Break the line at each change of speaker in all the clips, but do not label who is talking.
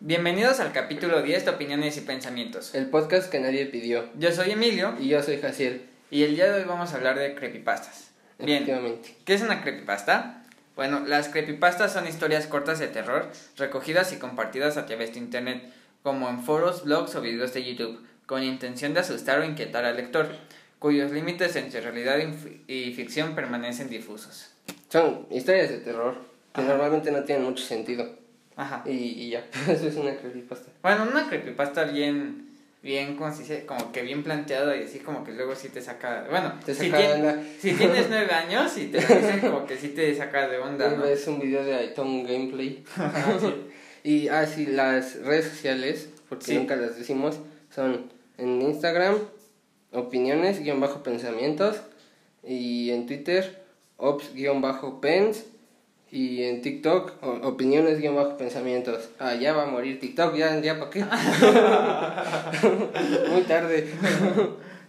Bienvenidos al capítulo 10 de Opiniones y Pensamientos.
El podcast que nadie pidió.
Yo soy Emilio
Y yo soy Jaciel.
y el día de hoy vamos a hablar de creepypastas. Bien. ¿qué es una creepypasta? Bueno, las creepypastas son historias cortas de terror recogidas y compartidas a través de internet, como en foros, blogs o videos de YouTube, con intención de asustar o inquietar al lector, cuyos límites entre realidad y fi- y ficción permanecen difusos.
Son historias de terror que
Ajá.
normalmente no tienen mucho sentido.
Ajá.
Y, y ya, eso es una creepypasta.
Bueno, una creepypasta bien, bien, ¿cómo se dice? Como que bien planteada y así como que luego sí te saca... Bueno,
Te
si,
saca
tien- si tienes nueve años y te lo dicen como que sí te saca de onda, ¿no?
Ves un video de iTunes Gameplay.
Sí.
Y ah, sí, las redes sociales, porque
Sí.
nunca las decimos, son en Instagram, opiniones, guion bajo pensamientos, y en Twitter, ops, guion bajo pens, y en TikTok, opiniones, guion bajo pensamientos. Ah, ya va a morir TikTok, ya, ya, ¿para qué? Muy tarde.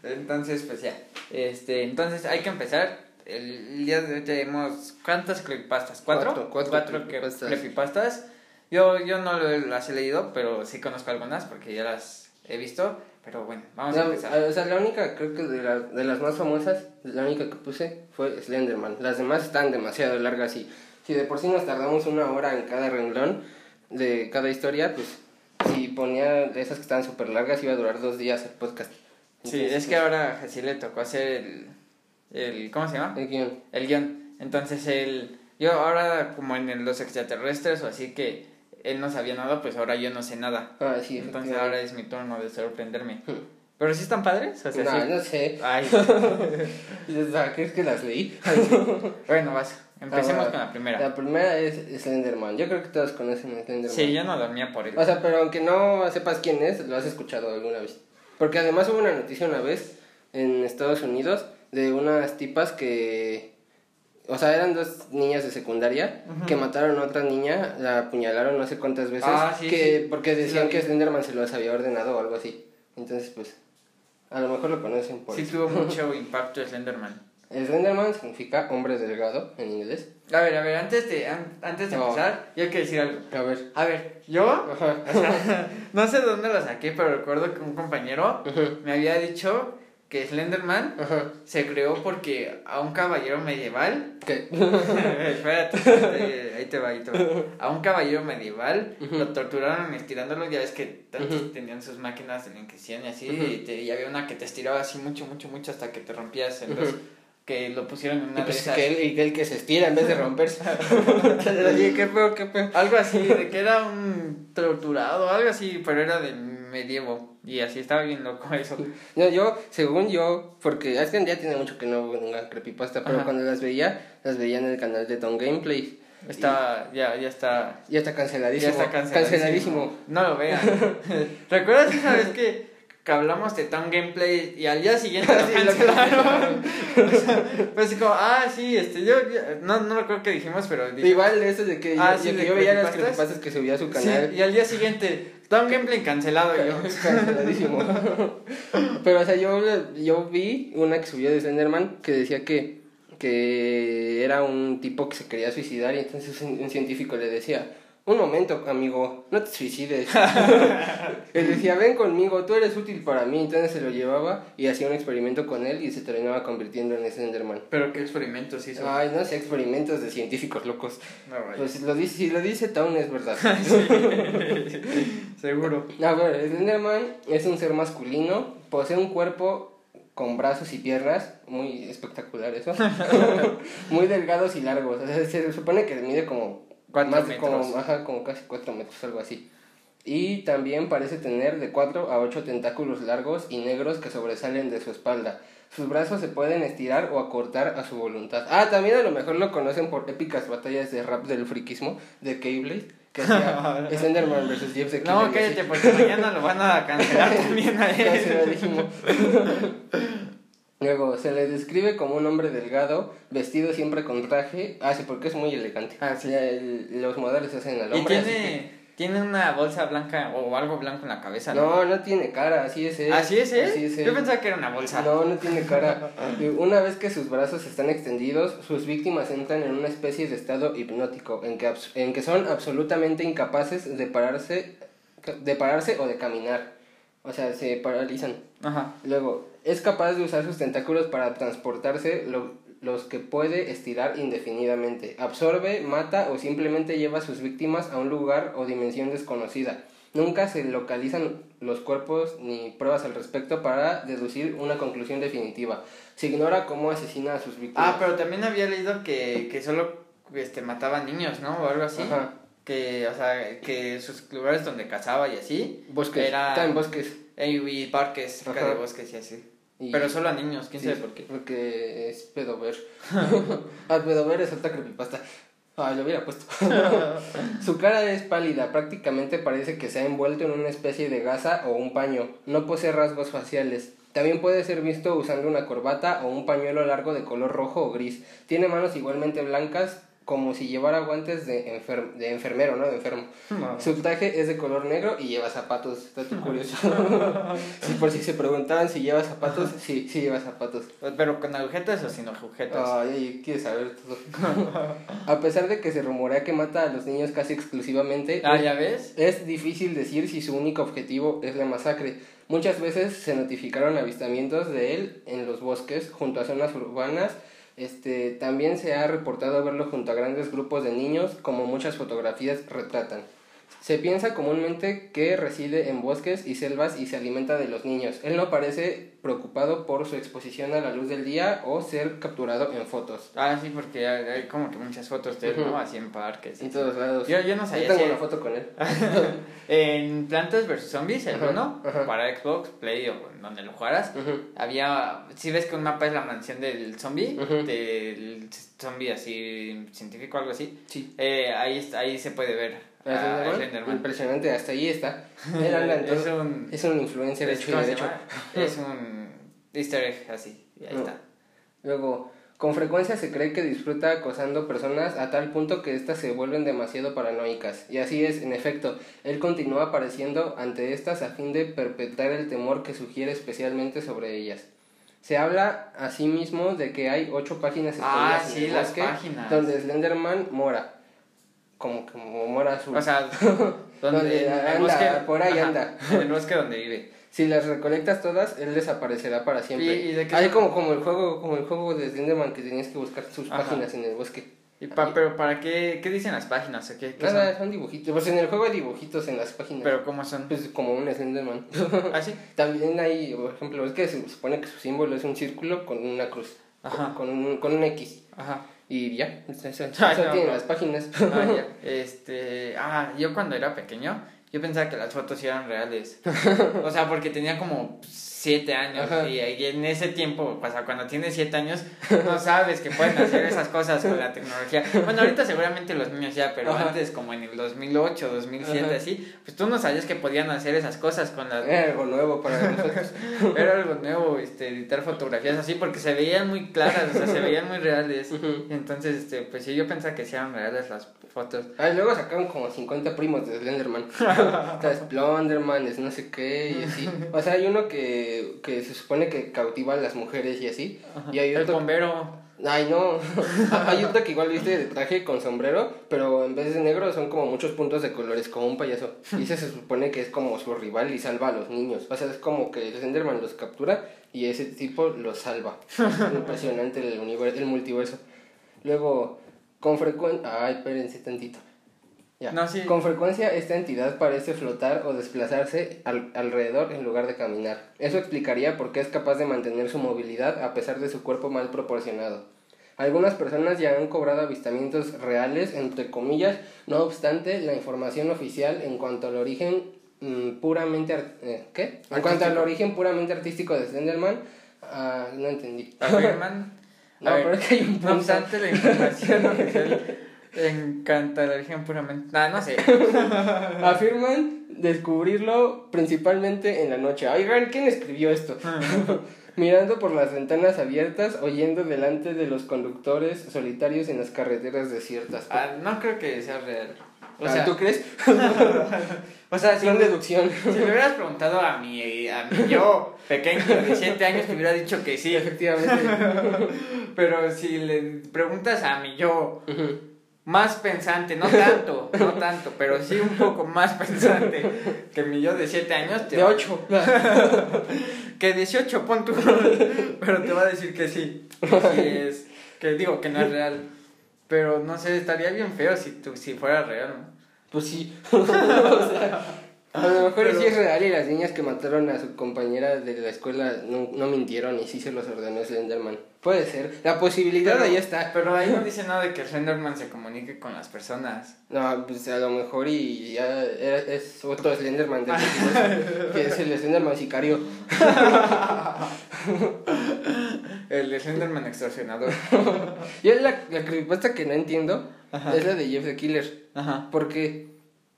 Entonces, pues ya. Este, entonces hay que empezar. El día de hoy tenemos ¿cuántas creepypastas? ¿Cuatro?
Cuatro, cuatro
que-
creepypastas.
creepypastas. Yo, yo no las he leído, pero sí conozco algunas porque ya las he visto. Pero bueno, vamos a
No,
empezar.
o sea, la única, creo que de, la- de las más famosas, la única que puse fue Slenderman. Las demás están demasiado largas y si de por sí nos tardamos una hora en cada renglón de cada historia, pues si ponía de esas que estaban súper largas iba a durar dos días el podcast.
Sí,
Entonces,
es que ahora a Jessy le tocó hacer el, el. ¿Cómo se llama?
El guion.
El guion. Entonces él. Yo ahora, como en los extraterrestres o así que él no sabía nada, pues ahora yo no sé nada.
Ah, sí,
Entonces ahora es mi turno de sorprenderme.
Hmm.
Pero sí están padres, o sea,
No,
sí.
no sé.
Ay,
sea, ¿Crees que las leí?
bueno, vas. Empecemos
Ah,
con la primera.
La primera es Slenderman. Yo creo que todos conocen a Slenderman.
Sí, yo no dormía por él.
O sea, pero aunque no sepas quién es, lo has escuchado alguna vez. Porque además hubo una noticia una vez en Estados Unidos de unas tipas que... O sea, eran dos niñas de secundaria
Ujú.
que mataron a otra niña, la apuñalaron no sé cuántas veces,
Ah, sí,
que
sí.
porque
Sí,
decían
la
que. Slenderman se los había ordenado o algo así. Entonces, pues, a lo mejor lo conocen por
sí
eso.
tuvo mucho impacto Slenderman.
El Slenderman significa hombre delgado en inglés.
A ver, a ver, antes de, an- antes de
No.
empezar, yo quiero decir algo.
A ver.
A ver, yo,
Ajá.
o sea, no sé de dónde lo saqué, pero recuerdo que un compañero me había dicho que Slenderman se creó porque a un caballero medieval
¿Qué?
Espérate, espérate, ahí te va, ahí te va. A un caballero medieval lo torturaron estirándolo, ya ves que tantos tenían sus máquinas de la Inquisición y así, y, te- y había una que te estiraba así mucho, mucho, mucho hasta que te rompías el dos,
Ujú.
Que lo pusieron en
Y
una de
pues
esas.
que él, y que el que se estira en vez de romperse. Oye, qué feo, qué feo.
Algo así, de que era un torturado, algo así, pero era del medievo, y así estaba bien loco eso.
No, yo, según yo, porque es que ya tiene mucho que no venga creepypasta, pero
Ajá.
cuando las veía, las veía en el canal de Tom Gameplay.
Está, ya, ya está
Ya está canceladísimo.
Ya está canceladísimo. No lo vean. ¿Recuerdas esa vez que, que hablamos de Town Gameplay y al día siguiente lo cancelaron? O sea, pues como, ah, sí, este, yo, yo- no, no recuerdo qué dijimos, pero dijimos,
Igual eso de que,
Ah,
yo,
sí,
de que yo veía las
creepypastas.
que subía a su
sí,
canal.
y al día siguiente, Town Gameplay cancelado. yo,
Canceladísimo. Pero, o sea, yo, yo vi una que subió de Slenderman que decía que, que era un tipo que se quería suicidar y entonces un, un científico le decía, un momento, amigo, no te suicides. Él decía, ven conmigo, tú eres útil para mí. Entonces se lo llevaba y hacía un experimento con él y se terminaba convirtiendo en Slenderman.
Pero qué experimentos hizo.
Ay, no sé, experimentos de científicos locos.
No, vaya.
Pues lo dice, si lo dice Town es verdad.
Seguro.
A ver, Slenderman es un ser masculino, posee un cuerpo con brazos y piernas, muy espectacular eso, muy delgados y largos, o sea, se supone que mide como,
Cuatro
más de como,
metros.
ajá, como casi 4 metros, algo así. Y también parece tener de 4 a 8 tentáculos largos y negros que sobresalen de su espalda. Sus brazos se pueden estirar o acortar a su voluntad. Ah, también a lo mejor lo conocen por épicas batallas de rap del friquismo de Keyblade, que hacía Slenderman versus Jeff the
No, cállate, porque mañana lo van a cancelar también a él.
Luego, se le describe como un hombre delgado, vestido siempre con traje. Ah, sí, porque es muy elegante.
Ah, sí.
El- los modelos se hacen al hombre.
tiene, tiene una bolsa blanca o algo blanco en la cabeza.
No, no tiene cara, así es él.
¿Así es él?
Así es él.
Yo pensaba que era una bolsa.
No, no tiene cara. Una vez que sus brazos están extendidos, sus víctimas entran en una especie de estado hipnótico, en que, en que son absolutamente incapaces de pararse de pararse o de caminar. O sea, se paralizan.
Ajá.
Luego, es capaz de usar sus tentáculos para transportarse lo- los que puede estirar indefinidamente. Absorbe, mata o simplemente lleva a sus víctimas a un lugar o dimensión desconocida. Nunca se localizan los cuerpos ni pruebas al respecto para deducir una conclusión definitiva. Se ignora cómo asesina a sus víctimas.
Ah, pero también había leído que, que solo este, mataba niños, ¿no? O algo así.
Ajá.
Que, o sea, que sus lugares donde cazaba y así.
Bosques.
Era-
Está en bosques.
eh, Y parques cerca
Ajá.
de bosques y así.
Y-
Pero solo a niños, quién
Sí,
sabe por qué.
Porque es pedover. ah, pedover es otra creepypasta. Ah, lo hubiera puesto. Su cara es pálida, prácticamente parece que se ha envuelto en una especie de gasa o un paño. No posee rasgos faciales. También puede ser visto usando una corbata o un pañuelo largo de color rojo o gris. Tiene manos igualmente blancas, como si llevara guantes de, enfer- de enfermero, ¿no? De enfermo. Su traje es de color negro y lleva zapatos. Dato curioso. sí, por si se preguntaban si lleva zapatos, sí, sí lleva zapatos.
Pero con agujetas o sin agujetas.
Ay, ay, quiere saber todo. a pesar de que se rumorea que mata a los niños casi exclusivamente,
ah, ¿ya ves?
es difícil decir si su único objetivo es la masacre. Muchas veces se notificaron avistamientos de él en los bosques junto a zonas urbanas. Este, también se ha reportado verlo junto a grandes grupos de niños, como muchas fotografías retratan. Se piensa comúnmente que reside en bosques y selvas y se alimenta de los niños. Él no parece preocupado por su exposición a la luz del día o ser capturado en fotos.
Ah, sí, porque hay, hay como que muchas fotos de él, ¿no? Así en parques. y
En todos lados.
Yo, yo no
Yo
sabía
tengo
si-
una foto con él.
En Plantas vs Zombies, el uno,
ajá.
para Xbox, Play o donde lo jugaras, había, si ves que un mapa es la mansión del zombie, del zombie así científico algo así,
Sí.
eh, ahí, ahí se puede ver
¿A
a
Slenderman? Impresionante, hasta ahí está. Él anda en
es
todo.
un,
Es un influencer
es,
hecho y
¿cómo se
derecho.
es un easter egg así, y ahí
No.
está.
Luego, con frecuencia se cree que disfruta acosando personas a tal punto que éstas se vuelven demasiado paranoicas. Y así es, en efecto, él continúa apareciendo ante estas a fin de perpetrar el temor que sugiere especialmente sobre ellas. Se habla asimismo de que hay ocho páginas
Ah, sí, las páginas.
donde Slenderman mora. Como, como mora azul.
O sea,
Donde anda,
bosque,
por ahí
ajá,
anda.
En el bosque donde vive.
Si las recolectas todas, él desaparecerá para siempre.
¿Y- y de qué
Ahí
son?
como, como el juego, como el juego de Slenderman que tenías que buscar sus
Ajá.
páginas en el bosque.
Y pa- pero ¿para qué? ¿Qué dicen las páginas? ¿O qué, qué
Nada,
son?
son dibujitos. Pues en el juego hay dibujitos en las páginas.
Pero ¿cómo son?
Pues como un Slenderman.
¿Ah, sí?
También hay, por ejemplo, es que se supone que su símbolo es un círculo con una cruz.
Ajá.
Con un, con un X.
Ajá.
Y ya, eso, eso tienen
no.
las páginas.
Ah, ya. Este, ah, yo cuando era pequeño, yo pensaba que las fotos eran reales. O sea, porque tenía como siete años
Ajá.
y, y en ese tiempo, o sea, cuando tienes siete años, no sabes que pueden hacer esas cosas con la tecnología. Bueno, ahorita seguramente los niños ya, pero
Ajá.
antes como en el 2008, 2007,
Ajá.
así, pues tú no sabías que podían hacer esas cosas con las...
Era algo nuevo para nosotros.
Era algo nuevo, este, editar fotografías así, porque se veían muy claras, o sea, se veían muy reales. Entonces, este, pues sí, yo pensaba que sí eran reales las fotos.
Ah, y luego sacaron como 50 primos de Slenderman. Está Splunderman, es no sé qué, y así. O sea, hay uno que, que se supone que cautiva a las mujeres y así. Y hay
El
otro.
bombero.
Ay, no. hay otro que igual viste de traje con sombrero, pero en vez de negro son como muchos puntos de colores, como un payaso. Y ese se supone que es como su rival y salva a los niños. O sea, es como que el Slenderman los captura y ese tipo los salva. Impresionante el, universo, el multiverso. Luego, con frecuencia... Ay, espérense tantito. Ya.
No, sí.
Con frecuencia esta entidad parece flotar o desplazarse al- alrededor en lugar de caminar. Eso explicaría por qué es capaz de mantener su movilidad a pesar de su cuerpo mal proporcionado. Algunas personas ya han cobrado avistamientos reales, entre comillas, no obstante, la información oficial en cuanto al origen mm, puramente... eh, ¿Qué? En cuanto al
Artístico.
origen puramente artístico de Slenderman, ah, no entendí. No,
A ver,
pero es que hay un
No obstante, la información oficial encanta la origen puramente. Nah, no sé.
Afirman descubrirlo principalmente en la noche. Oigan, ¿quién escribió esto? Mirando por las ventanas abiertas, oyendo delante de los conductores solitarios en las carreteras desiertas.
Ah, no creo que sea real. O
Ah,
sea,
¿tú crees?
o sea si,
Son
me-
deducción.
si me hubieras preguntado a mi, a mi yo pequeño de 7 años, te hubiera dicho que sí.
Efectivamente.
Pero si le preguntas a mi yo. Más pensante, no tanto, no tanto, pero sí un poco más pensante que mi yo de 7 años. Te
De
va-
8.
Que 18, pon tú. Pero te va a decir que sí. Que sí es. Que digo que no es real. Pero no sé, estaría bien feo si, tu- si fuera real, ¿no?
Pues sí. O sea, a lo mejor
Pero-
sí es real y las niñas que mataron a su compañera de la escuela no, no mintieron y sí se los ordenó Slenderman. Puede ser. La posibilidad
Pero-
ahí está.
Pero ahí no dice nada de que Slenderman se comunique con las personas.
No, pues a lo mejor y ya es otro Slenderman multiverso, que es el Slenderman sicario.
El Slenderman extorsionador.
Yo la, la creepypasta que no entiendo
Ajá.
es la de Jeff the Killer.
Ajá.
Porque,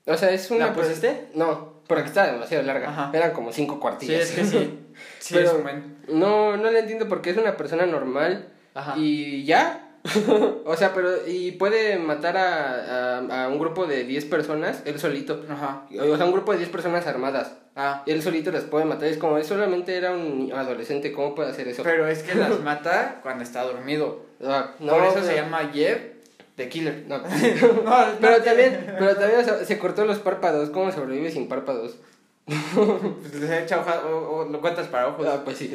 o sea, es una...
¿La pusiste?
No, porque está demasiado larga.
Ajá.
Eran como cinco
Sí,
cuartillas.
es que sí. Sí,
Pero-. No, no la entiendo porque es una persona normal
Ajá.
y ya. o sea, pero y puede matar a, a, a un grupo de 10 personas, él solito.
Ajá.
O sea, un grupo de 10 personas armadas.
Ah.
Y él solito las puede matar. Es como, él solamente era un adolescente, ¿cómo puede hacer eso?
Pero es que las mata cuando está dormido.
Ah,
Por eso
pero-
se llama Jeff the Killer.
No.
No,
pero también, pero también o sea, se cortó los párpados. ¿Cómo sobrevive sin párpados?
Pues les echa hoja, o, o lo cuentas para ojos.
Ah, pues sí.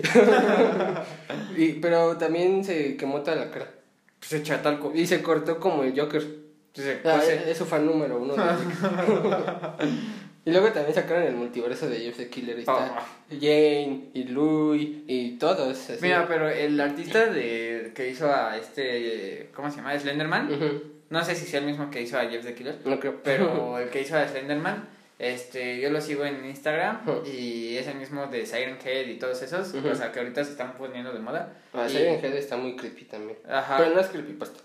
y, pero también se quemó toda la cara.
Pues echa talco.
Y se cortó como el Joker.
Pues
Ah, es su fan número uno. Y luego también sacaron el multiverso de Jeff the Killer. y está
Ah.
Jane y Louis y todos. así.
Mira, pero el artista de que hizo a este. ¿Cómo se llama? Slenderman.
Ujú.
No sé si sea el mismo que hizo a Jeff the Killer.
No creo.
Pero el que hizo a Slenderman. Este, yo lo sigo en Instagram y es el mismo de Siren Head y todos esos, o sea, que ahorita se están poniendo de moda.
Ah,
Y-
Siren Head está muy creepy también.
Ajá.
Pero no es creepypasta.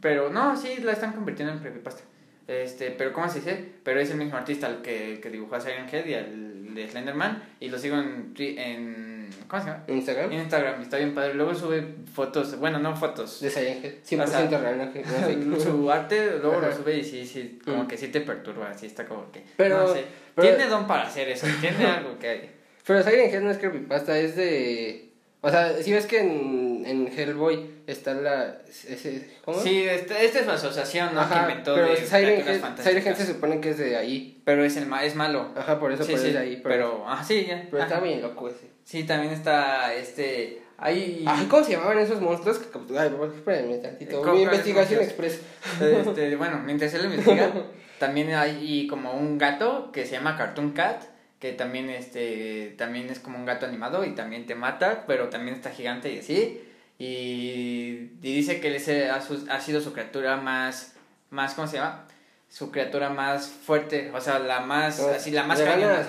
Pero no, sí, la están convirtiendo en creepypasta. Este, pero ¿cómo se dice? Pero es el mismo artista el que, que dibujó a Siren Head y al de Slenderman. Y lo sigo en, en ¿cómo se llama?
Instagram.
En Instagram, está bien padre. Luego sube fotos, bueno, no fotos.
De Siren Head. 100%
O sea,
real. No.
Su arte luego lo sube y sí, sí, como
Mm.
que sí te perturba, así está como que...
Pero-
no sé.
pero-
tiene don para hacer eso, tiene algo que...
Pero Siren Head no es creepypasta, es de... O sea, si ves que en, en Hellboy está la... Ese, ¿Cómo?
Sí, este, esta es su asociación, ¿no?
Ajá,
que inventó
pero
de
Siren se supone que es de ahí.
Pero es, el ma es malo.
Ajá, por eso,
sí,
por
sí,
es de ahí.
pero... Ah, sí, ya.
pero está
Ajá.
bien loco ese.
Sí, también está este... Ahí...
Ay, ¿cómo se llamaban esos monstruos que capturaban? Espérenme tantito.
¿Cómo-
Mi investigación express.
Este, bueno, mientras él lo investiga, también hay como un gato que se llama Cartoon Cat, que también este también es como un gato animado y también te mata, pero también está gigante y así. Y, y dice que ese ha, su- ha sido su criatura más más ¿cómo se llama? Su criatura más fuerte, o sea, la más así la más
¿Le gana
cañona.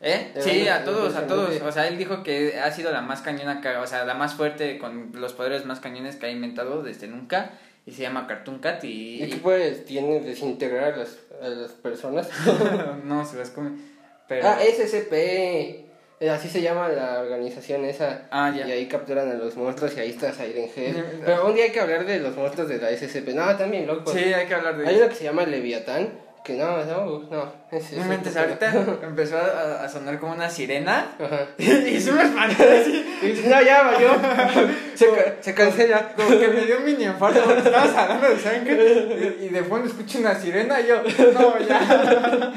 ¿Eh? Sí, a todos, a todos. O sea, él dijo que ha sido la más cañona, o sea, la más fuerte con los poderes más cañones que ha inventado desde nunca. Y se llama Cartoon Cat y...
¿Y qué pues tiene desintegrar a las, a las personas?
no, se las come. Pero...
Ah, SCP. Eh, Así se llama la organización esa.
Ah, ya.
Y ahí capturan a los monstruos y ahí está Siren Head. Pero un día hay que hablar de los monstruos de la SCP. No, también loco.
Sí, hay que hablar de
Hay
eso.
uno que se llama Leviatán. Que no, no, no. ese-
inventes, ahorita empezó a, a sonar como una sirena.
Ajá.
y se me espantó así.
Y dice, no, ya valió. se, se cancela.
Como que me dio un mini infarto porque estabas hablando de sangre y, y de fondo escucho una sirena y yo, no, ya.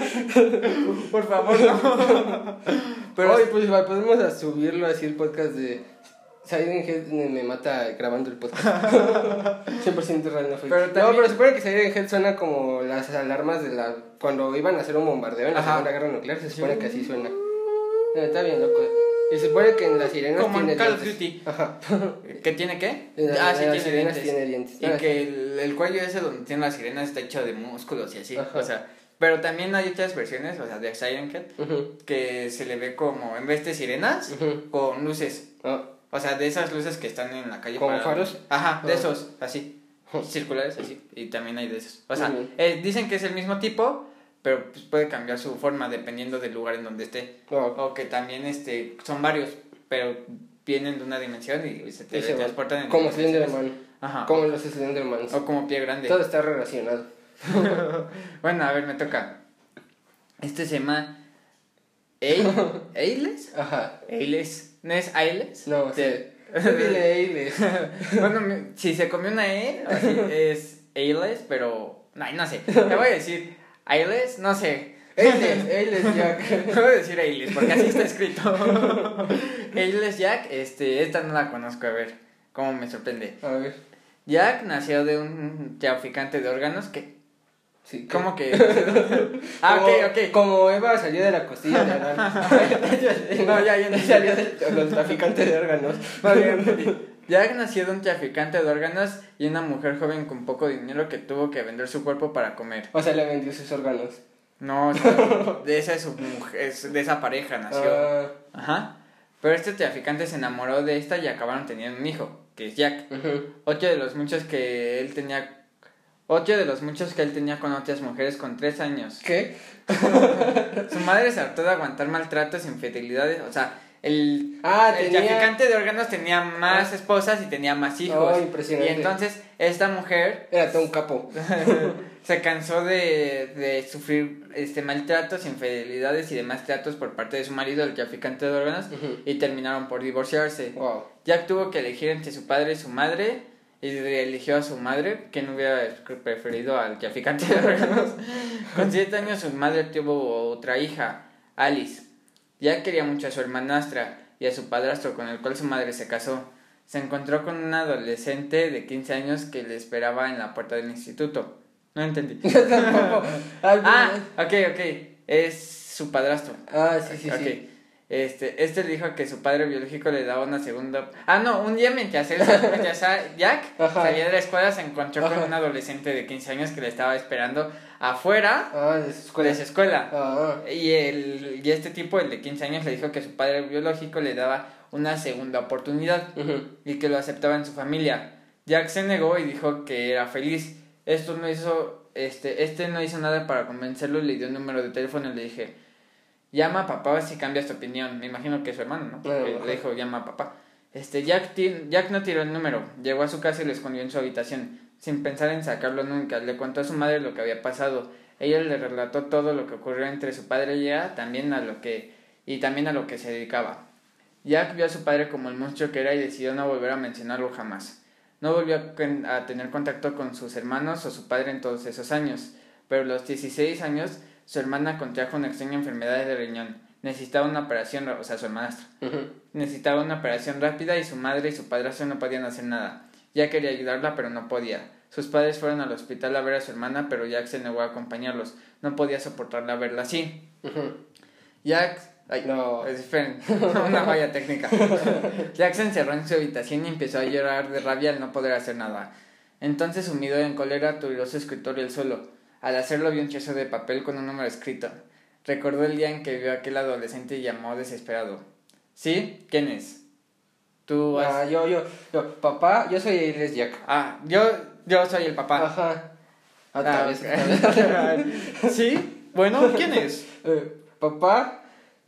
Por favor, no.
Pero hoy, pues, podemos a subirlo así el podcast de. Siren Head me mata grabando el podcast. 100% real, no fue.
Pero
No,
también-
pero se supone que Siren Head suena como las alarmas de la. Cuando iban a hacer un bombardeo en la
Ajá.
Segunda Guerra Nuclear, se supone que así suena. No, está bien loco. Y se supone que en las sirenas
Como en
tiene
Call of. Duty.
Ajá.
¿Qué tiene qué?
En la-
ah,
en
sí,
las
tiene
sirenas
dientes.
tiene dientes.
Y
Ah,
que el, el cuello ese donde tiene la sirena está hecho de músculos y así.
Ajá.
O sea, pero también hay otras versiones, o sea, de Siren Head, que se le ve como, en vez de sirenas, con luces.
Ah,
O sea, de esas luces que están en la calle.
¿Como
para-
faros?
Ajá, de
Ah.
esos, así. Circulares, así. Y también hay de esos. O sea, eh, dicen que es el mismo tipo, pero pues, puede cambiar su forma dependiendo del lugar en donde esté.
no.
O que también este, son varios, pero vienen de una dimensión y se
Y se
transportan en
Como. Slenderman.
Ajá.
Como los Slendermans.
O como pie grande.
Todo está relacionado.
Bueno, a ver, me toca. Este se llama. Eil- ¿Ailes?
Ajá.
¿Ailes? ¿No es Ailes?
No, sí. Dile Ailes.
bueno, si se comió una E, así es Ailes, pero. Ay, no sé. Te voy a decir Ailes, no sé.
Ailes, Ailes Jack.
Voy a decir Ailes, porque así está escrito. Ailes Jack, este, esta no la conozco, a ver, cómo me sorprende.
A ver.
Jack nació de un traficante de órganos que.
Sí,
¿Cómo que? ah,
como,
ok, ok.
Como Eva salió de la costilla de Adán.
No, ya, ya
salió de los traficantes de órganos.
No, ya nació de un traficante de órganos y una mujer joven con poco dinero que tuvo que vender su cuerpo para comer.
O sea, le vendió sus órganos.
No, o sea, de esa es su mujer, es- de esa pareja nació.
Ah,
Ajá. Pero este traficante se enamoró de esta y acabaron teniendo un hijo, que es Jack.
ujú.
Ocho de los muchos que él tenía. Ocho de los muchos que él tenía con otras mujeres con tres años.
¿Qué?
Su madre se hartó de aguantar maltratos, infidelidades. O sea, el,
Ah,
el
tenía-
traficante de órganos tenía más esposas y tenía más hijos.
Oh,
y
impresionante.
entonces esta mujer
Era todo un capo.
se cansó de, de sufrir este maltratos, infidelidades y demás tratos por parte de su marido, el traficante de órganos, y terminaron por divorciarse.
Wow.
Jack tuvo que elegir entre su padre y su madre, y eligió a su madre, que no hubiera preferido al traficante de órganos. Con siete años su madre tuvo otra hija, Alice. Jack quería mucho a su hermanastra y a su padrastro, con el cual su madre se casó. Se encontró con un adolescente de 15 años que le esperaba en la puerta del instituto. No entendí.
Tampoco.
Ah, ok, ok. Es su padrastro.
Ah, sí, sí,
Ok.
sí.
Este, este le dijo que su padre biológico le daba una segunda... Ah, no, un día mientras, él, Jack
Ajá.
salía de la escuela se encontró
Ajá.
con un adolescente de 15 años que le estaba esperando afuera
Ah, de su escuela.
de su escuela.
Ah,
Y, el, y este tipo, el de 15 años, le dijo que su padre biológico le daba una segunda oportunidad y que lo aceptaba en su familia. Jack se negó y dijo que era feliz. Esto no hizo, este, este no hizo nada para convencerlo le dio un número de teléfono y le dije, llama a papá si cambias tu opinión. Me imagino que es su hermano, ¿no?
Claro, ajá.
le dijo, llama a papá. Este, Jack, Jack no tiró el número, llegó a su casa y lo escondió en su habitación, sin pensar en sacarlo nunca. Le contó a su madre lo que había pasado. Ella le relató todo lo que ocurrió entre su padre y ella, también a lo que, y también a lo que se dedicaba. Jack vio a su padre como el monstruo que era y decidió no volver a mencionarlo jamás. No volvió a tener contacto con sus hermanos o su padre en todos esos años, pero a los 16 años su hermana contrajo una extraña enfermedad de riñón. Necesitaba una operación, o sea, su hermanastra.
Ujú.
Necesitaba una operación rápida y su madre y su padrastro no podían hacer nada. Jack quería ayudarla, pero no podía. Sus padres fueron al hospital a ver a su hermana, pero Jack se negó a acompañarlos. No podía soportarla verla así. Jack... Ay,
No.
esperen, una falla técnica. Jack se encerró en su habitación y empezó a llorar de rabia al no poder hacer nada. Entonces, sumido en cólera, tiró su escritorio al suelo. Al hacerlo, vio un trozo de papel con un número escrito. Recordó el día en que vio a aquel adolescente y llamó desesperado. ¿Sí? ¿Quién es? Tú has...
Ah, yo, yo, yo, papá, yo soy Ailes Jack.
Ah, yo, yo soy el papá.
Ajá. Otra
Ah,
vez, otra vez.
¿Sí? Bueno, ¿quién es?
Eh, papá,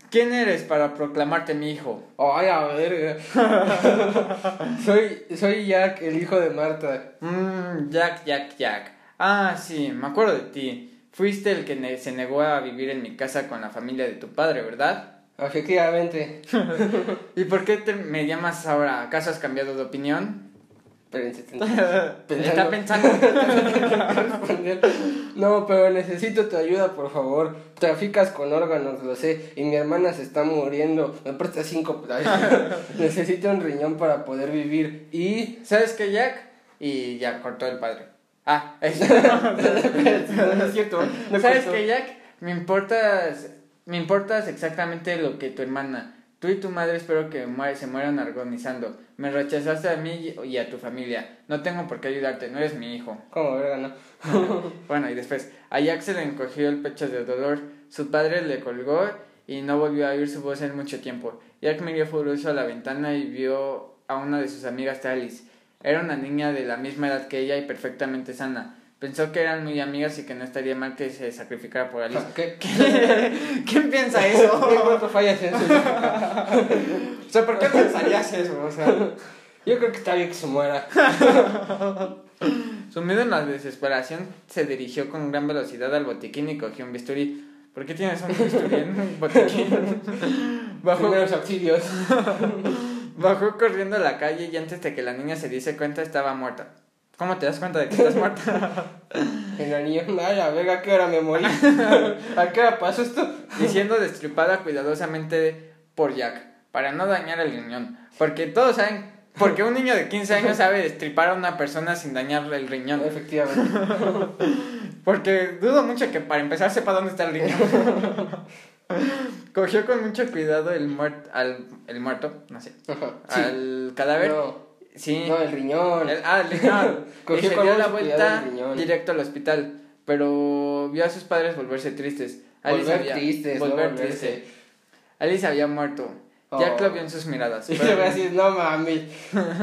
¿Quién eres para proclamarte mi hijo?
ay, a ver. soy, soy Jack, el hijo de Marta.
Mmm, Jack, Jack, Jack. Ah, sí, me acuerdo de ti. Fuiste el que ne- se negó a vivir en mi casa con la familia de tu padre, ¿verdad?
Efectivamente.
¿Y por qué te- me llamas ahora? ¿Acaso has cambiado de opinión?
Espérense,
Está pensando.
No, pero necesito tu ayuda, por favor. Traficas con órganos, lo sé, y mi hermana se está muriendo. Me prestas cinco. necesito un riñón para poder vivir. Y.
¿Sabes qué, Jack? Y ya cortó el padre. Ah, es-
no es cierto. No
¿Sabes qué, Jack? Me importas, me importas exactamente lo que tu hermana. Tú y tu madre espero que muer- se mueran agonizando. Me rechazaste a mí y a tu familia. No tengo por qué ayudarte, no eres mi hijo.
¿Cómo, verga, no?
Bueno, y después, a Jack se le encogió el pecho de dolor. Su padre le colgó y no volvió a oír su voz en mucho tiempo. Jack miró furioso a la ventana y vio a una de sus amigas, Alice. Era una niña de la misma edad que ella y perfectamente sana. Pensó que eran muy amigas y que no estaría mal que se sacrificara por Alice.
¿Qué?
¿Quién piensa
¿Qué
eso?
cuánto fallas en su
o sea, ¿por qué pensarías eso? O sea,
Yo creo que está bien que se muera.
sumido en la desesperación, se dirigió con gran velocidad al botiquín y cogió un bisturí. ¿Por qué tienes un bisturí en un botiquín? Bajó,
Primeros auxilios.
Bajó corriendo a la calle y antes de que la niña se diese cuenta estaba muerta. ¿Cómo te das cuenta de que estás muerta?
El niño, ay, a ver, ¿a qué hora me morí? ¿A qué hora pasó esto?
y siendo destripada cuidadosamente por Jack, para no dañar el riñón. Porque todos saben, porque un niño de 15 años sabe destripar a una persona sin dañar el riñón.
Efectivamente.
Porque dudo mucho que para empezar sepa dónde está el riñón. Cogió con mucho cuidado el, muert al, el muerto, no sé,
Ajá. Sí.
al cadáver.
No,
sí.
no, el riñón.
El- ah, el riñón. y se
con
dio la vuelta directo al hospital. Pero vio a sus padres volverse tristes. Alice
Volver
había-
tristes, no
volver
volverse.
triste. Alice había muerto.
Oh.
Jack lo vio en sus miradas.
Y
pero-
le voy a decir, no mames,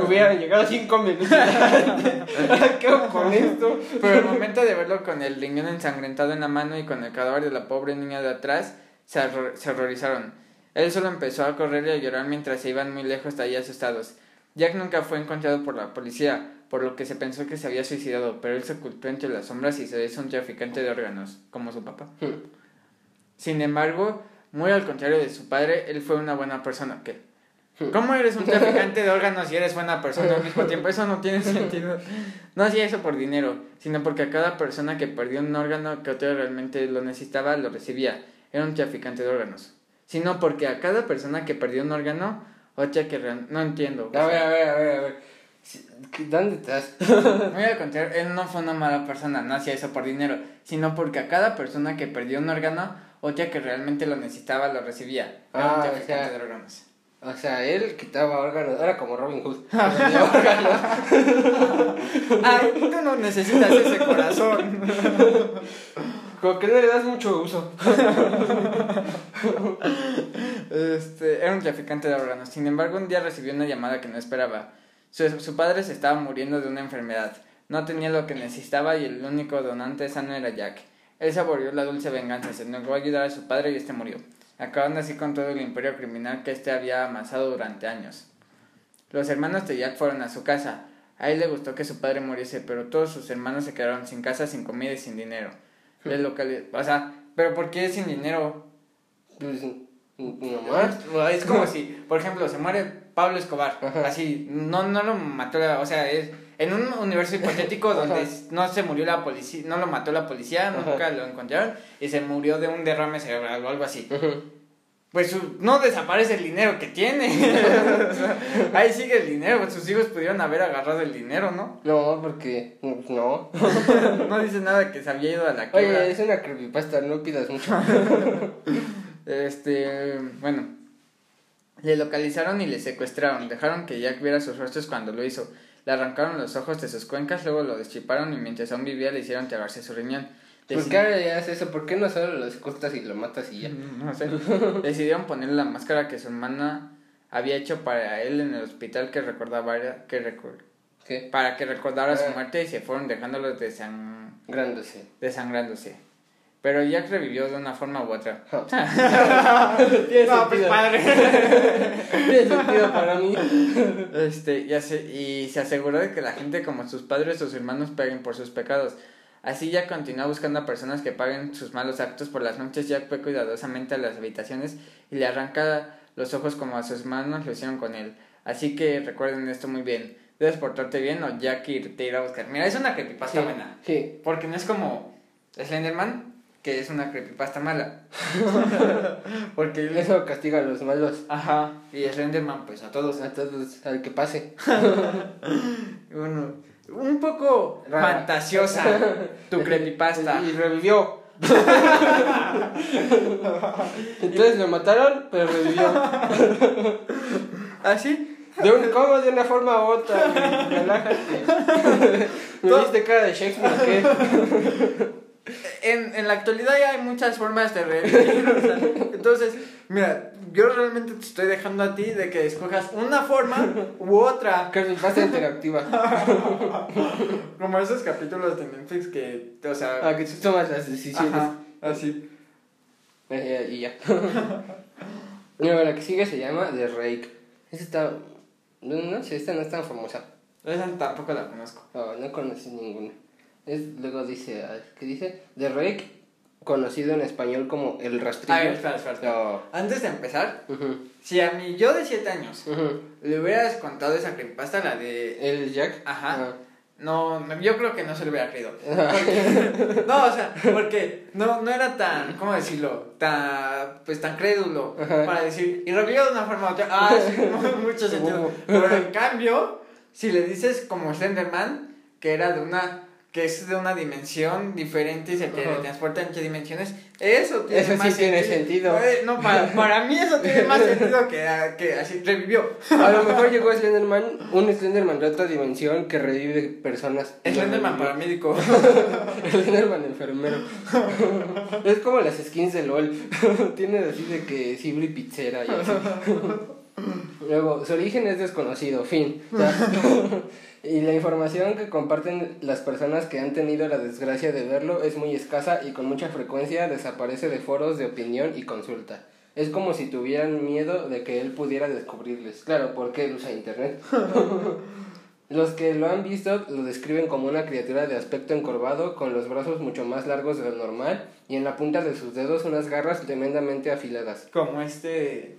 hubieran llegado cinco minutos. ¿Qué hago con esto?
Pero el momento de verlo con el riñón ensangrentado en la mano y con el cadáver de la pobre niña de atrás, se, se horrorizaron. Él solo empezó a correr y a llorar mientras se iban muy lejos de ahí asustados. Jack nunca fue encontrado por la policía, por lo que se pensó que se había suicidado, pero él se ocultó entre las sombras y se hizo un traficante de órganos, como su papá. Sin embargo, muy al contrario de su padre, él fue una buena persona. ¿Qué? ¿Cómo eres un traficante de órganos y eres buena persona al mismo tiempo? Eso no tiene sentido. No hacía eso por dinero, sino porque a cada persona que perdió un órgano que otro realmente lo necesitaba, lo recibía. Era un traficante de órganos. Sino porque a cada persona que perdió un órgano, otra que real- No entiendo.
A ver, a ver, a ver, a ver. ¿Dónde estás?
Muy al contrario, él no fue una mala persona, no hacía eso por dinero, sino porque a cada persona que perdió un órgano, otra que realmente lo necesitaba, lo recibía. Era
Ah,
un
o sea-
de órganos.
O sea, él quitaba órganos, era como Robin Hood.
Ay, tú no necesitas ese corazón.
Como que le das mucho uso.
Este, era un traficante de órganos. Sin embargo, un día recibió una llamada que no esperaba. Su, su padre se estaba muriendo de una enfermedad. No tenía lo que necesitaba y el único donante sano era Jack. Él saboreó la dulce venganza, se negó a ayudar a su padre y este murió, acabando así con todo el imperio criminal que éste había amasado durante años. Los hermanos de Jack fueron a su casa. A él le gustó que su padre muriese, pero todos sus hermanos se quedaron sin casa, sin comida y sin dinero. Le locali- o sea, ¿pero por qué sin dinero?
Pues, nomás.
Es como si, por ejemplo, se muere Pablo Escobar,
Ajá.
así, no, no lo mató la, o sea, es en un universo hipotético donde
Ajá.
no se murió la policía, no lo mató la policía,
Ajá.
nunca lo encontraron y se murió de un derrame cerebral o algo así. Pues no desaparece el dinero que tiene. O sea, ahí sigue el dinero, pues sus hijos pudieron haber agarrado el dinero, ¿no?
No, porque. No.
No dice nada que se había ido a la quiebra.
Oye, es una creepypasta, no pidas mucho.
Este, bueno, le localizaron y le secuestraron. Dejaron que Jack viera sus rostros cuando lo hizo. Le arrancaron los ojos de sus cuencas, luego lo deschiparon y mientras aún vivía le hicieron tragarse su riñón.
¿Por qué haces eso? ¿Por qué no solo lo cortas y lo matas y ya?
No sé. Decidieron ponerle la máscara que su hermana había hecho para él en el hospital que recordaba que recor-
¿Qué?
para que recordara su
Ah.
muerte y se fueron dejándolo desan-
Grándose.
desangrándose. Pero Jack revivió de una forma u otra.
Tiene
No, pues
sentido.
padre.
Tiene sentido para mí.
Este, y, ase- y se aseguró de que la gente como sus padres o sus hermanos paguen por sus pecados. Así ya continuó buscando a personas que paguen sus malos actos por las noches. Jack fue cuidadosamente a las habitaciones y le arranca los ojos como a sus hermanos lo hicieron con él. Así que recuerden esto muy bien. Debes portarte bien o Jack te irá a buscar. Mira, es una creepypasta
Sí,
buena.
sí.
Porque no es como Slenderman, que es una creepypasta mala. Porque él-
Eso castiga a los malos.
Ajá. Y Slenderman, pues a todos.
A todos, al que pase.
Bueno, un poco
Rara.
fantasiosa tu creepypasta.
Y revivió. Entonces lo mataron, pero revivió.
¿Así?
De un, ¿Cómo? De una forma u otra. Relájate. ¿Me viste cara de Shakespeare qué?
En, en la actualidad ya hay muchas formas de revivir. o sea, entonces, mira, yo realmente te estoy dejando a ti de que escojas una forma u otra.
Creepypasta interactiva.
Como esos capítulos de Netflix que, o sea,
Ah, que tú tomas las decisiones.
ajá, así.
Eh, y ya. Mira, la que sigue se llama The Rake. Esta está. No, no sé, esta no es tan famosa.
Esa tampoco la conozco.
No, no conocí ninguna. Es, luego dice, ah, ¿qué dice? The Rake, conocido en español como El Rastrillo.
A ver, espera, espera, espera.
No.
Antes de empezar,
Ujú,
si a mi yo de 7 años le hubieras contado esa creepypasta, la de
El Jack.
Ajá.
Ah,
no, no, yo creo que no se lo hubiera creído. Porque- no, o sea, porque no, no era tan, ¿cómo decirlo? Tan, pues tan crédulo
Ajá.
para decir, y revivió de una forma u otra. Ah, sí, mu- mucho sentido. Pero en cambio, si le dices como Slenderman, que era de una, que es de una dimensión diferente y se teletransporta entre dimensiones, eso tiene
Eso sí
más
tiene sentido.
Eh, No, para, para mí eso tiene más sentido que, que así revivió.
A lo mejor llegó Slenderman, un Slenderman de otra dimensión que revive personas.
Slenderman paramédico.
Slenderman enfermero. es como las skins de LOL. Tiene así de que Sibri Pizzera y así. Luego, su origen es desconocido, fin. Y la información que comparten las personas que han tenido la desgracia de verlo es muy escasa y con mucha frecuencia desaparece de foros de opinión y consulta. Es como si tuvieran miedo de que él pudiera descubrirles. Claro, porque él usa internet. Los que lo han visto lo describen como una criatura de aspecto encorvado, con los brazos mucho más largos de lo normal y en la punta de sus dedos unas garras tremendamente afiladas.
Como este.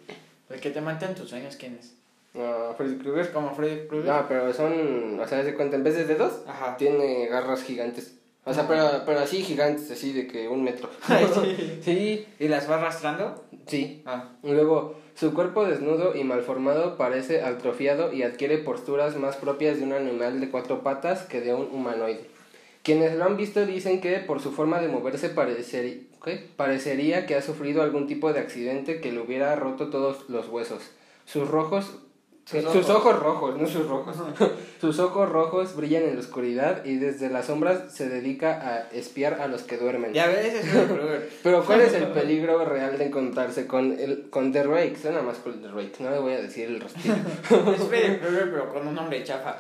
El que te mata en tus sueños, ¿quién es?
Ah, Freddy Krueger.
Como Freddy Krueger.
No, pero son, o sea, de cuenta, en vez de dedos,
Ajá.
tiene garras gigantes. O sea,
Ah.
pero, pero así gigantes, así de que un metro.
Sí.
sí,
¿Y las va arrastrando?
sí.
Ah.
Luego, su cuerpo desnudo y malformado parece atrofiado y adquiere posturas más propias de un animal de cuatro patas que de un humanoide. Quienes lo han visto dicen que por su forma de moverse pareceri- ¿qué? parecería que ha sufrido algún tipo de accidente que le hubiera roto todos los huesos. Sus rojos...
Sus ojos.
sus ojos rojos, no sus rojos. sus ojos rojos brillan en la oscuridad y desde las sombras se dedica a espiar a los que duermen.
Ya ves, es.
Pero ¿cuál es el peligro real de encontrarse con el con The Rake? Suena más con The Rake, no le voy a decir el rostrillo.
Es Freddy pero con un nombre chafa.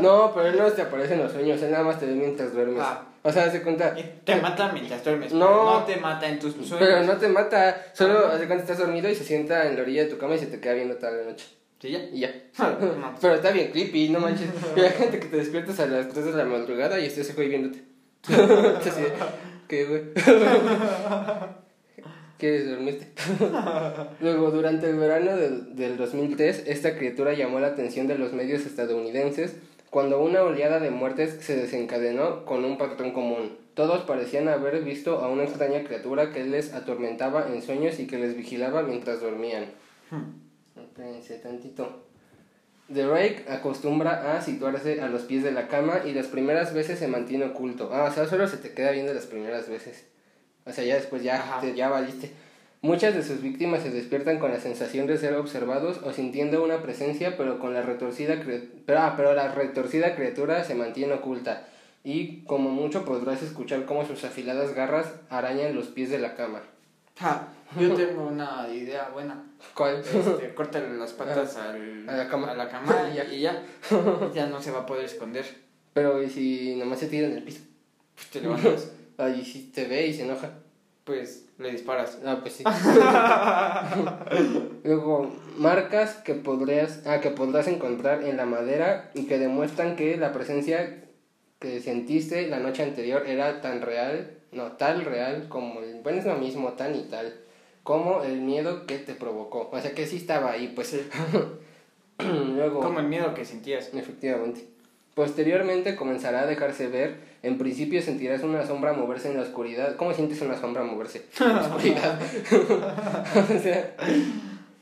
No, pero él no te aparece en los sueños, él nada más te ve mientras duermes.
Ah.
O sea, se cuenta.
Te mata mientras duermes.
No.
No te mata en tus sueños.
Pero no te mata, solo hace cuenta estás dormido y se sienta en la orilla de tu cama y se te queda viendo toda la noche.
¿Sí ya?
Y ya.
No.
Pero está bien creepy, no manches. Y hay gente que te despiertas a las 3 de la madrugada y estés güey viéndote. Así ¿Qué, güey? ¿Quieres dormirte? Luego, durante el verano del, del 2003, esta criatura llamó la atención de los medios estadounidenses cuando una oleada de muertes se desencadenó con un patrón común. Todos parecían haber visto a una extraña criatura que les atormentaba en sueños y que les vigilaba mientras dormían. Espérense tantito. The Rake acostumbra a situarse a los pies de la cama y las primeras veces se mantiene oculto. Ah, o sea, solo se te queda viendo las primeras veces. O sea, ya después ya, te, ya valiste. Muchas de sus víctimas se despiertan con la sensación de ser observados o sintiendo una presencia, pero con la retorcida pero, ah, pero la retorcida criatura se mantiene oculta. Y como mucho podrás escuchar cómo sus afiladas garras arañan los pies de la cama.
Ja, yo tengo una idea buena.
¿Cuál?
Este, córtale las patas al,
A la cama.
a la cama
Y ya.
y ya. Ya no se va a poder esconder.
Pero ¿y si nomás se tira en el piso?
Pues te levantas,
Ahí si te ve y se enoja.
pues le disparas.
Ah, pues sí. Luego, marcas que podrías, ah, que podrás encontrar en la madera y que demuestran que la presencia que sentiste la noche anterior era tan real, no, tal real como el, bueno, es lo mismo, tan y tal, como el miedo que te provocó. O sea que sí estaba ahí, pues. Luego,
Como el miedo que sentías.
Efectivamente. Posteriormente comenzará a dejarse ver. En principio sentirás una sombra moverse en la oscuridad. ¿Cómo sientes una sombra moverse en la oscuridad?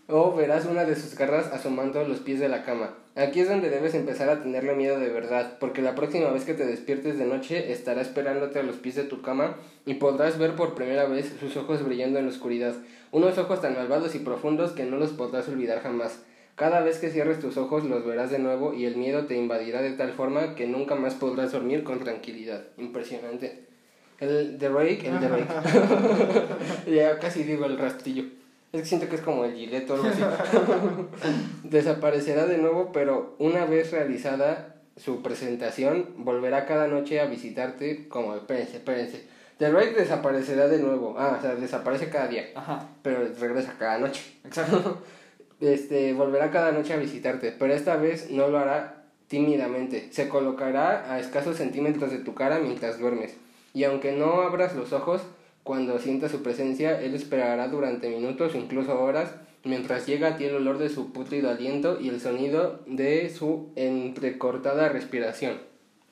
o verás una de sus garras asomando a los pies de la cama. Aquí es donde debes empezar a tenerle miedo de verdad, porque la próxima vez que te despiertes de noche estará esperándote a los pies de tu cama y podrás ver por primera vez sus ojos brillando en la oscuridad. Unos ojos tan malvados y profundos que no los podrás olvidar jamás. Cada vez que cierres tus ojos los verás de nuevo y el miedo te invadirá de tal forma que nunca más podrás dormir con tranquilidad. Impresionante. El The Rake, el The Rake. ya casi digo el rastrillo. Es que siento que es como el gilet o algo así. Desaparecerá de nuevo, pero una vez realizada su presentación, volverá cada noche a visitarte como... Espérense, espérense. The Rake desaparecerá de nuevo. Ah, o sea, desaparece cada día,
Ajá,
pero regresa cada noche
exacto.
este, volverá cada noche a visitarte, pero esta vez no lo hará tímidamente. Se colocará a escasos centímetros de tu cara mientras duermes. Y aunque no abras los ojos, cuando sientas su presencia, él esperará durante minutos incluso horas Mientras llega tiene el olor de su putrido aliento y el sonido de su entrecortada respiración.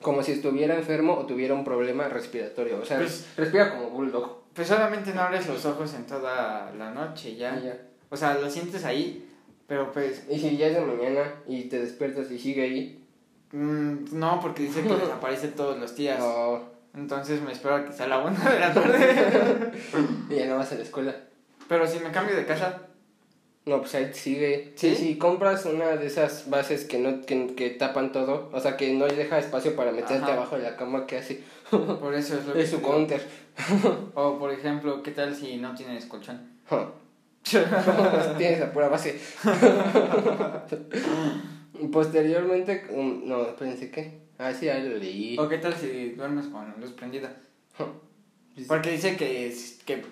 Como si estuviera enfermo o tuviera un problema respiratorio. O sea,
Pues-
respira como bulldog.
Pues solamente no abres los ojos en toda la noche ya.
Ya.
O sea, lo sientes ahí, pero pues
Y si ya es de mañana y te despiertas y sigue ahí,
mm, no, porque dice que desaparece todos los días.
no,
Entonces me espero a que sea la una de la tarde.
y ya no vas a la escuela.
pero si me cambio de casa,
No, pues ahí sigue.
¿Sí?
Si compras una de esas bases que no que, que tapan todo, o sea, que no deja espacio para meterte
Ajá.
abajo de la cama, ¿qué hace?
por eso es lo que
Es su
digo.
counter.
O por ejemplo, ¿qué tal si no tienes colchón?
Tienes la pura base. Posteriormente, um, no, pensé que. Ah, sí, ahí lo leí.
¿O qué tal si duermes con la luz prendida? Porque dice que, que,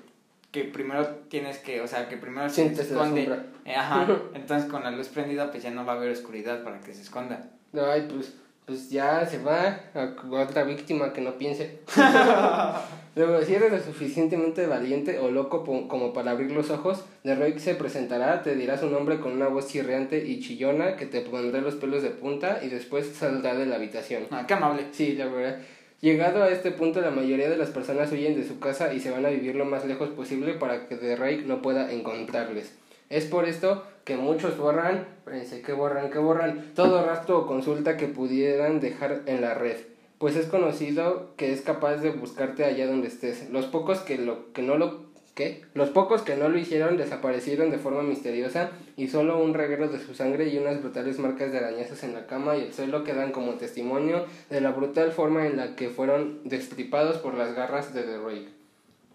que primero tienes que, o sea, que primero se
la
esconde.
sombra.
Eh, Ajá, entonces con la luz prendida pues ya no va a haber oscuridad para que se esconda.
Ay, pues, pues ya se va a otra víctima que no piense. Luego, si eres lo suficientemente valiente o loco como para abrir los ojos, Roy se presentará, te dirá su nombre con una voz chirriante y chillona que te pondrá los pelos de punta y después saldrá de la habitación.
Ah, qué amable.
Sí, la verdad. Llegado a este punto, la mayoría de las personas huyen de su casa y se van a vivir lo más lejos posible para que The Rake no pueda encontrarles. Es por esto que muchos borran, pensé que borran, que borran, todo rastro o consulta que pudieran dejar en la red, pues es conocido que es capaz de buscarte allá donde estés. Los pocos que lo que no lo ¿Qué? Los pocos que no lo hicieron desaparecieron de forma misteriosa y solo un reguero de su sangre y unas brutales marcas de arañazos en la cama y el suelo quedan como testimonio de la brutal forma en la que fueron destripados por las garras de The Rake.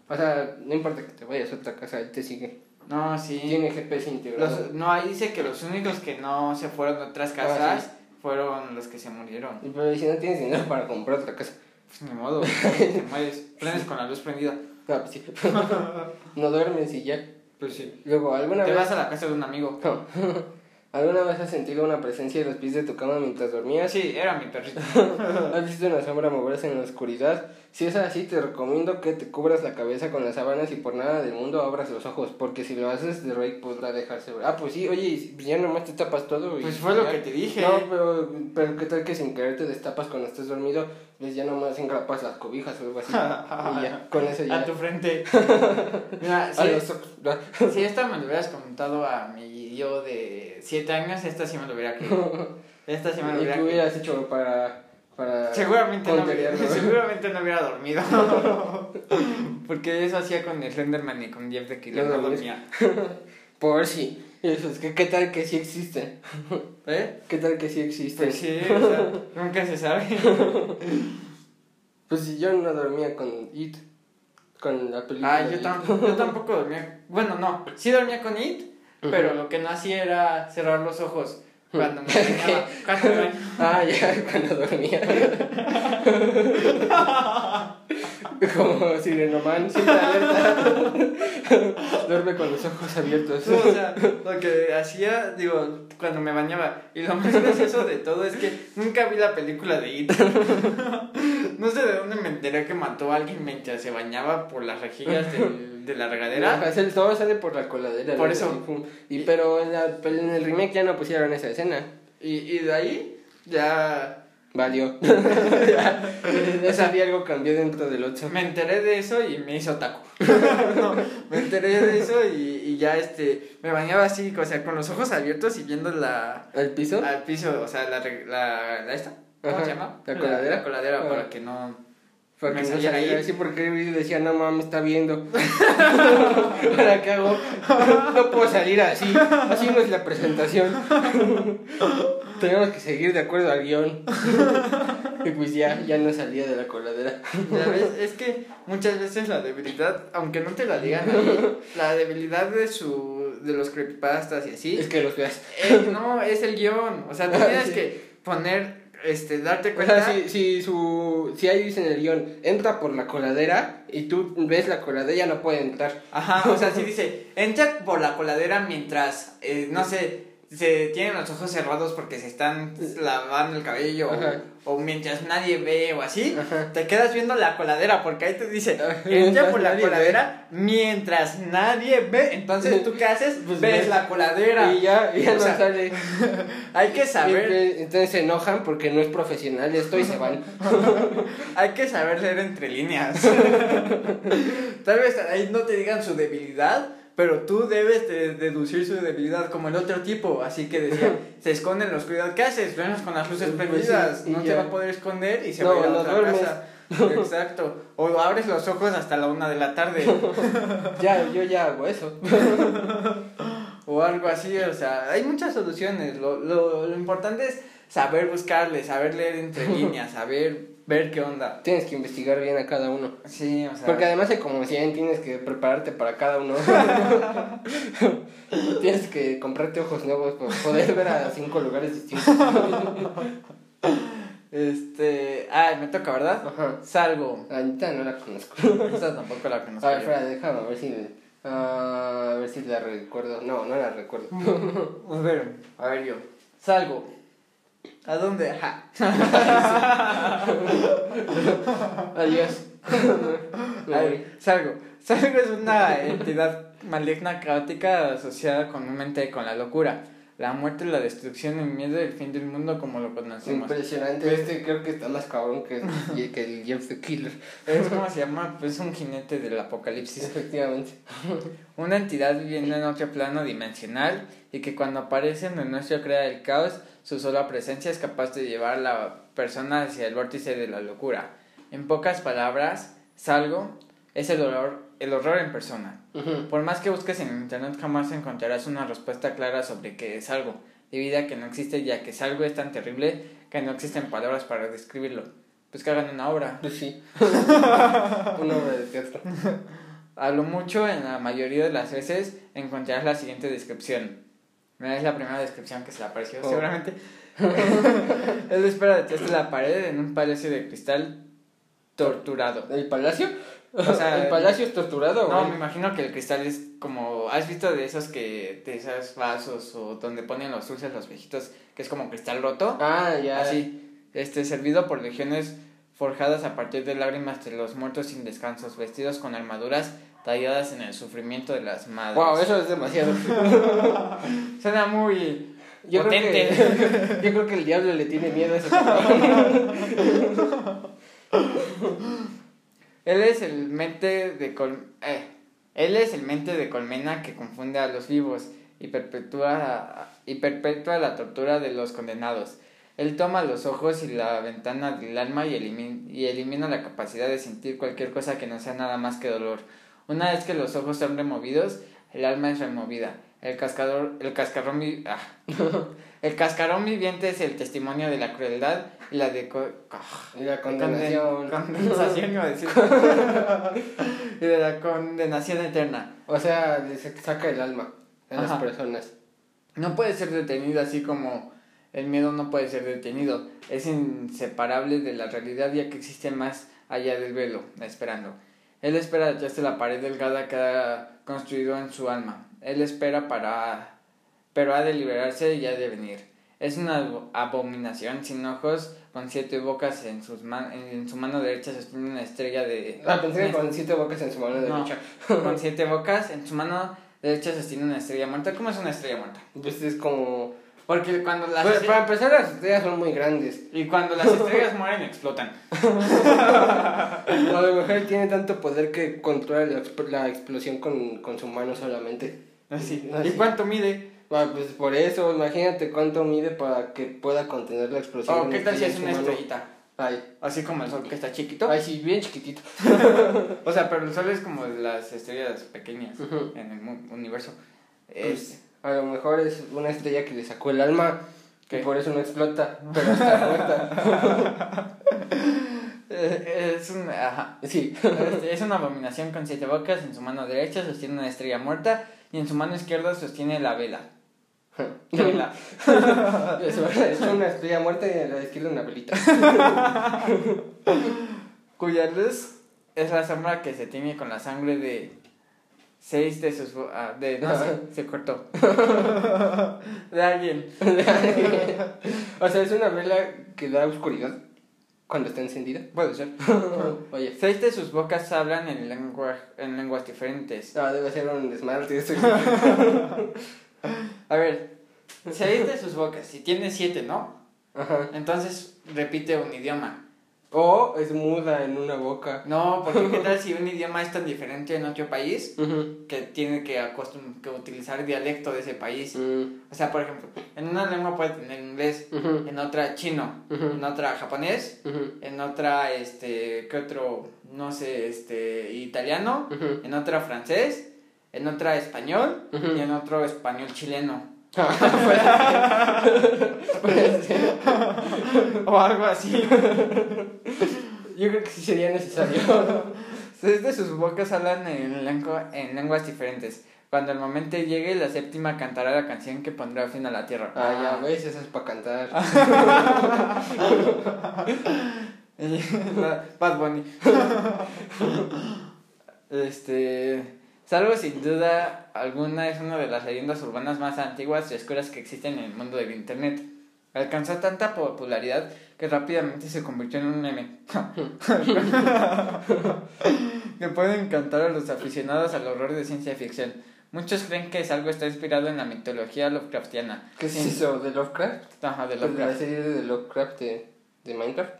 O sea, no importa que te vayas a otra casa, él te sigue.
No, sí.
Tiene GPS integrado.
Los- no, ahí dice que los únicos que no se fueron a otras casas
Ah,
fueron los que se murieron.
Y Pero si no tienes dinero para comprar otra casa.
Pues ni modo, te mueres. Prendes con la luz prendida.
No, pues sí. no duermes y ya.
Pues sí.
Luego, ¿alguna
Te
vez...
vas a la casa de un amigo.
No. ¿Alguna vez has sentido una presencia en los pies de tu cama mientras dormías?
Sí, era mi perrito.
¿Has visto una sombra moverse en la oscuridad? Si es así, te recomiendo que te cubras la cabeza con las sábanas y por nada del mundo abras los ojos, porque si lo haces, The Rake podrá dejarse ver. Ah, pues sí, oye, ya nomás te tapas todo y...
Pues fue lo
ya.
que te dije.
No, pero, pero qué tal que sin querer te destapas cuando estés dormido, pues ya nomás engrapas las cobijas o algo así. y ya, con eso ya.
A tu frente. Mira,
A
si,
los ojos. Ah.
si esta me lo hubieras comentado a mi yo de 7 años, esta sí me lo hubiera creído. Esta sí me lo
¿Y
hubiera
qué
creído.
hubieras hecho para... para
Seguramente no, seguramente no hubiera dormido. Porque eso hacía con el Slenderman y con Jeff de Killer.
No
No dormía.
Por si. Eso es que qué tal que sí existen.
¿Eh?
¿Qué tal que sí existen?
Pues sí, o sea, nunca se sabe.
Pues si yo no dormía con It, con la película.
Ah, yo, tam- yo tampoco dormía. Bueno, no, sí dormía con It, pero lo que no hacía era cerrar los ojos cuando me bañaba. Cuando me.
Ah, ya, cuando dormía. Como Sirenoman, siempre alerta. Duerme con los ojos abiertos.
No, o sea, lo que hacía, digo, cuando me bañaba. Y lo más gracioso de todo es que nunca vi la película de It. No sé de dónde me enteré que mató a alguien mientras se bañaba por las rejillas del- de la regadera.
El- Todo sale por la coladera.
Por
¿no?
eso.
Y, pero en, la, en el remake ya no pusieron esa escena.
Y, y de ahí ya
Valió. Ese día algo cambió dentro del 8.
me enteré de eso y me hizo taco. No, me enteré de eso y, y ya este me bañaba así, o sea, con los ojos abiertos y viendo la
¿Al piso?
al piso, o sea, la, la, la esta, ¿cómo
Ajá,
se llama?
¿la coladera?
La, coladera
Ah.
para que no Me
que no
ahí.
así porque decía, no mames, está viendo. ¿Para qué hago? No puedo salir así. Así no es la presentación. Tenemos que seguir de acuerdo al guion. Y pues ya, ya no salía de la coladera.
Ya ves, es que muchas veces la debilidad, aunque no te la digan ahí, la debilidad de su de los creepypastas y así,
Es que los veas.
eh, no, es el guion, o sea, tú tienes
Sí.
que poner, este, darte
O
cuenta,
sea, si, si, su, si ahí dice en el guion, entra por la coladera y tú ves la coladera, ya no puede entrar.
ajá, o sea, si dice, entra por la coladera mientras, eh, no sé, se tienen los ojos cerrados porque se están lavando el cabello o, o mientras nadie ve o así,
Ajá.
te quedas viendo la coladera porque ahí te dice, entra por la coladera mientras nadie ve. Entonces, ¿tú qué haces?
Pues
ves
ves.
la coladera.
Y ya, y ya no
sea,
sale.
Hay que saber,
Entonces se enojan porque no es profesional esto y se van.
hay que saber leer entre líneas. Tal vez ahí no te digan su debilidad, pero tú debes de deducir su debilidad como el otro tipo. Así que decía, se esconde en la oscuridad. ¿Qué haces? Duermes con las luces
Pues
prendidas. no te
ya.
va a poder esconder y se
No,
va a ir a otra
duermes.
casa. Exacto. O abres los ojos hasta la una de la tarde.
Ya, yo ya hago eso.
o algo así, o sea, hay muchas soluciones. Lo, lo, lo importante es saber buscarle, saber leer entre líneas, saber ver qué onda.
Tienes que investigar bien a cada uno.
Sí, o sea.
Porque además hay como 100, tienes que prepararte para cada uno. tienes que comprarte ojos nuevos para poder ver a cinco lugares distintos.
Este. Ah, me toca, ¿verdad?
Ajá.
Salgo.
Ahorita no la conozco.
Esta tampoco la conozco.
A ver, espera, déjame a ver si. ah, a ver si la recuerdo. No, no la recuerdo.
A ver, a ver yo. Salgo. ¿A dónde? Ajá.
Adiós.
A ver, salgo. Salgo es una entidad maligna, caótica, asociada comúnmente con la locura, la muerte, la destrucción, el miedo y el fin del mundo como lo conocemos.
Impresionante. Este creo que está más cabrón que, que el Jeff the Killer.
Es como se llama, pues un jinete del apocalipsis.
Efectivamente.
Una entidad viviendo en otro plano dimensional y que cuando aparece en el nuestro crea el caos, su sola presencia es capaz de llevar a la persona hacia el vórtice de la locura. En pocas palabras, salgo es el horror, el horror en persona. Por más que busques en internet jamás encontrarás una respuesta clara sobre qué es algo, debido a que no existe ya que es algo es tan terrible que no existen palabras para describirlo. Pues que hagan una obra.
Pues sí. Una obra de teatro.
A lo mucho, en la mayoría de las veces, encontrarás la siguiente descripción. Mira, es la primera descripción que se le apareció,
Oh.
seguramente. Él espera detrás de la pared en un palacio de cristal torturado.
¿El palacio?
O sea,
¿El palacio es torturado?
No,
güey?
me imagino que el cristal es como... ¿Has visto de esos que... de esos vasos o donde ponen los dulces los viejitos, que es como cristal roto?
Ah, ya.
Así, este, servido por legiones forjadas a partir de lágrimas de los muertos sin descansos, vestidos con armaduras talladas en el sufrimiento de las madres.
Wow, eso es demasiado.
Suena muy
Yo creo,
potente.
que, yo creo que el diablo le tiene miedo a ese cabrón.
Él es el mente de col eh, él es el mente de colmena que confunde a los vivos y perpetúa y perpetúa la tortura de los condenados. Él toma los ojos y la ventana del alma y, elimi- y elimina la capacidad de sentir cualquier cosa que no sea nada más que dolor. Una vez que los ojos son removidos, el alma es removida. El cascador, el ah. el cascarón viviente es el testimonio de la crueldad la de
Y la condenación.
condenación iba a decir. y de la condenación eterna.
O sea, saca el alma a las personas.
No puede ser detenido así como el miedo no puede ser detenido. Es inseparable de la realidad ya que existe más allá del velo, esperando. Él espera detrás de la pared delgada que ha construido en su alma. Él espera para... pero ha de liberarse y ha de venir. Es una abo- abominación sin ojos, con siete bocas en, sus man- en su mano derecha sostiene una estrella de...
Ah, pensé que con siete bocas en su mano
No.
derecha.
con siete bocas, en su mano derecha sostiene una estrella muerta. ¿Cómo es una estrella muerta?
Pues es como.
Porque cuando las
Pues, para empezar, las estrellas son muy grandes.
y cuando las estrellas mueren explotan.
A lo mejor tiene tanto poder que controla la, la explosión con, con su mano solamente.
Así.
Así.
¿Y cuánto mide?
Ah, pues por eso, imagínate cuánto mide para que pueda contener la explosión.
¿O
de
Oh, qué tal si es una estrellita?
Ay,
Así como el sol que está chiquito.
ay, sí, bien chiquitito.
O sea, pero el sol es como las estrellas pequeñas
Ujú.
en el universo. Es...
Pues, a lo mejor es una estrella que le sacó el alma
¿Qué?
y por eso no explota, pero está muerta.
Es un... Ajá.
Sí.
Este, Es una abominación con siete bocas. En su mano derecha sostiene una estrella muerta y en su mano izquierda sostiene la vela.
Es es una estrella muerta y a la izquierda una velita.
Cuya luz es la sombra que se tiñe con la sangre de seis de sus... ah, de, no sé, se cortó. de alguien.
o sea, es una vela que da oscuridad cuando está encendida.
Puede ser.
Oye.
Seis de sus bocas hablan en, lengua, en lenguas diferentes.
No, debe ser un esmalte.
A ver, seis de sus bocas, si tiene siete, ¿no?
Ajá.
Entonces repite un idioma.
O es muda en una boca.
No, porque qué tal si un idioma es tan diferente en otro país que tiene que, acostum que utilizar dialecto de ese país.
Mm,
O sea, por ejemplo, en una lengua puede tener inglés, en otra chino, en otra japonés, en otra, este, ¿qué otro? No sé, este, italiano, en otra francés, en otra español
Ujú.
y en otro español chileno.
Puede ser.
o algo así.
Yo creo que sí sería necesario.
Seis de sus bocas hablan en, lengua, en lenguas diferentes. Cuando el momento llegue, la séptima cantará la canción que pondrá fin a la tierra.
Ah, ya ves, eso es para cantar.
Bad Bunny. este. Salvo sin duda alguna es una de las leyendas urbanas más antiguas y oscuras que existen en el mundo del internet. Alcanzó tanta popularidad que rápidamente se convirtió en un meme. que puede encantar a los aficionados al horror de ciencia ficción. Muchos creen que es algo está inspirado en la mitología Lovecraftiana.
¿Qué es eso? ¿De Lovecraft?
Ajá, de
Pues
Lovecraft.
La serie de Lovecraft de, de Minecraft.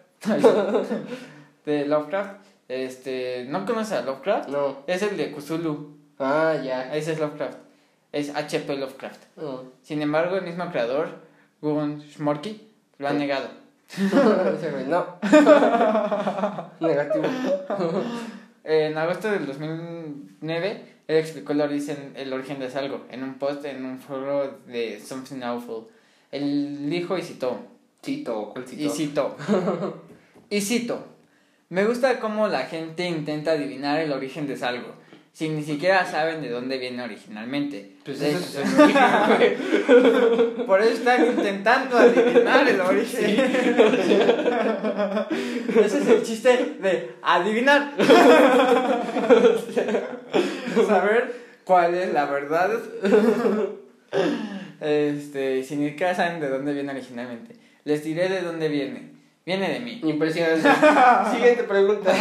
de Lovecraft. Este, ¿no conoces a Lovecraft?
No.
Es el de Cthulhu.
Ah, ya.
Ese es Lovecraft. Es H.P. Lovecraft.
No.
Sin embargo, el mismo creador, Gun Schmorky, lo ha negado.
No. Negativo.
En agosto del 2009, él explicó el origen, el origen de algo en un post en un foro de Something Awful. Él dijo y citó.
Cito, ¿cuál cito?
Y cito. y cito. Me gusta cómo la gente intenta adivinar el origen de algo, si ni siquiera saben de dónde viene originalmente.
Pues
De-
eso es el origen, güey.
Por eso están intentando adivinar el origen. Ese es el chiste de adivinar. Saber cuál es la verdad. Este, si ni siquiera saben de dónde viene originalmente. Les diré de dónde viene. Viene de mí.
Impresionante. Siguiente pregunta.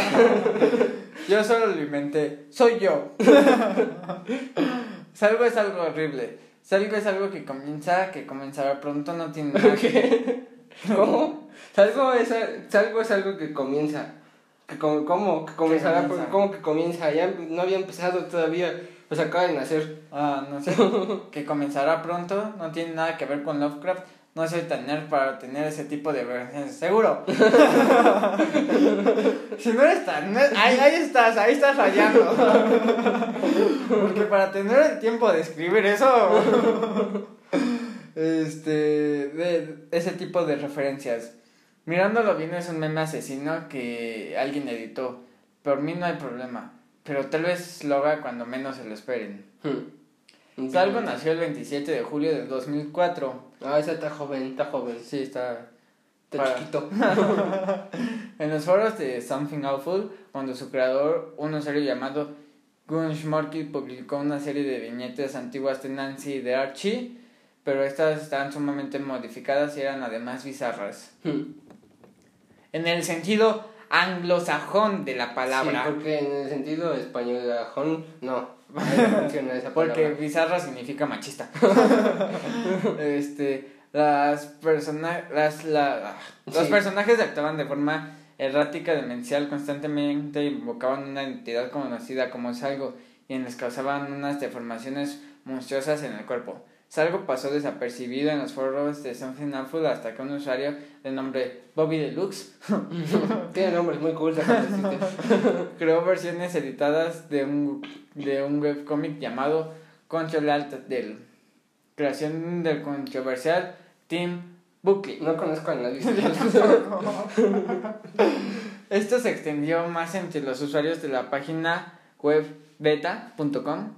Yo solo lo inventé. Soy yo. Salgo es algo horrible. Salgo es algo que comienza, que comenzará pronto, no tiene nada que
¿Cómo? Salgo es, salgo es algo que comienza. Que com- ¿Cómo? Que comenzará.
Comienza.
¿Cómo que comienza? Ya no había empezado todavía. Pues acaba de nacer.
Ah, no sé. que comenzará pronto, no tiene nada que ver con Lovecraft. No soy tan nerd para tener ese tipo de versiones. Seguro. si no eres tan nerd, ahí, ahí estás, ahí estás rayando. Porque para tener el tiempo de escribir eso. este. De ese tipo de referencias. Mirándolo bien es un meme asesino que alguien editó. Por mí no hay problema. Pero tal vez lo haga cuando menos se lo esperen.
Hmm.
Salgo nació el 27 de julio del 2004.
Ah, esa está joven, está joven.
Sí, está.
Está
Para-
chiquito.
En los foros de Something Awful, cuando su creador, un usuario llamado Gun Schmorky, publicó una serie de viñetas antiguas de Nancy y de Archie, pero estas estaban sumamente modificadas y eran además bizarras.
Hmm.
En el sentido anglosajón de la palabra.
Sí, porque en el sentido español, no. Esa.
Porque bizarra significa machista. este, las persona, las, la, los
Sí.
personajes actuaban de forma errática, demencial, constantemente invocaban una entidad conocida como Salgo y les causaban unas deformaciones monstruosas en el cuerpo. Salgo pasó desapercibido en los foros de Something Awful hasta que un usuario de nombre Bobby Deluxe
Tiene nombres muy cool,
creó versiones editadas de un, de un webcómic llamado Control Alt Del, creación del controversial Tim Buckley.
No conozco a nadie.
Esto se extendió más entre los usuarios de la página web beta.com,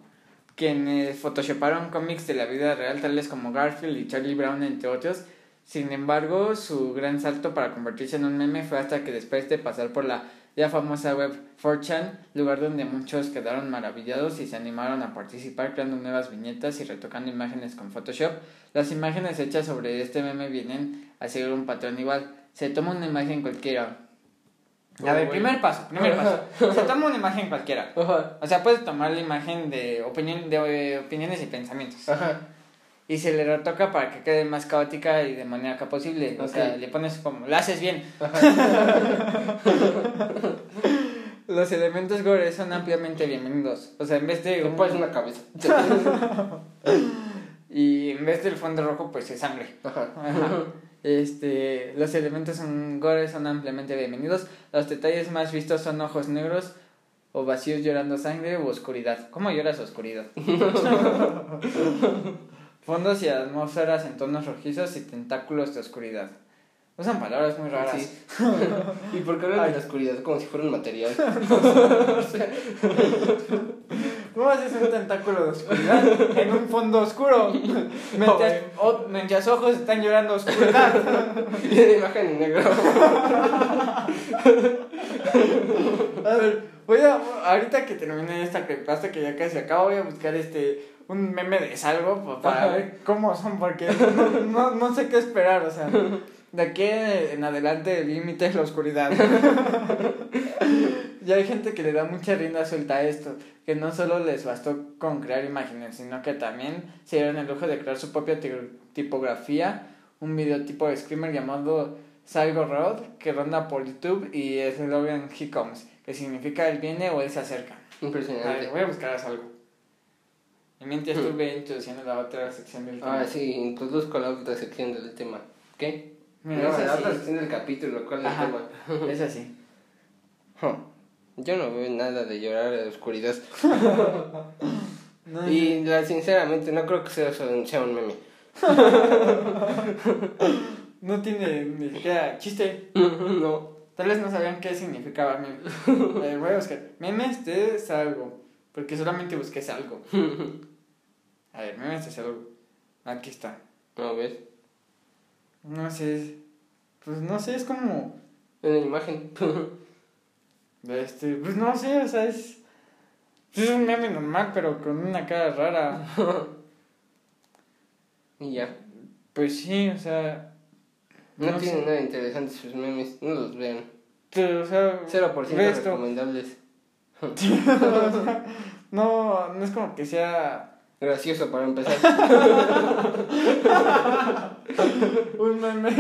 quienes photoshoparon cómics de la vida real tales como Garfield y Charlie Brown, entre otros. Sin embargo, su gran salto para convertirse en un meme fue hasta que después de pasar por la ya famosa web 4chan, lugar donde muchos quedaron maravillados y se animaron a participar creando nuevas viñetas y retocando imágenes con Photoshop. Las imágenes hechas sobre este meme vienen a seguir un patrón igual. Se toma una imagen cualquiera. A ver, primer paso, primer paso. Se toma una imagen cualquiera.
Ajá.
O sea, puedes tomar la imagen de, opinión, de eh, opiniones y pensamientos.
Ajá.
Y se le retoca para que quede más caótica y de manera que posible. O sea, le pones como, lo haces bien. Los elementos gore son ampliamente bienvenidos. O sea, en vez de...
Te pones una cabeza.
Y en vez del fondo rojo, pues es sangre.
Ajá.
Ajá. Este, los elementos son gore son ampliamente bienvenidos. Los detalles más vistos son ojos negros o vacíos llorando sangre u oscuridad. ¿Cómo lloras oscuridad? Fondos y atmósferas en tonos rojizos y tentáculos de oscuridad. Usan palabras muy raras.
Sí. ¿Y por qué hablan de la oscuridad como si fuera un material?
¿Cómo haces un tentáculo de oscuridad en un fondo oscuro? Mientras, o- mientras ojos están llorando oscuridad.
Y la imagen en negro.
A ver, voy a. Ahorita que termine esta creepypasta que ya casi acabo, voy a buscar este. Un meme de salvo pa- para
Ajá.
ver cómo son, porque no, no, no sé qué esperar, o sea. De aquí en adelante el límite es la oscuridad. ya hay gente que le da mucha rienda suelta a esto, que no solo les bastó con crear imágenes, sino que también se dieron el lujo de crear su propia ti- tipografía, un videotipo de Screamer llamado Salgo Road, que ronda por YouTube y es el eslogan He Comes, que significa él viene o él se acerca. A ver,
Impresionante.
voy a buscar a Salgo. Y mientras estuve introduciendo la otra sección del tema.
Ah, sí, introduzco la otra sección del tema. ¿Qué?
Mira,
no,
es
la
así.
otra sección del capítulo, ¿cuál es el tema?
Es así.
Huh. Yo no veo nada de llorar de oscuridad.
No,
Y la- sinceramente no creo que sea, sea un meme.
no tiene ni siquiera chiste.
no.
Tal vez no sabían qué significaba meme. Eh, voy a buscar. Memes de salgo. Porque solamente busqué salgo. A ver, memes de salgo. Aquí está.
¿No ves?
No sé. es- Pues no sé, es como.
En la imagen.
Este, pues no sé, o sea, es. Es un meme normal, pero con una cara rara.
y ya.
Pues sí, o sea.
No,
No
tienen
sé.
nada interesante sus memes. No los vean.
Pero, o sea.
0%
ve esto.
recomendables.
No, no es como que sea
Gracioso para empezar.
un meme.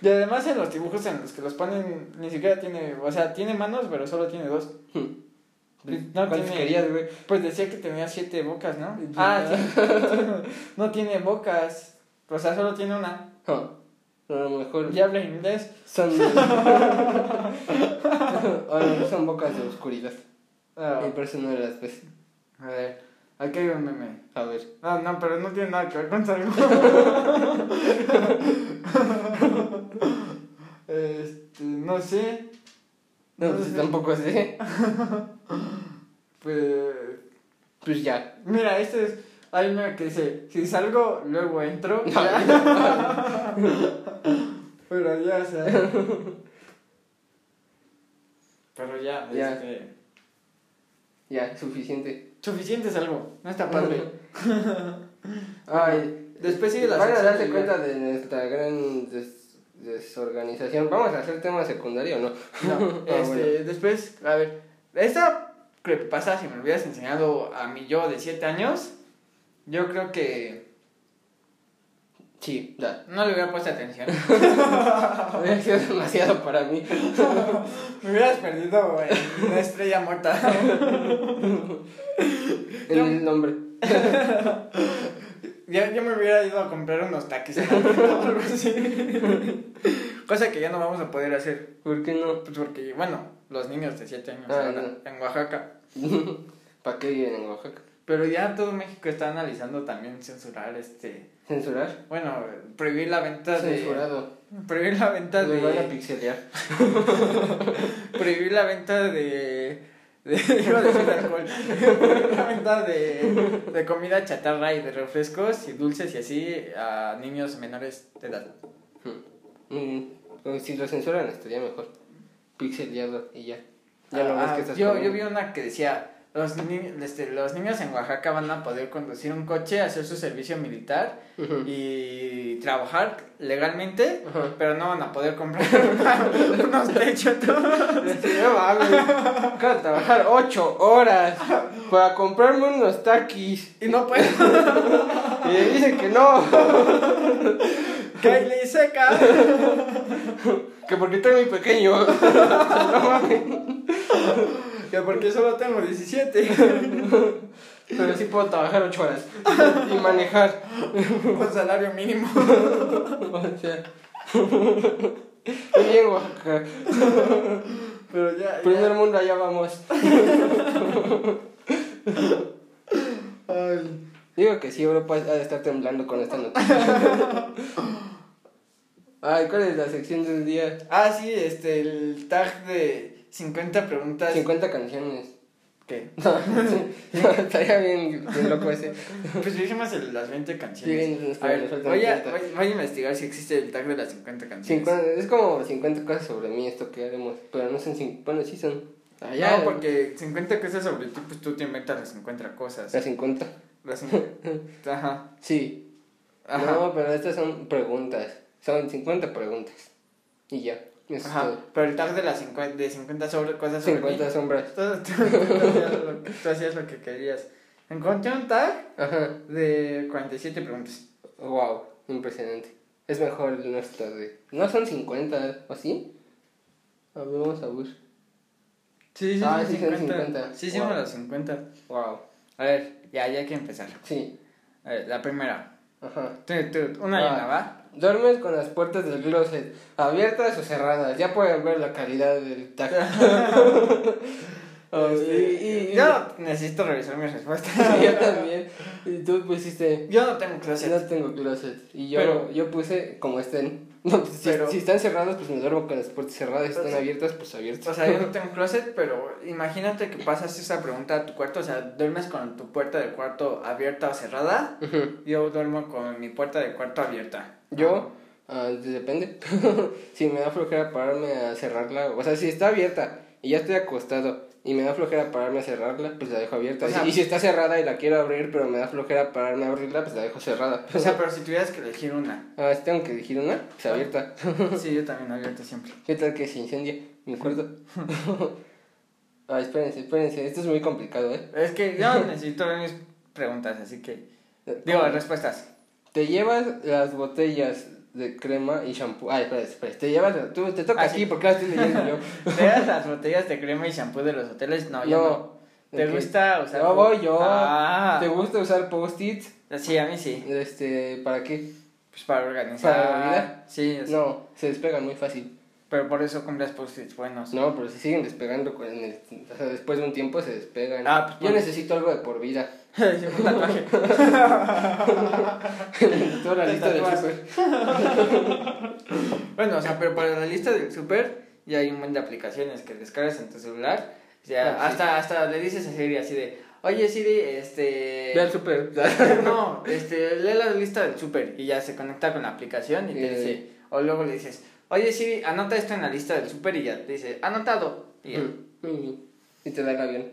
Y además en los dibujos en los que los ponen, ni siquiera tiene, o sea, tiene manos, pero solo tiene dos. No
¿Cuántos
tiene,
querías, güey?
pues decía que tenía siete bocas, ¿no? Ah,
ya.
tiene- no tiene bocas, o sea, solo tiene una.
Huh. A lo mejor
Y habla inglés.
son. Son bocas de oscuridad.
Ah,
Y por eso no las
a ver, aquí hay un meme.
A ver.
No, no, pero no tiene nada que ver con salgo. este, no sé.
No,
No
pues
sé.
tampoco sé.
Pues.
Pues ya.
Mira, este es. Hay una que dice: si salgo, luego entro. pero ya, o sea. Pero ya,
Ya.
este.
Ya, suficiente.
Suficiente es algo, no está padre.
Ay,
Después sigue la
Van a darse cuenta de nuestra gran des- desorganización. ¿Vamos a hacer tema secundario no?
No,
Ah,
este,
bueno.
después, a ver, esta creepypasta, si me lo hubieras enseñado a mi yo de 7 años, yo creo que
Sí, ya.
no le hubiera puesto atención.
Hubiera sido demasiado para mí.
me hubieras perdido en una estrella muerta.
En el nombre.
ya, yo me hubiera ido a comprar unos taquis. Cosa que ya no vamos a poder hacer.
¿Por qué no?
Pues porque, bueno, los niños de 7 años
Ah, no.
en Oaxaca.
¿Para qué viven en Oaxaca?
Pero ya todo México está analizando también censurar este.
¿Censurar?
Bueno, prohibir la venta de.
Censurado.
Prohibir la venta
Me van a
de.
pixelear.
Prohibir la venta de. de iba a decir alcohol. Prohibir la venta de, de comida chatarra y de refrescos y dulces y así a niños menores de edad.
Mm, pues si lo censuran estaría mejor. pixeleado y ya. Ya
Ah,
ves que estás
yo, yo vi una que decía, los, ni- este, los niños en Oaxaca van a poder conducir un coche, hacer su servicio militar y trabajar legalmente, pero no van a poder comprar una- unos techos.
De trabajar ocho horas para comprarme unos taquis.
Y no pueden.
Y le dicen que no,
le seca.
que porque estoy muy pequeño. No mames.
Que porque solo tengo 17.
Pero sí puedo trabajar ocho horas y manejar.
Con salario mínimo.
O sea, bien, Oaxaca.
Pero ya.
Primer
ya.
mundo, allá vamos.
Ay.
Digo que sí, Europa ha de estar temblando con esta noticia. Ay, ¿cuál es la sección del día?
Ah, sí, este, el tag de 50 preguntas.
50 canciones.
¿Qué?
Estaría bien, bien loco ese.
Pues yo hicimos el- las 20 canciones.
Sí,
a ver, voy a,
50.
voy, voy a investigar si existe el tag de las 50 canciones.
50, es como 50 cosas sobre mí esto que haremos. Pero no son 50. Bueno, sí son. Ah, ya,
No, porque 50 cosas sobre ti, pues tú te inventas las 50 cosas.
Las 50.
Las 50. Ajá.
Sí.
Ajá.
No, pero estas son preguntas. Son 50 preguntas. Y ya. Eso es
Ajá. Pero el tag de las 50, de 50 sobre cosas sobre
50
mí.
sombras.
Tú, tú- tú hacías lo, tú hacías lo que querías. Encontré un tag
Ajá.
de 47 preguntas.
Wow, impresionante. Es mejor el nuestro de. No son 50, ¿o sí? A ver, vamos a ver.
Sí, sí,
Ah,
sí,
sí, son
50.
50.
Sí, hicimos
Wow.
las 50.
Wow.
A ver, ya, ya hay que empezar.
Sí.
A ver, la primera.
Ajá.
Tú, tú, una y
Ah.
una, ¿va?
Duermes con las puertas del closet abiertas o cerradas. Ya pueden ver la calidad del tag. Oh, y, y, y-
Yo necesito revisar mis respuestas.
Sí, yo también. Y tú pusiste.
Yo no tengo closet.
No tengo closet. Y yo,
Pero-
yo puse como estén. No, si,
Pero-
si están cerrados, pues me duermo con las puertas cerradas. Si están abiertas, pues abiertas.
O sea, yo no tengo closet, pero imagínate que pasas esa pregunta a tu cuarto. O sea, duermes con tu puerta del cuarto abierta o cerrada. Yo duermo con mi puerta del cuarto abierta.
Yo, ah, depende. si me da flojera pararme a cerrarla, o sea, si está abierta y ya estoy acostado y me da flojera pararme a cerrarla, pues la dejo abierta.
O sea-
y si está cerrada y la quiero abrir, pero me da flojera pararme a abrirla, pues la dejo cerrada.
O sea, pero si tuvieras que elegir una.
Ah, si tengo que elegir una, pues abierta.
Sí, yo también abierta siempre.
¿Qué tal que se incendia mi cuarto? ah, espérense, espérense, esto es muy complicado, ¿eh?
Es que yo necesito ver mis preguntas, así que. Digo, respuestas.
Te llevas las botellas de crema y shampoo. Ay, espera, espera. Te llevas. Tú, te toca
Ah,
a ti
sí.
porque las estoy leyendo yo.
¿Te das las botellas de crema y shampoo de los hoteles? No, yo no. ¿Te gusta usar
No, voy yo.
Ah.
¿Te gusta usar post-its?
Sí, a mí sí.
Este, ¿para qué?
Pues para organizar.
¿Para la vida?
Sí,
No, se despegan muy fácil.
pero por eso compras post-its buenos.
No, pero si siguen despegando con el, o sea, después de un tiempo se despegan.
Ah, pues,
Yo necesito algo de por vida.
Un tatuaje.
Toda la lista de
tatúas.
súper.
Bueno, o sea, pero para la lista del super ya hay un montón de aplicaciones que descargas en tu celular. O sea,
Ah, sí.
hasta, hasta le dices a Siri así de, oye Siri, este...
Ve al súper.
no, este, lee la lista del super y ya se conecta con la aplicación y te dice, o luego le dices, oye Siri, anota esto en la lista del super y ya te dice, anotado. Y ya.
Mm, Y te da el avión.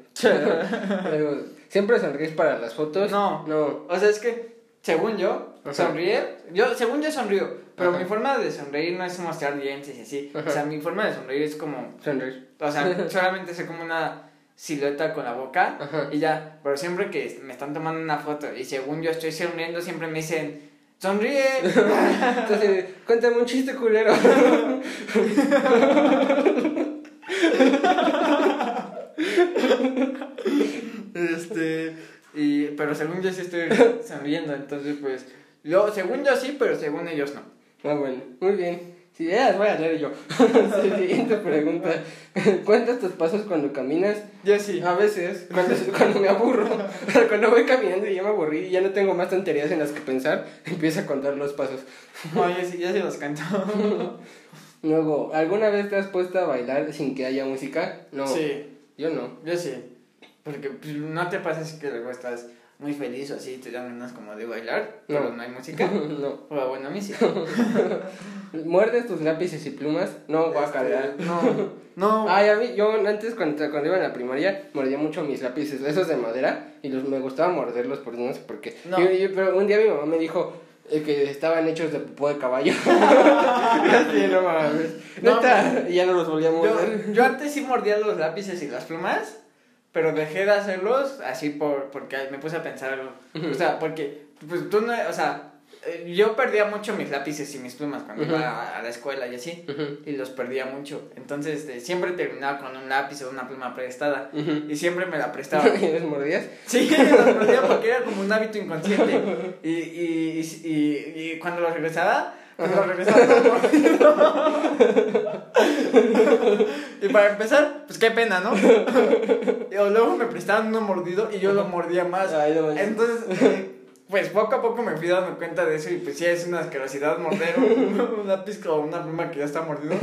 ¿Siempre sonríes para las fotos?
No.
No.
O sea, es que, según yo,
Ajá.
sonreír, yo, según yo sonrío, pero
Ajá.
mi forma de sonreír no es mostrar dientes y así. O sea, mi forma de sonreír es como,
Sonreír.
o sea, solamente sé como una silueta con la boca y ya. Pero siempre que me están tomando una foto y según yo estoy sonriendo, siempre me dicen, sonríe.
Entonces, cuéntame un chiste culero.
pero según yo sí estoy sonriendo, entonces pues, yo, según yo sí, pero según ellos no.
Ah, bueno, muy bien. Sí, ya las voy a leer yo. Siguiente pregunta. ¿Cuentas tus pasos cuando caminas?
Yo sí.
A veces, cuando, cuando me aburro, cuando voy caminando y ya me aburrí y ya no tengo más tonterías en las que pensar, empiezo a contar los pasos.
No, yo sí, yo sí los canto.
Luego, ¿alguna vez te has puesto a bailar sin que haya música? No.
Sí,
Yo no.
yo sí. Porque pues, no te pasa así que luego estás muy feliz o así, te dan ganas como de bailar, pero no hay música.
no.
Pero bueno, a mí sí.
¿Muerdes tus lápices y plumas? No, guacala.
Este, no, no.
Ay, a mí, yo antes cuando, cuando iba en la primaria mordía mucho mis lápices, esos de madera, y los, me gustaba morderlos, por no sé por qué.
No.
Y- y- pero un día mi mamá me dijo eh, que estaban hechos de popó de caballo. No mames.
No,
ya no los volví a morder.
Yo, yo antes sí mordía los lápices y las plumas, pero dejé de hacerlos así por porque me puse a pensar algo. O sea, porque pues tú no, o sea, eh, yo perdía mucho mis lápices y mis plumas cuando iba a, la escuela y así. Y los perdía mucho. Entonces, este, siempre terminaba con un lápiz o una pluma prestada. Y siempre me la prestaba.
¿Y los mordías?
Sí, los perdía porque era como un hábito inconsciente. Y, y, y, y, y cuando los regresaba, mordido. Y para empezar, pues qué pena, ¿no? Y luego me prestaban uno mordido y yo lo mordía más. Entonces, eh, pues poco a poco me fui dando cuenta de eso y pues sí es una asquerosidad morder un, lápiz o una pluma que ya está mordido.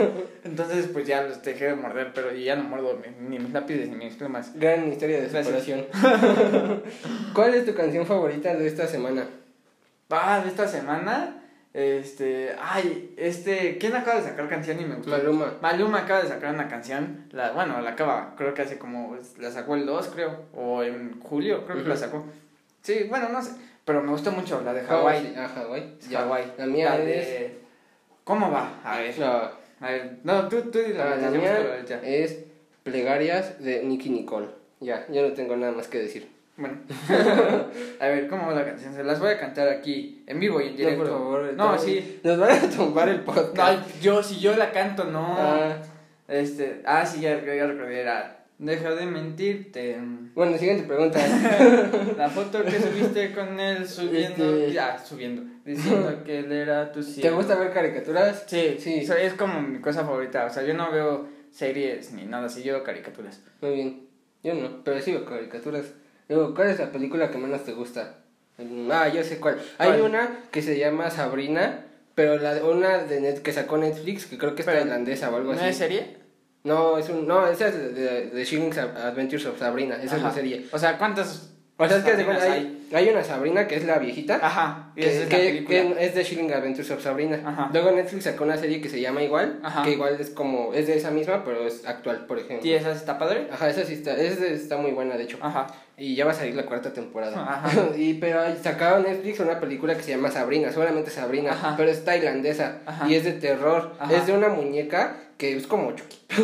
Entonces, pues ya los dejé de morder, pero ya no muerdo ni, mis lápices ni mis plumas.
Gran historia de superación. ¿Cuál es tu canción favorita de esta semana?
Ah, de esta semana, este, ay, este, ¿quién acaba de sacar canción y me gustó?
Maluma.
Maluma acaba de sacar una canción, la, bueno, la acaba, creo que hace como, la sacó el 2, creo, o en julio, creo que la sacó. Sí, bueno, no sé, pero me gustó mucho la de
Hawái. Ah, Hawái.
Hawái.
La mía
La
es...
de- ¿Cómo va? A ver,
No,
a ver, no, tú, tú la,
la, la mía es Plegarias de Nicky Nicole. Ya, yo no tengo nada más que decir.
Bueno, a ver, ¿cómo va la canción? Se las voy a cantar aquí, en vivo y en directo.
No, por favor.
No, sí.
Nos van a tumbar el podcast.
No, yo, si yo la canto, no.
Ah,
Este, ah, sí, ya, ya recordé, era, deja de mentirte.
bueno, siguiente pregunta.
La foto que subiste con él subiendo,
Este-
ya, subiendo, diciendo que él era tu
¿Te
cielo.
gusta ver caricaturas?
Sí,
Sí.
sí. es como mi cosa favorita, o sea, yo no veo series ni nada así, yo veo caricaturas.
Muy bien. Yo no, pero sí veo caricaturas. Luego, ¿cuál es la película que menos te gusta? Mm, Ah, yo sé cuál. Hay
¿Cuál?
una que se llama Sabrina, pero la una de net, que sacó Netflix, que creo que es
Pero,
tailandesa o algo
¿No
así.
es serie?
No, es un, no, esa es de, de, de Adventures of Sabrina, esa es la serie.
O sea, ¿cuántas?
O sea, es que
Sabrinas
cuenta, hay, hay una Sabrina que es la viejita,
Ajá, y
que,
es
que- que es de Shilling Adventures of Sabrina.
Ajá.
Luego Netflix sacó una serie que se llama igual,
Ajá.
que igual es como, es de esa misma, pero es actual, por ejemplo.
¿Y esa está padre?
Ajá, esa sí está, esa está muy buena, de hecho.
Ajá.
Y ya va a salir la cuarta temporada.
Ajá.
y pero hay- sacaron Netflix una película que se llama Sabrina, solamente Sabrina,
Ajá.
pero es tailandesa
Ajá.
y es de terror.
Ajá.
Es de una muñeca que es como Chucky.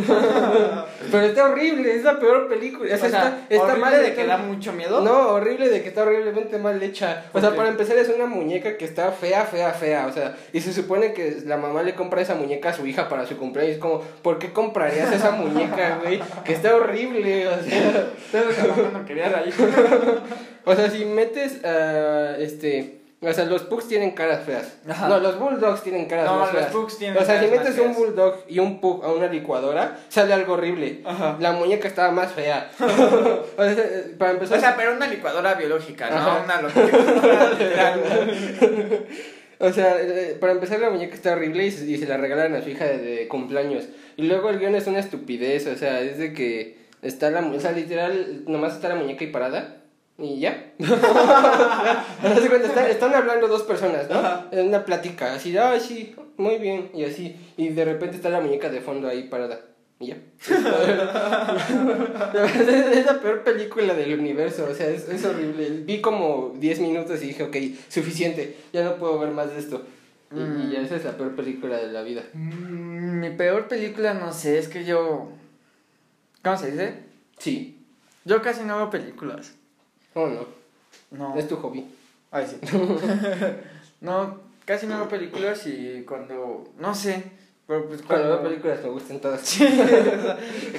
pero está horrible, es la peor película. O sea,
o sea,
está, está
horrible
mal
de que da mucho miedo.
No, horrible de que está horriblemente mal hecha. O sea, para empezar es una muñeca que está fea, fea, fea. O sea, y se supone que la mamá le compra esa muñeca a su hija para su cumpleaños. Es como, ¿por qué comprarías esa muñeca, güey? Que está horrible, o sea.
no quería reír.
O sea, si metes, ah, este... O sea, los pugs tienen caras feas.
Ajá.
No, los bulldogs tienen caras
No,
más
los
feas.
pugs tienen
O sea, si metes un bulldog y un pug a una licuadora, sale algo horrible.
Ajá.
La muñeca estaba más fea. o sea, eh, para empezar...
O sea, pero una licuadora biológica, no una.
O sea, eh, para empezar la muñeca está horrible y se, y se la regalan a su hija de, de cumpleaños. Y luego el guion es una estupidez, o sea, es de que está la, o sea, literal, nomás está la muñeca y parada. Y ya. Están, están hablando dos personas, ¿no?
Ajá.
En una plática, así, ay, sí, muy bien, y así. Y de repente está la muñeca de fondo ahí parada. Y ya. es la peor película del universo, o sea, es, es horrible. Vi como 10 minutos y dije, ok, suficiente, ya no puedo ver más de esto. Y, y ya esa es la peor película de la vida.
Mm, Mi peor película, no sé, es que yo. ¿Cómo se dice?
Sí,
Yo casi no veo películas.
Oh no,
No.
es tu hobby.
Ay, sí. no, casi no veo películas y cuando. No sé. Pero pues
Cuando
cuando.
veo películas me gustan todas.
Sí,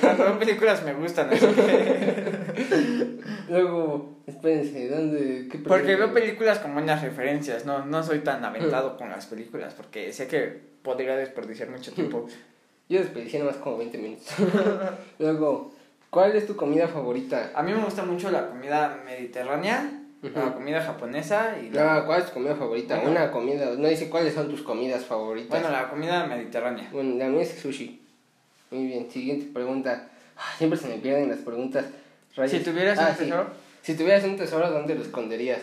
cuando veo películas me gustan. así que-
Luego, espérense, ¿dónde? ¿Qué
Porque veo películas con buenas referencias. No, no soy tan aventado con las películas. Porque sé que podría desperdiciar mucho tiempo.
Yo desperdicié nomás como 20 minutos. Luego, ¿cuál es tu comida favorita?
A mí me gusta mucho la comida mediterránea, la comida japonesa y la,
Ah, ¿cuál es tu comida favorita?
Bueno.
Una comida, no dice cuáles son tus comidas favoritas.
bueno, la comida mediterránea.
Bueno, la mía es sushi. Muy bien, siguiente pregunta. Ah, Siempre se me pierden las preguntas. rayos.
Si tuvieras
Ah,
un
sí.
tesoro.
Si tuvieras un tesoro, ¿dónde lo esconderías?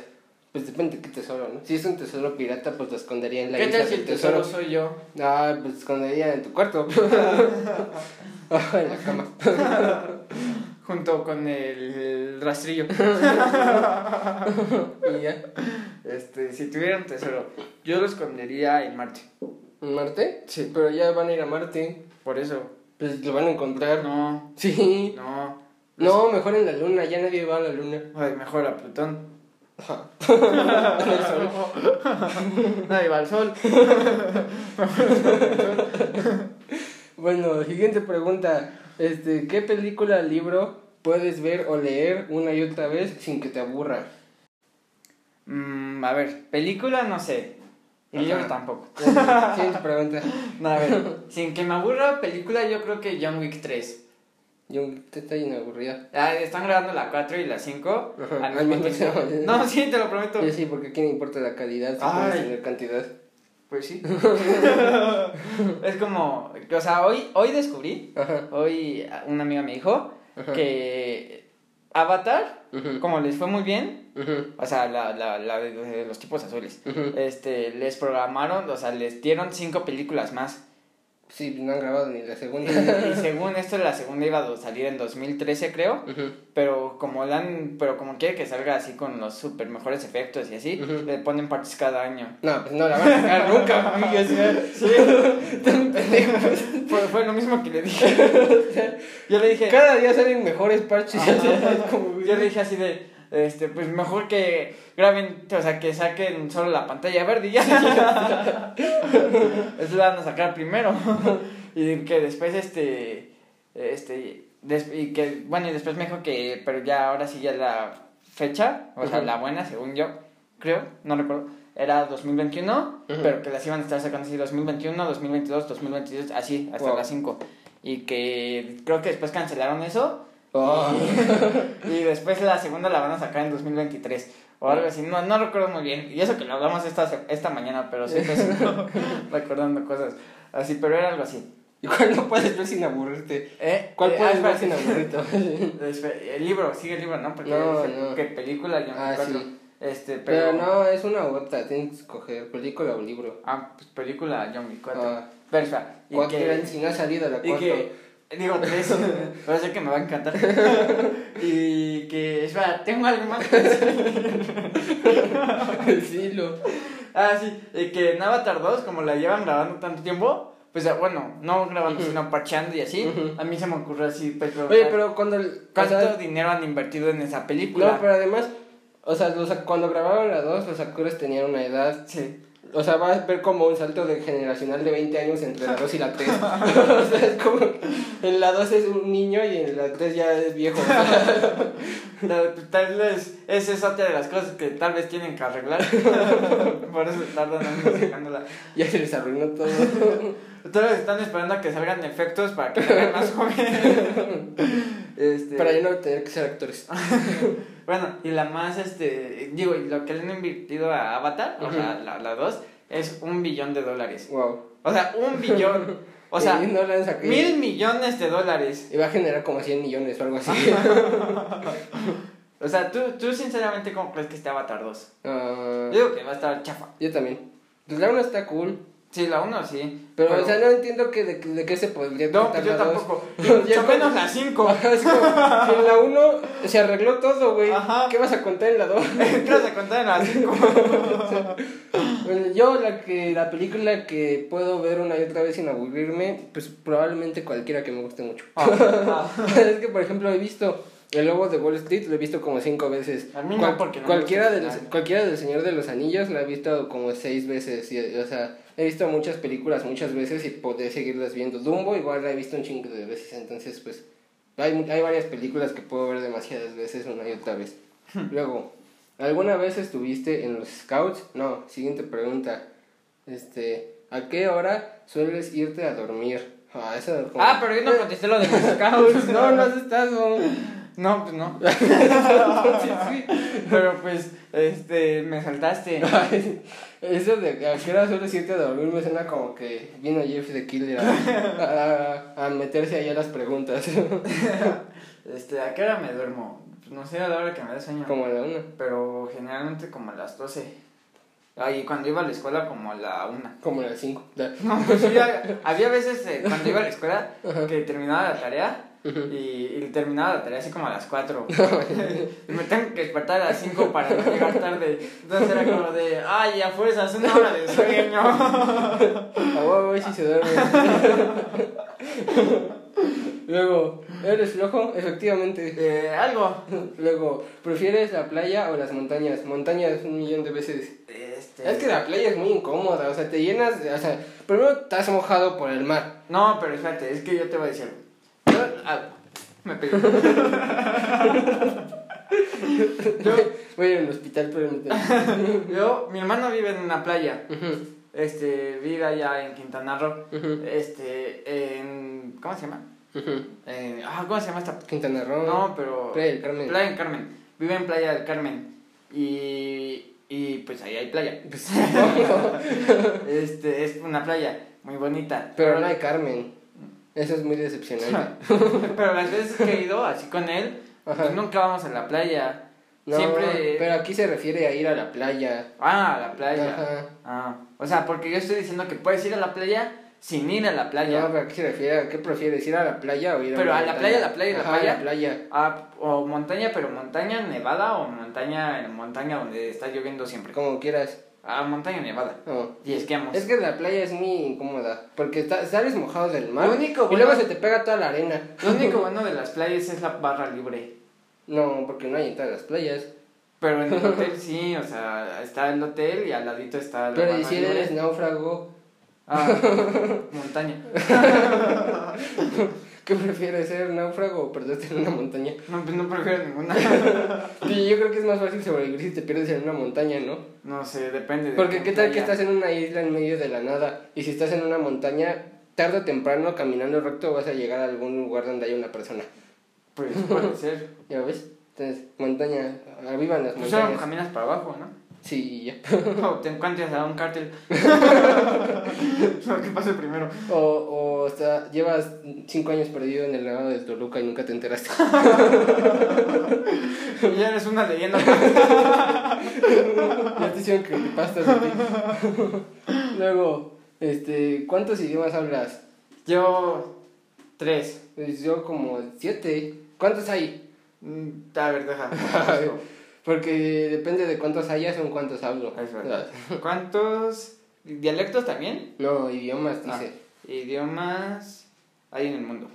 Pues depende de qué tesoro, ¿no? Si es un tesoro pirata, pues lo escondería en la
¿Qué
isla
tal si el tesoro soy yo?
Ah, pues lo escondería en tu cuarto. Ah, en la cama.
Junto con el rastrillo.
Y ya.
Este, si tuviera un tesoro, yo lo escondería en Marte.
¿En Marte?
Sí.
Pero ya van a ir a Marte.
Por eso.
Pues lo van a encontrar.
No,
Sí.
no.
No, mejor en la luna. Ya nadie va a la luna.
Ay, mejor a Plutón. Nadie va al sol.
Bueno, siguiente pregunta. Este, ¿qué película, libro puedes ver o leer una y otra vez sin que te aburra?
Mm, a ver, película no sé. Y
Ajá.
libro tampoco.
Siguiente pregunta.
No, a ver, sin que me aburra, película yo creo que John Wick 3.
Yo te está lleno aburrida.
Ah, están grabando la 4 y la 5
Ajá,
al mismo tiempo. No, sí, te lo prometo.
Yo sí, porque ¿a quién le importa la calidad si tener cantidad?
Pues sí. es como, o sea, hoy, hoy descubrí,
Ajá.
hoy una amiga me dijo
Ajá.
que Avatar, como les fue muy bien, o sea, la, la, la de- los tipos azules, este, les programaron, o sea, les dieron cinco películas más.
Sí, no han grabado ni la
Y,
segunda.
y según esto, la segunda iba a salir en 2013, creo.
Ujú.
Pero como la han- pero como quiere que salga así con los super mejores efectos y así, le ponen partes cada año.
No, pues no la van a sacar nunca, güey, o sea,
Sí, fue, fue lo mismo que le dije. Yo le dije,
cada día salen mejores parches.
Ajá.
como-
yo le dije así de, este, pues mejor que graben, o sea, que saquen solo la pantalla verde y ya. Eso la van a sacar primero. y que después, este, este, des- y que, bueno, y después me dijo que, pero ya ahora sí ya la fecha, o sea, la buena, según yo, creo, no recuerdo, era 2021,
Ujú.
pero que las iban a estar sacando así 2021, 2022, 2022, así, hasta
Wow.
las 5. Y que creo que después cancelaron eso
Oh.
y después la segunda la van a sacar en 2023 o algo así. No, no recuerdo muy bien. Y eso que lo hablamos esta, esta mañana, pero sí, recordando cosas así, pero era algo así.
¿Y cuál no puedes ver sin aburrirte?
¿Eh?
¿Cuál
Eh,
puedes
ah,
ver sin aburrirte?
Espera, El libro, sigue el libro, ¿no? Porque
No, no.
que película yo
Ah,
cuatro.
sí.
Este, pero,
Pero no, es una otra, tienes que escoger película o libro.
Ah, pues película John Wick 4.
Ah.
Pero espera, y
¿Cuál
que-
si no ha salido la cuarta?
Digo, tres, pero sé que me va a encantar. y que, espera, tengo algo más que decir.
sí, lo...
Ah, sí, y que en Avatar 2, como la llevan grabando tanto tiempo, pues ah, bueno, no grabando, sino parcheando y así, a mí se me ocurrió así, pues,
Oye,
preguntar,
pero cuando... el- o
¿cuánto
sea,
dinero han invertido en esa película?
No, pero además, o sea, los, cuando grabaron la 2, los actores tenían una edad.
Sí.
O sea, vas a ver como un salto de generacional de 20 años entre la 2 y la 3. o sea, es como. En la 2 es un niño y en la 3 ya es viejo.
La- Tal vez esa es otra de las cosas que tal vez tienen que arreglar. Por eso tardan años sacándola.
ya se les arruinó todo.
Vez están esperando a que salgan efectos para que se vean más joven. este,
Para ya no tener que ser actores.
Bueno, y la más, este, digo, y lo que le han invertido a Avatar, o sea, la, la 2, es un billón de dólares.
Wow.
O sea, un billón. O sea, mil millones de dólares.
Y va a generar como 100 millones o algo así.
O sea, ¿tú, tú sinceramente, ¿cómo crees que esté Avatar 2?
Ah,
Yo digo que va a estar chafa.
yo también. Pues la 1 está cool.
Sí, la 1 sí.
Pero, o sea, no entiendo que de, de qué se podría
No, pues yo tampoco. Mucho menos la 5.
Ajá, es como, si en la 1 se arregló todo, güey.
Ajá.
¿Qué vas a contar en la 2?
¿Qué vas a contar en la 5?
Bueno, yo la que la película que puedo ver una y otra vez sin aburrirme, pues probablemente cualquiera que me guste mucho.
Ah,
es que por ejemplo he visto El Lobo de Wall Street, lo he visto como cinco veces.
A mí no, porque no
cualquiera de los, cualquiera del Señor de los Anillos la he visto como seis veces. y, o sea, he visto muchas películas muchas veces y podré seguirlas viendo. Dumbo igual la he visto un chingo de veces, entonces pues hay, hay varias películas que puedo ver demasiadas veces una y otra vez. Luego, ¿alguna vez estuviste en los Scouts? No, siguiente pregunta. Este, ¿a qué hora sueles irte a dormir? Ah, eso como-
Ah, pero yo no contesté lo de los scouts.
no, no has estado.
No, pues no. Pero pues, este, me saltaste.
Eso de a qué hora sueles irte a dormir me suena como que vino Jeff the Killer a, a, a meterse ahí a las preguntas.
Este, ¿a qué hora me duermo? Pues no sé a la hora que me da sueño.
Como a la una.
Pero generalmente como a las 12. Ay, cuando iba a la escuela como a la 1.
Como a las cinco.
No, pues había, había veces eh, cuando iba a la escuela que terminaba la tarea y, y terminaba la tarea así como a las 4. y me tengo que despertar a las 5 para no llegar tarde. Entonces era como de, ay, a fuerzas, una hora de sueño.
A huevo, si se duerme. Luego, ¿eres flojo? Efectivamente.
Eh, algo.
Luego, ¿prefieres la playa o las montañas? Montañas un millón de veces.
Este...
Es que la playa es muy incómoda, o sea, te llenas, de- o sea, primero estás mojado por el mar.
No, pero espérate, es que yo te voy a decir. Ah, me pegué. yo,
Voy al hospital, pero no
yo, mi hermano vive en una playa. Este, vive allá en Quintana Roo. Este, en. ¿Cómo se llama? Eh, ah, ¿cómo se llama esta?
Quintana Roo.
No, pero.
Playa del Carmen.
Playa del Carmen. Vive en Playa del Carmen. Y. Y pues ahí hay playa.
Pues,
Este, es una playa muy bonita.
pero no hay Carmen. Eso es muy decepcionante.
Pero las veces que he ido así con él, pues nunca vamos a la playa.
No,
Siempre.
pero aquí se refiere a ir a la playa.
Ah, a la playa.
Ajá.
Ah, o sea, porque yo estoy diciendo que puedes ir a la playa sin ir a la playa.
No, pero ¿a qué se refiere? ¿A qué prefieres? ¿Ir a la playa o ir a
Pero a la
montaña?
playa, la playa, la
Ajá,
playa.
la playa.
Ah, o montaña, pero montaña nevada o montaña en montaña donde está lloviendo siempre.
Como quieras.
Ah, montaña nevada.
No.
Y esquiamos.
Es que la playa es muy incómoda. Porque está- sales mojado del mar.
Lo único
y luego se te pega toda la arena.
Lo único bueno de las playas es la barra libre.
No, porque no hay en todas las playas.
Pero en el hotel sí, o sea, está el hotel y al ladito está la
Pero
barra
¿y si eres náufrago?
Ah, montaña.
¿Qué prefieres, ser náufrago o perderte en una montaña?
No, pues no prefiero ninguna.
Sí, yo creo que es más fácil sobrevivir si te pierdes en una montaña, ¿no?
No sé, depende de
Porque qué tal que estás en una isla en medio de la nada y si estás en una montaña, tarde o temprano caminando recto vas a llegar a algún lugar donde haya una persona.
Pues puede ser.
¿Ya ves? Entonces, montaña, arriba en las
Pues
montañas.
caminas para abajo, ¿no?
Sí, ya.
O te encuentras a un cártel. Lo que pase primero.
O, o sea, llevas cinco años perdido en el lado de Toluca y nunca te enteraste.
Ya eres una leyenda.
ya te hicieron de ti. Luego, este, ¿cuántos idiomas hablas?
Yo. Tres.
Pues yo como siete. ¿Cuántos hay?
Mm, A ver, deja.
Porque depende de cuántos hayas o cuántos hablo.
Es verdad. ¿Cuántos dialectos también?
No, idiomas,
Ah,
dice.
idiomas hay en el mundo.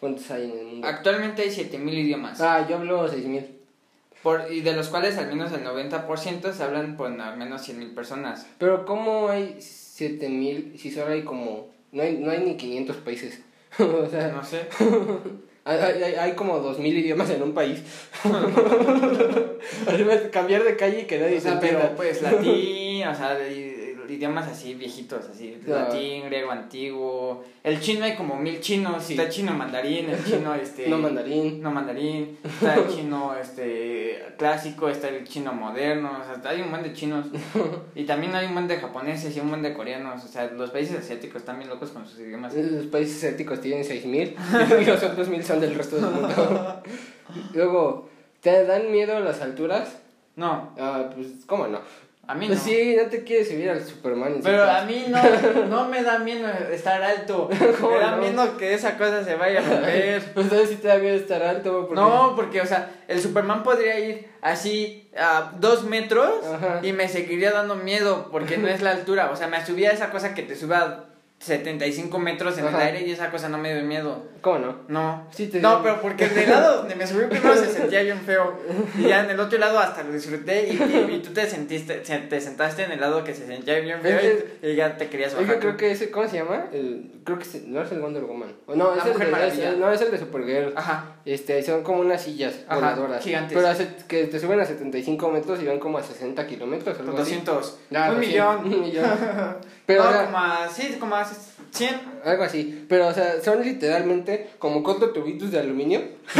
¿Cuántos hay en el mundo?
Actualmente hay 7000 idiomas.
Ah, yo hablo seis mil.
Por, y de los cuales al menos el 90% se hablan por al menos 100.000 personas.
Pero ¿cómo hay siete mil si solo hay como... No hay, no hay ni 500 países. o sea,
No sé.
hay, hay, hay como dos mil idiomas en un país. Cambiar de calle y que nadie
O
se
sea, pero
entienda.
pues latín, o sea, de- idiomas así viejitos, así,
Claro.
latín, griego antiguo. El chino hay como mil chinos,
Sí.
está el chino mandarín, el chino este
No mandarín.
no mandarín, está el chino este clásico, está el chino moderno, o sea, hay un montón de chinos. Y también hay un montón de japoneses y un montón de coreanos, o sea, los países asiáticos están bien locos con sus idiomas.
Los países asiáticos tienen 6000 y los otros 1000 son del resto del mundo. Luego, ¿te dan miedo las alturas?
No,
Ah, pues, ¿cómo no?
A mí no.
Pues sí, no te quieres subir al Superman. en
Pero a mí no, no me da miedo estar alto.
¿Cómo
Me da
no?
miedo que esa cosa se vaya a romper.
Pues sabes si te da miedo estar alto. Porque...
No, porque, o sea, el Superman podría ir así a dos metros
Ajá.
y me seguiría dando miedo porque no es la altura. O sea, me subía a esa cosa que te sube a 75 metros en el aire y esa cosa no me dio miedo.
¿Cómo no?
No.
Sí te
No, pero porque el de lado donde me subí primero se sentía bien feo. Y ya en el otro lado hasta lo disfruté y, y- y tú te sentiste, se- te sentaste en el lado que se sentía bien feo y, y ya te querías bajar.
que creo que ese, ¿cómo se llama? El, creo que no es el Wonder Woman. O no, es el, de, es- no, es el de Supergirl.
Ajá.
Este, son como unas sillas
Ajá,
voladoras.
gigantes.
Pero hace, que te suben a 75 metros y van como a 60 kilómetros. algo así.
200.
Ah,
un millón.
Un millón. Pero,
no,
o sea,
como a, sí, como a 100.
algo así. Pero, o sea, son literalmente como cuatro tubitos de aluminio.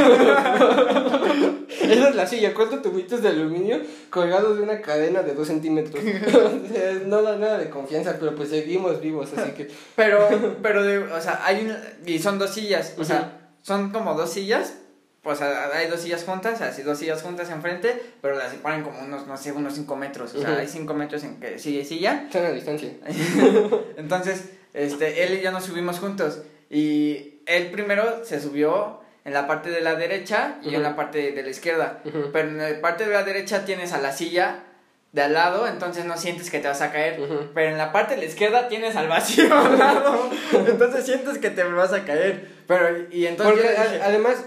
Esa es la silla, cuatro tubitos de aluminio colgados de una cadena de 2 centímetros. o sea, no da nada de confianza, pero pues seguimos vivos, así que.
Pero, pero, de, o sea, hay un, y son dos sillas, o sea, son como dos sillas, pues hay dos sillas juntas, así dos sillas juntas enfrente, pero las separan como unos, no sé, unos 5 metros. O sea,
Ujú.
hay 5 metros en que silla y silla.
Están a distancia.
Entonces, este, él y yo nos subimos juntos. Y él primero se subió en la parte de la derecha y yo en
Ujú.
la parte de la izquierda.
Ujú.
Pero en la parte de la derecha tienes a la silla de al lado, entonces no sientes que te vas a caer. Pero en la parte de la izquierda tienes al vacío al lado. Entonces sientes que te vas a caer. Pero, y entonces
Porque
dije,
además,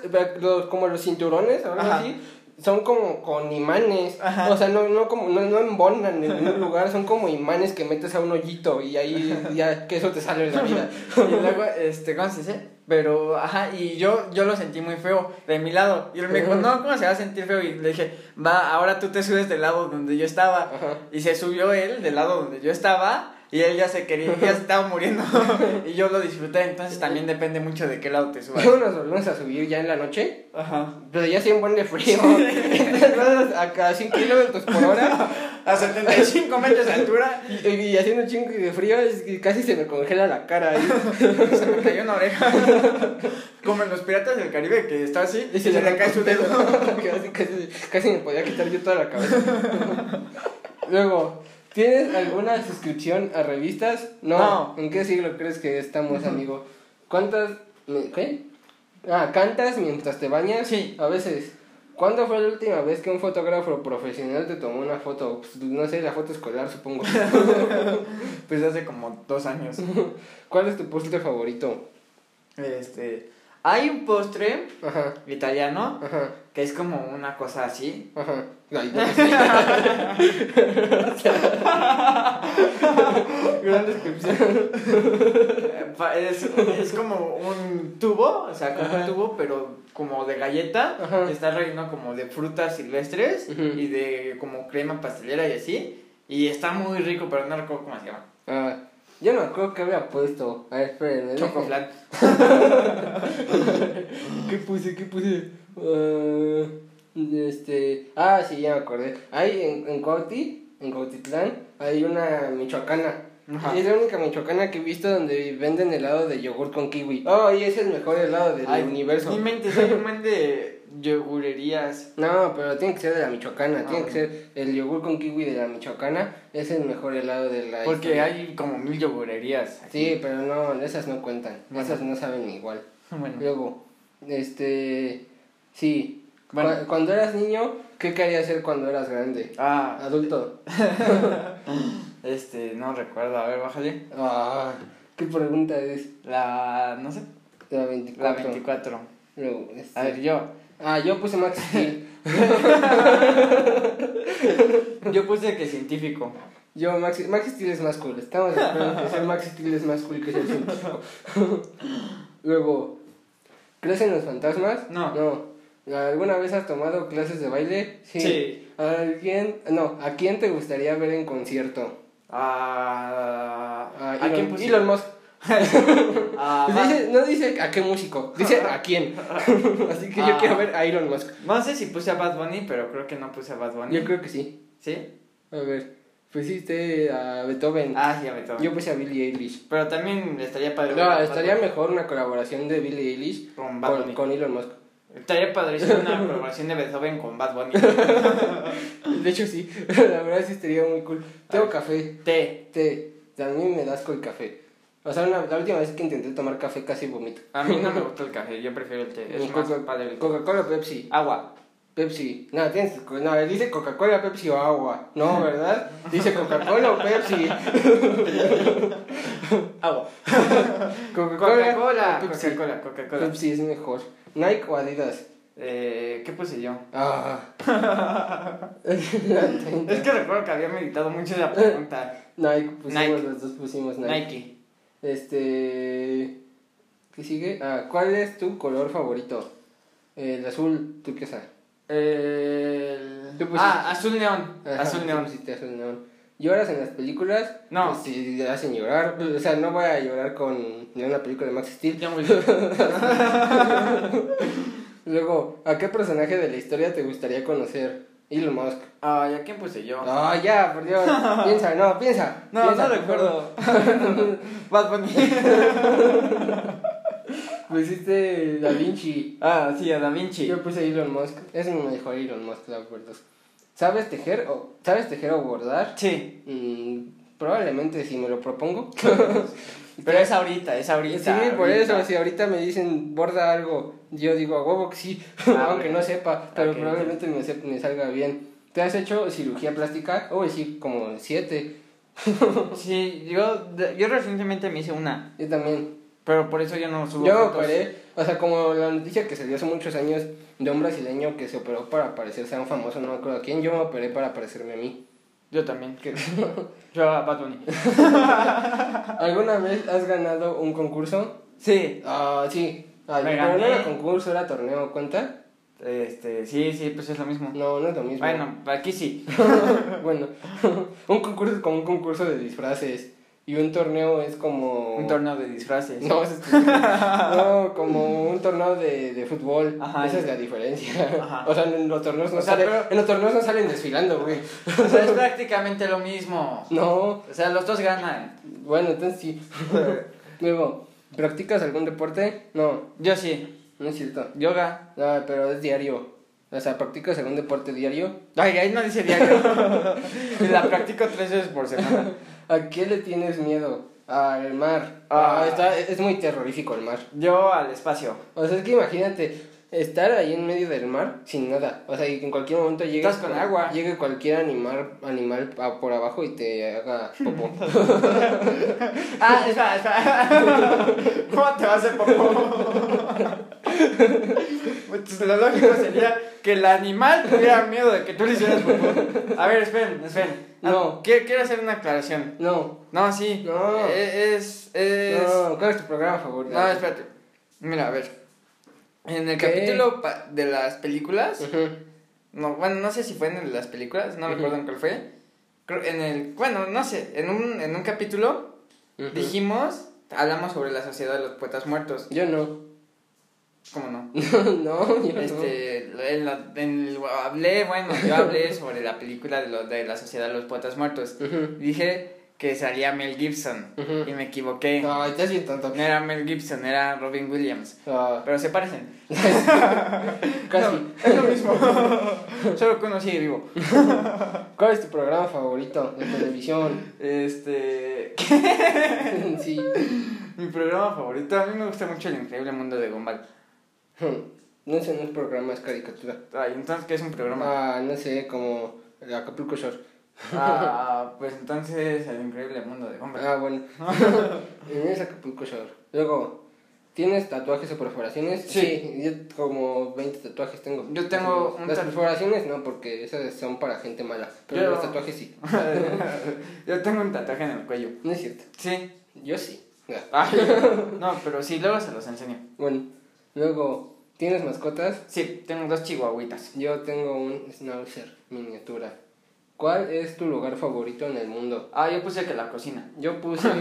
como los cinturones,
Ajá.
así, son como con imanes.
Ajá.
O sea, no, no, como, no, no embonan en un lugar, son como imanes que metes a un hoyito y ahí ya que eso te sale en la vida.
Y luego, este, ¿cómo se dice? Pero, ajá, y yo, yo lo sentí muy feo de mi lado. Y él me dijo, no, ¿cómo se va a sentir feo? Y le dije, va, ahora tú te subes del lado donde yo estaba.
Ajá.
Y se subió él del lado donde yo estaba. Y él ya se quería, ya se estaba muriendo. y yo lo disfruté. Entonces también depende mucho de qué lado te subas.
Luego nos volvemos a subir ya en la noche,
Ajá.
pero ya hacía un buen de frío. Entonces vas a cada 100 kilómetros por hora
A 75 metros de altura.
y, y haciendo un chingo de frío, es que casi se me congela la cara. ahí.
Se me cayó una oreja. Como en los piratas del Caribe que está así y se le cae su dedo.
casi, casi, casi me podía quitar yo toda la cabeza. Luego, ¿tienes alguna suscripción a revistas? No.
No.
¿En qué siglo crees que estamos, amigo? ¿Cuántas? me- ¿Qué? Ah, ¿cantas mientras te bañas?
Sí.
A veces. ¿Cuándo fue la última vez que un fotógrafo profesional te tomó una foto? Pues, no sé, la foto escolar, supongo.
Pues hace como dos años.
¿Cuál es tu postre favorito?
Este. Hay un postre
Ajá,
italiano
ajá,
que es como una cosa así.
ajá. Ay, no sé. Gran descripción.
Eh, Es, es como un tubo, o sea, como un tubo, pero como de galleta.
Ajá.
Está relleno como de frutas silvestres y de como crema pastelera y así. Y está muy rico, pero no recuerdo cómo se llama.
Ah, yo no creo que había puesto. A ver, espérenme.
Chocoflan.
¿Qué puse? ¿Qué puse? Ah, este. Ah, sí, ya me acordé. Hay en, en Cuauti, en Cuautitlán, hay una michoacana.
Ajá.
Y es la única michoacana que he visto donde venden helado de yogur con kiwi. Oh, y es el mejor helado del
Ay,
universo.
Ni mentes, hay un buen de yogurerías.
No, pero tiene que ser de la michoacana.
Ah,
tiene que ser el yogur con kiwi de la michoacana. Es el mejor helado de la
Porque
historia.
hay como mil yogurerías. aquí.
Sí, pero no, esas no cuentan.
Bueno.
Esas no saben igual.
Bueno.
Luego, este. Sí.
Bueno.
Cu- cuando eras niño, ¿qué querías hacer cuando eras grande?
Ah,
Adulto.
este, no recuerdo. A ver, bájale.
Ah, ¿qué pregunta es?
La, no sé,
La 24.
la 24.
Luego, este-
A ver, yo.
Ah, yo puse Max Steel.
Yo puse que científico.
Yo, Max, Max Steel es más cool. Estamos de acuerdo que ser Max Steel es más cool que ser científico. Luego, ¿crees en los fantasmas?
No.
No. ¿Alguna vez has tomado clases de baile?
Sí.
¿Alguien? No, ¿a quién te gustaría ver en concierto?
Ah,
Ah,
¿A
Elon,
quién puse?
Elon Musk.
Ah,
Pues dice- no dice a qué músico, dice a quién. Así que yo
Ah.
quiero ver a Elon Musk.
No sé si puse a Bad Bunny, pero creo que no puse a Bad Bunny.
Yo creo que sí.
¿Sí?
A ver, pusiste a Beethoven.
Ah, sí, a Beethoven.
Yo puse a Billie Eilish.
Pero también estaría padre.
No, estaría mejor una colaboración de Billie Eilish
Con Bad
con,
Bunny.
con Elon Musk.
Estaría padrísimo una colaboración de Beethoven con Bad Bunny.
De hecho, sí. La verdad sí estaría muy cool. Tengo café,
Té.
té. A mí me das con el café. O sea, una- la última vez que intenté tomar café casi vomito.
A mí no me gusta el café, yo prefiero el té. Es más
Coca-
padre el
Coca-Cola o Pepsi.
Agua.
Pepsi. No, tienes no, dice Coca-Cola, Pepsi o agua. No, ¿verdad? Dice Coca-Cola o Pepsi.
Agua.
Coca-Cola.
Coca-Cola. Coca-Cola, Coca-Cola.
Pepsi es mejor. Nike o Adidas.
Eh, ¿Qué puse yo?
Ah.
Es que recuerdo que había meditado mucho esa pregunta.
Nike, pusimos
Nike.
los dos pusimos Nike.
Nike.
Este. ¿Qué sigue? Ah, ¿cuál es tu color favorito? El azul, ¿tú qué sabes?
El...
Tú
Ah, azul neón.
Ajá,
azul neón.
azul neón. ¿Lloras en las películas?
No.
Pues, sí, hacen llorar. O sea, no voy a llorar con ni una película de Max Steel.
Ya muy
Luego, ¿a qué personaje de la historia te gustaría conocer? Elon Musk.
Ah, ¿y a quién puse yo?
Ah, ya, por Dios. piensa, no, piensa.
No,
piensa,
no recuerdo. Bad Bunny.
Pusiste Da Vinci.
Ah, sí, a Da Vinci.
Yo puse Elon Musk. Es mi mejor Elon Musk, la verdad. ¿Sabes tejer o, ¿sabes tejer o bordar?
Sí.
Mm, probablemente si me lo propongo.
Pero es ahorita, es ahorita.
Sí, por
ahorita.
eso, si ahorita me dicen borda algo, yo digo a huevo que sí,
Ah,
aunque no sepa, pero
Ok.
probablemente me, sep- me salga bien. ¿Te has hecho cirugía plástica? Oh, sí, como siete.
Sí, yo, yo recientemente me hice una.
Yo también.
Pero por eso yo no subo
Yo
fotos.
operé, o sea, como la noticia que salió hace muchos años de un brasileño que se operó para parecerse a un famoso, no me acuerdo a quién, yo me operé para parecerme a mí.
Yo también. yo a Bad Bunny.
¿Alguna vez has ganado un concurso?
Sí.
Ah, sí. Ah,
Me
pero no era concurso, era torneo, ¿cuenta?
Este, sí, sí, pues es lo mismo.
No, no es lo mismo.
Bueno, aquí sí.
bueno, un concurso es como un concurso de disfraces y un torneo es como...
Un torneo de disfraces.
No, es- no, como un torneo de, de fútbol.
Ajá,
Esa es la diferencia.
Ajá.
O sea, en los torneos no
O sea,
salen,
pero-
en los torneos no salen desfilando, güey.
O sea, es prácticamente lo mismo.
No,
O sea, los dos ganan.
bueno, entonces sí. Luego, ¿practicas algún deporte? No,
Yo sí.
no es cierto.
Yoga.
No, pero es diario. O sea, ¿practicas algún deporte diario?
Ay, ahí no dice diario. La practico tres veces por semana.
¿A qué le tienes miedo? Al mar.
Ah.
Ah, está, es muy terrorífico el mar.
Yo al espacio.
O sea, es que imagínate estar ahí en medio del mar sin nada. O sea, y que en cualquier momento llegue,
con agua.
llegue cualquier animal, animal a- por abajo y te haga popó.
Ah, espera, espera. ¿Cómo te va a hacer popó? Pues lo lógico sería que el animal tuviera miedo de que tú le hicieras popó. A ver, esperen, esperen. Ah,
No.
Quiero, quiero hacer una aclaración.
no,
No, sí.
No.
Eh, Es. es...
no, ¿cuál es tu programa favorito?
No, espérate. Mira, a ver. En el
¿Qué?
capítulo de las películas.
Ujú.
No, bueno, no sé si fue en el de las películas, no
Ujú.
recuerdo en cuál fue. En el. Bueno, no sé. En un, en un capítulo
Ujú.
dijimos. Hablamos sobre la sociedad de los poetas muertos.
Yo no.
¿Cómo no?
no, yo
Este, en la- en el- hablé, bueno, yo hablé sobre la película de, lo- de la sociedad de los poetas muertos.
no.
Dije que salía Mel Gibson y me equivoqué. No.
Estás bien tonto.
era Mel Gibson, era Robin Williams.
Ah,
Pero se parecen.
casi.
No, es lo mismo. Solo que uno sigue vivo.
¿Cuál es tu programa favorito de televisión?
Este.
sí.
Mi programa favorito. A mí me gusta mucho El Increíble Mundo de Gumball.
No sé, no es programa, es caricatura.
Ay, entonces, ¿qué es un programa?
Ah, no sé, como el Acapulco Shore.
Ah, pues entonces El Increíble Mundo de Gumball.
Ah, bueno. En es Acapulco Shore. Luego, ¿tienes tatuajes o perforaciones?
Sí.
yo como 20 tatuajes tengo.
Yo tengo un
Las
tatu-
perforaciones no, porque esas son para gente mala. Pero
Yo-
los tatuajes sí.
Yo tengo un tatuaje en el cuello.
No es cierto.
Sí.
Yo sí.
Ay, no, pero sí, luego se los enseño.
Bueno, luego, ¿tienes mascotas?
Sí, tengo dos chihuahuitas.
Yo tengo un schnauzer miniatura. ¿Cuál es tu lugar favorito en el mundo?
Ah, yo puse que la cocina.
Yo puse.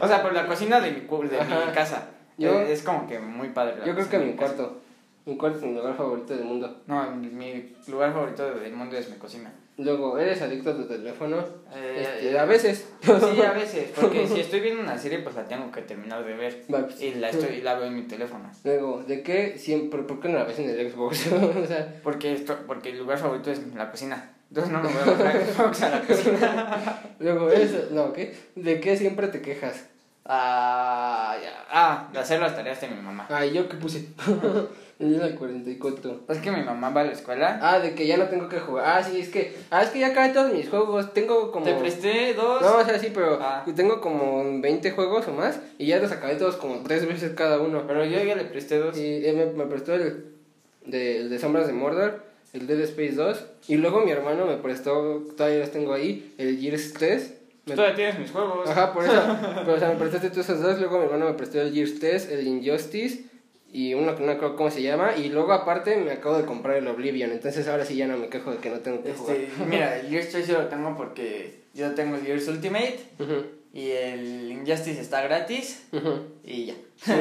O sea, pero la cocina de mi, de
Ajá.
mi casa.
Yo-
Eh, es como que muy padre. la
yo creo que mi cuarto. Mi cuarto es mi lugar favorito del mundo.
No, mi lugar favorito del mundo es mi cocina.
Luego, ¿eres adicto a tu teléfono?
Eh,
Este, a veces.
Sí, a veces, porque si estoy viendo una serie, pues la tengo que terminar de ver.
Va, pues.
Y la, estoy, y la veo en mi teléfono.
Luego, ¿de qué siempre? ¿Por qué no la ves en el Xbox? o sea,
Porque, esto, porque el lugar favorito es la cocina. Entonces no me voy a bajar Xbox a la cocina.
luego, ¿eres, no, ¿qué? ¿De qué siempre te quejas?
Ah, ya. ah, de hacer las tareas de mi mamá.
Ay, ¿yo qué puse? Yo la 44.
Es que mi mamá va a la escuela.
Ah, de que ya no tengo que jugar. Ah, sí, es que. Ah, es que ya acabé todos mis juegos. Tengo como.
Te presté dos.
No, o sea, sí, pero
Ah.
tengo como 20 juegos o más y ya los acabé todos como tres veces cada uno.
Pero yo ya le presté dos.
Y él me, me prestó el de, el de Sombras de Mordor, el Dead Space 2 y luego mi hermano me prestó, todavía los tengo ahí, el Gears 3. Me-
Todavía tienes mis juegos.
Ajá, por eso. pero o sea, me prestaste tú esos dos, luego mi hermano me prestó el Gears 3, el Injustice y uno que no acuerdo cómo se llama y luego aparte me acabo de comprar el Oblivion, entonces ahora sí ya no me quejo de que no tengo que jugar.
Este, mira, el Gears 3 yo lo tengo porque yo tengo el Gears Ultimate
Ujú,
y el Injustice está gratis
ujú.
y ya.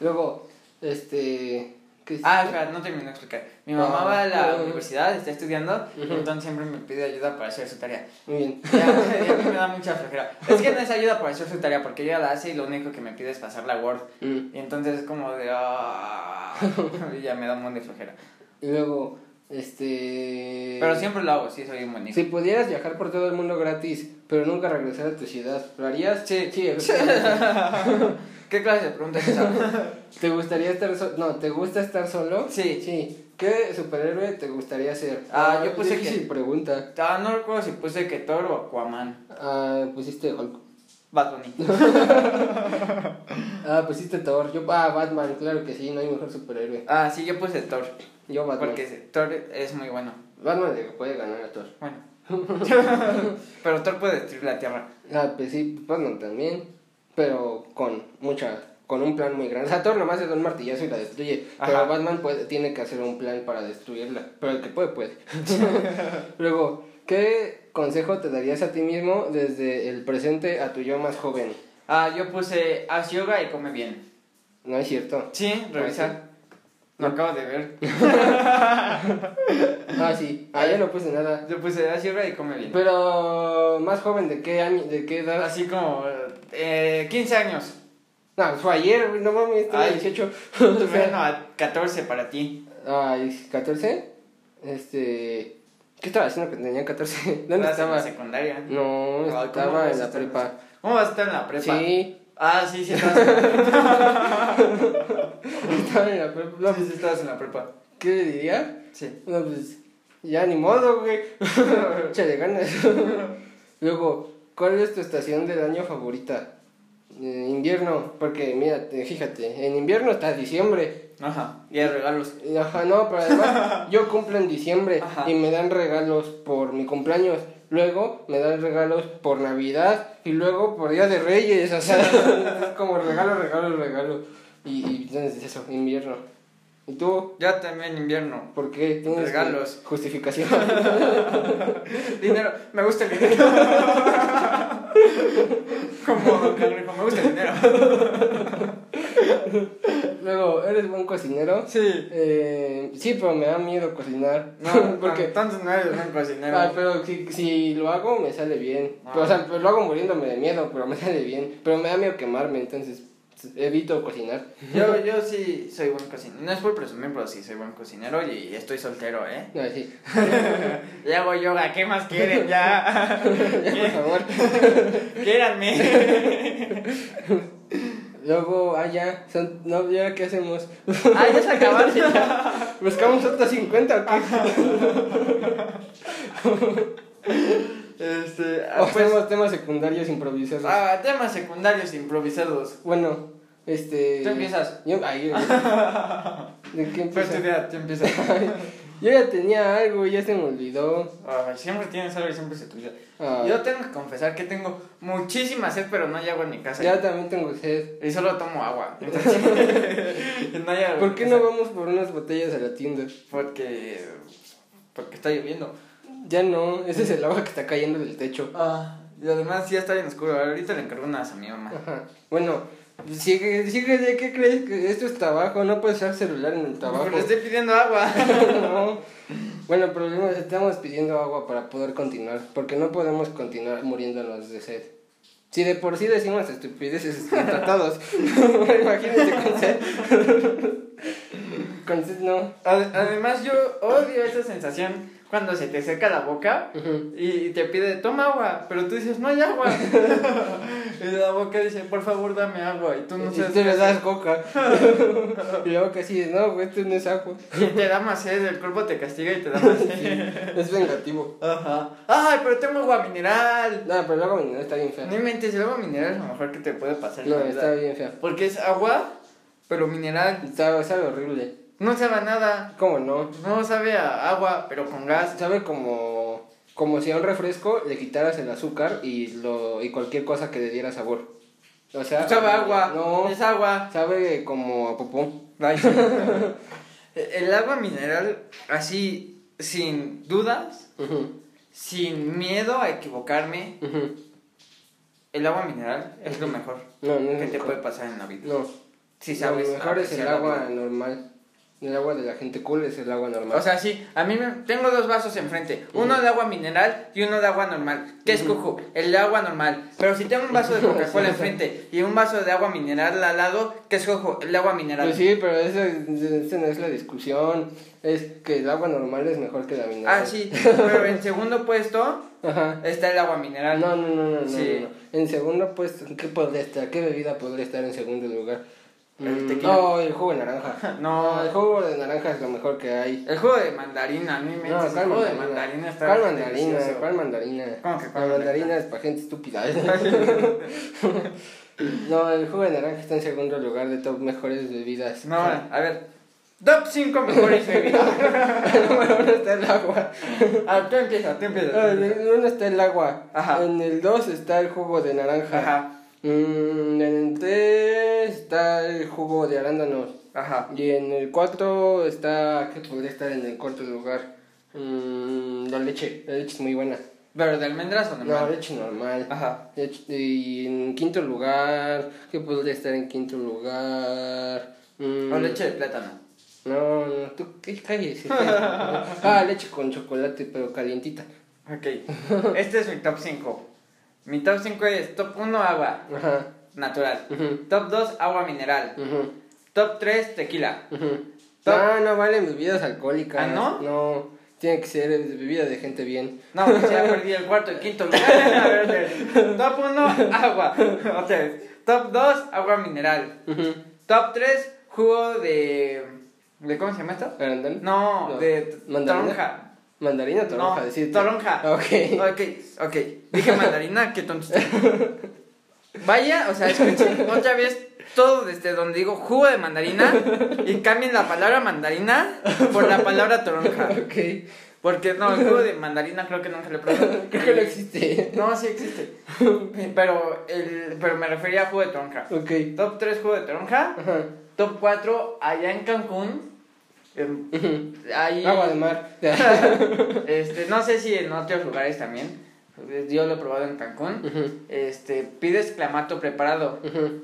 Luego, este, ¿Qué
Ah, espera, no terminé de explicar. Mi mamá
Ah,
va a la
ah.
universidad, está estudiando, y
Ujú.
entonces siempre me pide ayuda para hacer su tarea.
Muy bien.
Y a, y a mí me da mucha flojera. Es que no es ayuda para hacer su tarea, porque ella la hace y lo único que me pide es pasar la Word.
Mm.
Y entonces es como de... ah, y ya me da un montón de flojera.
Y luego, este...
Pero siempre lo hago, sí, soy un buen hijo.
Si pudieras viajar por todo el mundo gratis, pero nunca regresar a tu ciudad, ¿lo harías?
Sí.
Sí.
¿Qué clase de pregunta es esa?
¿Te gustaría estar solo? No, ¿te gusta estar solo?
Sí.
Sí. ¿Qué superhéroe te gustaría ser?
Ah, yo puse
difícil
que-
pregunta.
Ah, no recuerdo si puse que Thor o Aquaman.
Ah, pusiste Hulk.
Bunny.
Ah, pusiste Thor. Yo, ah, Batman, claro que sí, no hay mejor superhéroe.
Ah, sí, yo puse Thor.
Yo, Batman.
Porque Thor es muy bueno.
Batman puede ganar a Thor.
Bueno. Pero Thor puede destruir la Tierra.
Ah, pues sí, Batman también. Pero con mucha. Con un plan muy grande. O sea, Thor nomás da un martillazo y la destruye. Pero. Batman puede, tiene que hacer un plan para destruirla. Pero el que puede, puede. Luego, ¿qué consejo te darías a ti mismo desde el presente a tu yo más joven?
Ah, yo puse haz yoga y come bien.
No es cierto.
Sí, revisa. Lo acabo de ver.
Ah, sí. Ah, ya no puse nada.
Yo puse haz yoga y come bien.
Pero, ¿más joven de qué año, de qué edad?
Así como eh, 15 años.
No, fue ayer, güey, no mames, tengo
Ay.
18. O sea,
Bueno, a 14 para ti.
Ay, 14. Este. ¿Qué estaba haciendo que tenía 14? ¿Dónde
en la
estaba?
secundaria.
No,
Ay, ¿cómo
estaba
vas
en
a
la
estar
prepa.
¿Cómo vas a estar en la prepa?
Sí,
Ah, sí, sí, estabas en la prepa.
estaba en la prepa. No,
Sí, sí, estabas en la prepa.
¿Qué le diría?
Sí.
No, pues. Ya ni modo, güey. Échale ganas. Luego, ¿cuál es tu estación del año favorita? Eh, invierno, porque mira, te- fíjate, en invierno está diciembre.
Ajá. Y hay regalos.
Ajá, no, pero además yo cumplo en diciembre
Ajá.
y me dan regalos por mi cumpleaños. Luego me dan regalos por Navidad y luego por Día de Reyes. O sea, es como regalo, regalo, regalo. Y, y entonces eso, invierno. ¿Y tú?
Yo también invierno.
¿Por qué? ¿Tienes
Regalos.
Justificación.
Dinero. Me gusta el dinero. Como Cangrejo, me gusta el dinero.
luego, ¿eres buen cocinero?
Sí.
Eh, sí, pero me da miedo cocinar.
No,
porque...
entonces no eres buen cocinero.
Ah, pero si, si lo hago, me sale bien.
Ah.
Pero, o sea, pues lo hago muriéndome de miedo, pero me sale bien. Pero me da miedo quemarme, entonces evito cocinar.
Yo, yo sí soy buen cocinero. No es por presumir, pero sí soy buen cocinero y estoy soltero, ¿eh?
No, sí.
Y hago yoga, ¿qué más quieren ya?
Ya, por favor.
Quiéranme.
Luego, ah, ya. Son, no, ¿ya qué hacemos?
Ah, ya se acabaron.
¿Buscamos otros 50 o qué?
Este,
o
ah, pues,
hacemos temas secundarios improvisados.
ah, temas secundarios improvisados.
Bueno, este.
Tú empiezas.
Yo, ay, ¿De qué
Pues tu
empieza?
idea, tú empiezas.
Yo ya tenía algo, ya se me olvidó.
Ay, siempre tienes algo y siempre se te olvida.
Ah,
Yo tengo que confesar que tengo muchísima sed, pero no hay agua en mi casa.
ya también tengo sed.
Y solo tomo agua. Entonces, no hay agua
¿Por qué no vamos por unas botellas a la tienda?
Porque. Porque está lloviendo.
Ya no, ese es el agua que está cayendo del techo.
Ah, y además ya está bien oscuro. Ahorita le encargo unas a mi mamá.
Ajá. Bueno, sigue, sigue, ¿de qué crees que esto es trabajo? No puedes usar celular en el trabajo.
Porque le estoy pidiendo agua.
no. Bueno, pero estamos pidiendo agua para poder continuar, porque no podemos continuar muriéndonos de sed. Si de por sí decimos estupideces entre todos, imagínate con sed. con sed no.
Ade- Además, yo odio esa sensación cuando se te seca la boca y te pide, toma agua, pero tú dices, no hay agua. y la boca dice, por favor, dame agua. Y tú no
y
sabes.
tú le das coca. y luego que así, no, güey, esto no es agua.
Y te da más sed, el cuerpo te castiga y te da más sed.
Es vengativo.
Ajá. Ay, pero tengo agua mineral.
No, pero luego no está bien fea.
No inventes, el agua mineral es lo mejor que te puede pasar
No,
la
está bien fea.
Porque es agua, pero mineral.
Está, sabe horrible.
No sabe a nada.
¿Cómo no?
No sabe a agua, pero con gas.
Sabe como, como si a un refresco le quitaras el azúcar y, lo, y cualquier cosa que le diera sabor. O sea,
Sabe a agua.
No,
Es agua.
sabe como a popó.
Ay. el agua mineral, así, sin dudas, sin miedo a equivocarme, el agua mineral es lo mejor
No, no es
que te
mejor.
puede pasar en la vida.
No,
Si sabes.
lo mejor es el agua normal. El agua de la gente cool es el agua normal.
O sea, sí, a mí me, tengo dos vasos enfrente, uno de agua mineral y uno de agua normal. ¿Qué escojo? El de agua normal. Pero si tengo un vaso de Coca-Cola enfrente y un vaso de agua mineral al lado, ¿qué escojo? El agua mineral.
Pues sí, pero esa, esa no es la discusión. Es que el agua normal es mejor que la mineral.
Ah, sí, pero en segundo puesto
Ajá.
está el agua mineral.
No, no, no, no, no,
Sí.
no, no. En segundo puesto, ¿qué podría estar? ¿Qué bebida podría estar en segundo lugar?
El
Mm. No, el jugo de naranja.
No.
el jugo de naranja es lo mejor que hay.
El jugo de mandarina, a mí me
No,
el
¿cuál
jugo de
mandarina?
está
¿Cuál mandarina? ¿Cuál mandarina?
¿Cómo que cuál
La mandarina es para gente estúpida. no, el jugo de naranja está en segundo lugar de top mejores bebidas.
No, a ver. Top 5 mejores bebidas.
Número uno está el agua.
Ah, tú empieza, tú empieza.
Ah,
empieza.
el uno está el agua.
Ajá.
En el dos está el jugo de naranja.
Ajá,
Mm, en el 3 está el jugo de arándanos.
ajá.
Y en el 4 está. ¿Qué podría estar en el cuarto lugar? Mm, la leche. La leche es muy buena.
¿Pero de almendras o
No,
normal?
leche normal.
Ajá.
Leche- Y en quinto lugar. ¿Qué podría estar en quinto lugar? Mm,
O leche de plátano.
No, no, tú qué calles. ah, leche con chocolate, pero calientita.
Ok. Este es mi top 5. Mi top 5 es top 1 agua
Ajá.
natural.
Ujú,
Top 2 agua mineral.
ujú,
Top 3 tequila.
ujú.
Top-
No, no valen bebidas alcohólicas.
¿Ah, no?
No, tiene que ser bebida de gente bien.
No, pues ya perdí el cuarto y quinto lugar. A ver. Top 1 agua. Otra vez. Top 2 agua mineral. Top 3 jugo de. ¿De cómo se llama esto?
¿Arándano?
No,
No.
de
¿Mandarina?
toronja.
Mandarina o toronja,
no,
decirte.
toronja.
Ok.
Ok, ok. Dije mandarina, qué tonto. Vaya, o sea, escuchen otra vez todo desde donde digo jugo de mandarina y cambien la palabra mandarina por la palabra toronja.
Ok.
Porque no, el jugo de mandarina creo que nunca lo he probado.
Creo que no existe.
No, sí existe. Pero, el, pero me refería a jugo de toronja.
Ok.
Top 3 jugo de toronja.
Ajá.
Top 4 allá en Cancún. Em,
Agua de mar.
Este, no sé si en otros lugares también. Yo lo he probado en Cancún.
Ujú,
Este, pides clamato preparado,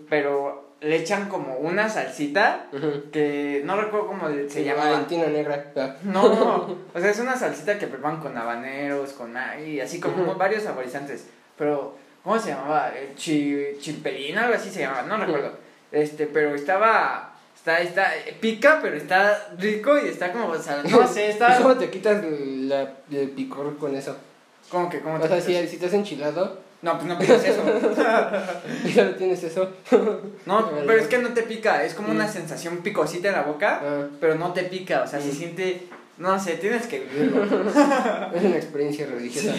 pero le echan como una salsita que no recuerdo cómo se llama.
Valentina negra. Ah.
No, o sea, es una salsita que preparan con habaneros, con y así como varios saborizantes. Pero, ¿cómo se llamaba? Eh, Chi, chimpelina, algo así se llamaba, no recuerdo. Este, pero estaba, está, está, eh, pica, pero está rico y está como, o sea, no sé,
¿Y
está
¿Cómo te quitas la, el picor con eso?
como que, como
O sea, si, si estás enchilado
No, pues no pides eso.
y ya tienes eso.
No, pero es que no te pica, es como una
Mm.
sensación picosita en la boca,
Ah,
pero no te pica, o sea, se
Mm.
siente, no sé, tienes que vivirlo.
es una experiencia religiosa.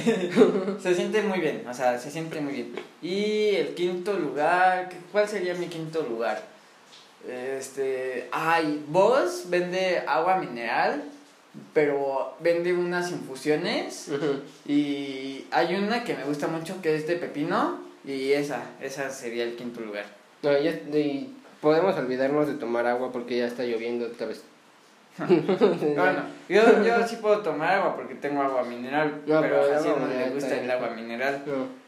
Se siente muy bien, o sea, se siente muy bien. Y el quinto lugar, ¿qué- ¿cuál sería mi quinto lugar? Este, ay, Boss vende agua mineral, pero vende unas infusiones y hay una que me gusta mucho que es de pepino y esa, esa sería el quinto lugar.
No, ya, y podemos olvidarnos de tomar agua porque ya está lloviendo otra vez.
Bueno, yo, yo sí puedo tomar agua porque tengo agua mineral,
No,
pero
pero
a no le gusta el agua mineral.
No.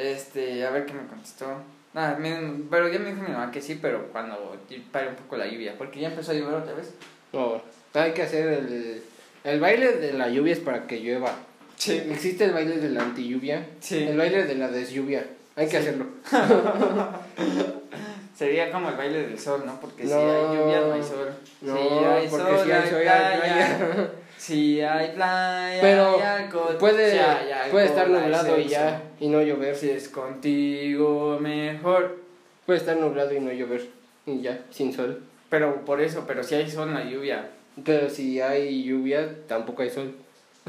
Este, a ver qué me contestó. Nada, me- pero ya me dijo mi mamá que sí, pero cuando pare un poco la lluvia, porque ya empezó a llover otra vez.
No, hay que hacer el, el baile de la lluvia es para que llueva.
Sí.
Existe el baile de la antilluvia,
Sí.
el baile de la deslluvia. Hay que
Sí.
hacerlo.
Sería como el baile del sol, ¿no? Porque si
No.
hay lluvia no hay sol.
No,
si hay
porque
sol,
si hay sol, hay
playa.
playa.
Si hay playa,
Pero
hay alcohol.
Puede,
si hay alcohol,
puede estar nublado y ya, y no llover.
Si es contigo, mejor.
Puede estar nublado y no llover, y ya, sin sol.
Pero por eso, pero si hay sol, no hay lluvia.
Pero si hay lluvia, tampoco hay sol.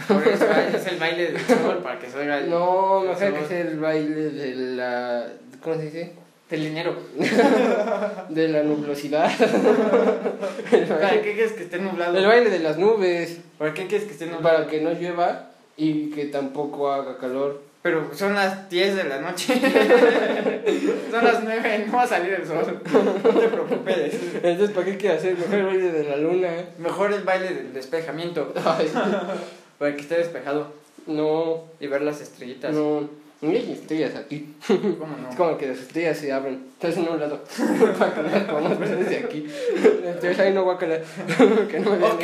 Por eso es el baile del sol, para que salga el,
No, mejor que hacer el baile de la... ¿Cómo se dice?
Del dinero.
De la nublosidad.
¿Para qué quieres que esté nublado?
El baile de las nubes.
¿Para qué quieres que esté nublado?
Para que no llueva y que tampoco haga calor.
Pero son las 10 de la noche. son las 9, no va a salir el sol. No te preocupes.
Entonces, ¿para qué quiere hacer mejor el baile de la luna?
Mejor el baile del despejamiento.
Ay,
Para que esté despejado
no,
y ver las estrellitas.
no. Y hay estrellas aquí.
¿Cómo no?
Es como que las estrellas se abren. Estás en un lado. Podamos ver desde aquí. Entonces ahí no guacala. que no me.
Ok,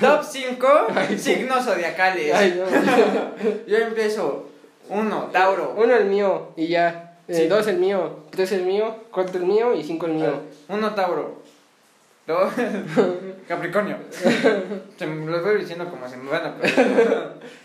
top 5 signos zodiacales.
Ay, no.
Yo empiezo. 1, Tauro.
Uno el mío y ya. Eh,
Sí.
Dos el mío. Tres el mío. Cuatro el mío y cinco el mío.
1, Tauro. 2, Capricornio. Se me los voy diciendo como se me van a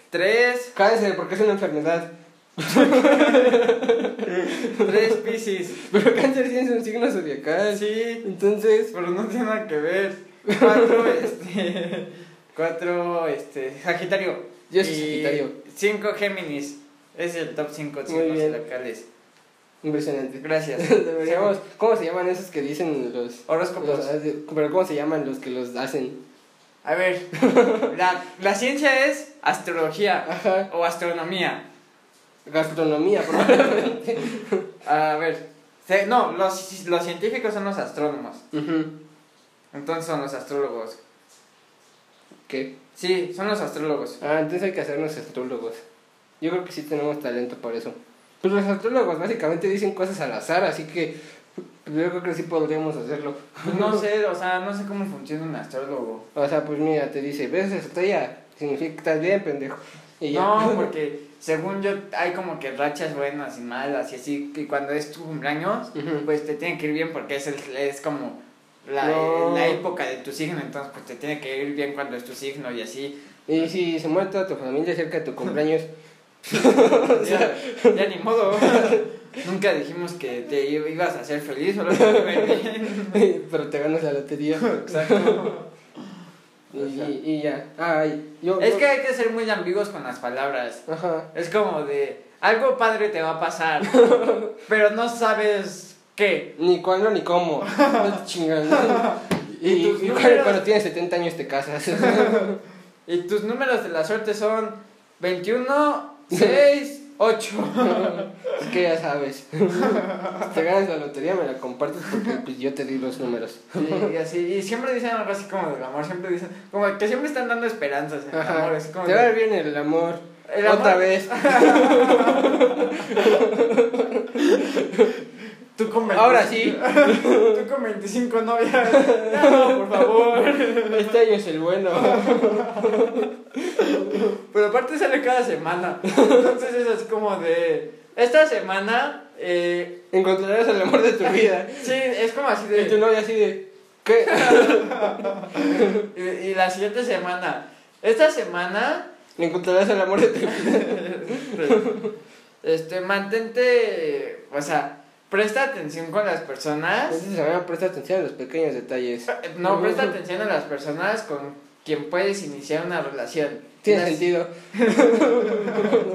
3,
Cáncer, porque es una enfermedad.
3, Pisces.
Pero cáncer sí es un signo zodiacal.
Sí,
Entonces,
pero no tiene nada que ver. 4, este. 4, este. Sagitario.
Yo soy Sagitario.
5, Géminis. Es el top 5
Muy
signos zodiacales.
impresionante.
Gracias.
Deberíamos, ¿Cómo se llaman esos que dicen los...
Horóscopos.
pero ¿cómo se llaman los que los hacen?
A ver, la, la ciencia es astrología
Ajá.
o astronomía.
Gastronomía, probablemente.
A ver, no, los, los científicos son los astrónomos, entonces son los astrólogos.
¿Qué?
Sí, son los astrólogos.
Ah, entonces hay que hacernos astrólogos. Yo creo que sí tenemos talento para eso. Pues los astrólogos básicamente dicen cosas al azar, así que pues, yo creo que sí podríamos hacerlo.
Pues no sé, o sea, no sé cómo funciona un astrólogo.
O sea, pues mira, te dice, ¿ves esa estrella? Significa que estás bien, pendejo. Y ya.
No, porque según yo hay como que rachas buenas y malas y así, que cuando es tu cumpleaños, pues te tiene que ir bien porque es, el- es como la,
No.
la época de tu signo, entonces pues te tiene que ir bien cuando es tu signo y así.
Y si se muere toda tu familia cerca de tu cumpleaños,
ya, ya ni modo. Nunca dijimos que te ibas a hacer feliz, solo que
pero te ganas la lotería.
Exacto.
Y, y, y ya. Ay, yo,
Es
yo-
que hay que ser muy ambiguos con las palabras.
Ajá.
Es como de, algo padre te va a pasar, pero no sabes qué.
Ni cuándo ni cómo. No. Y,
Y tus números.
cuando tienes 70 años te casas.
Y tus números de la suerte son 21, 6, 8.
es que ya sabes. Si te ganas la lotería, me la compartes porque pues, yo te di los números.
Y así, y siempre dicen algo así como del amor, siempre dicen, como que siempre están dando esperanzas en el amor. así como
Te va a ir bien el amor.
El
Otra
amor-
vez.
Tú con 25
Ahora sí.
Tú con 25 novias. No, por favor.
Este año es el bueno.
Pero aparte sale cada semana. Entonces es así como de. Esta semana. Eh,
Encontrarás el amor de tu vida.
sí, es como así
Y tu
de.
novia así de. ¿Qué?
Y, y la siguiente semana. Esta semana.
Encontrarás el amor de tu vida.
Este, mantente. O sea, presta atención con las personas.
Entonces, ver, presta atención a los pequeños detalles.
No, presta atención a las personas con quien puedes iniciar una relación.
Tiene
Las-
sentido.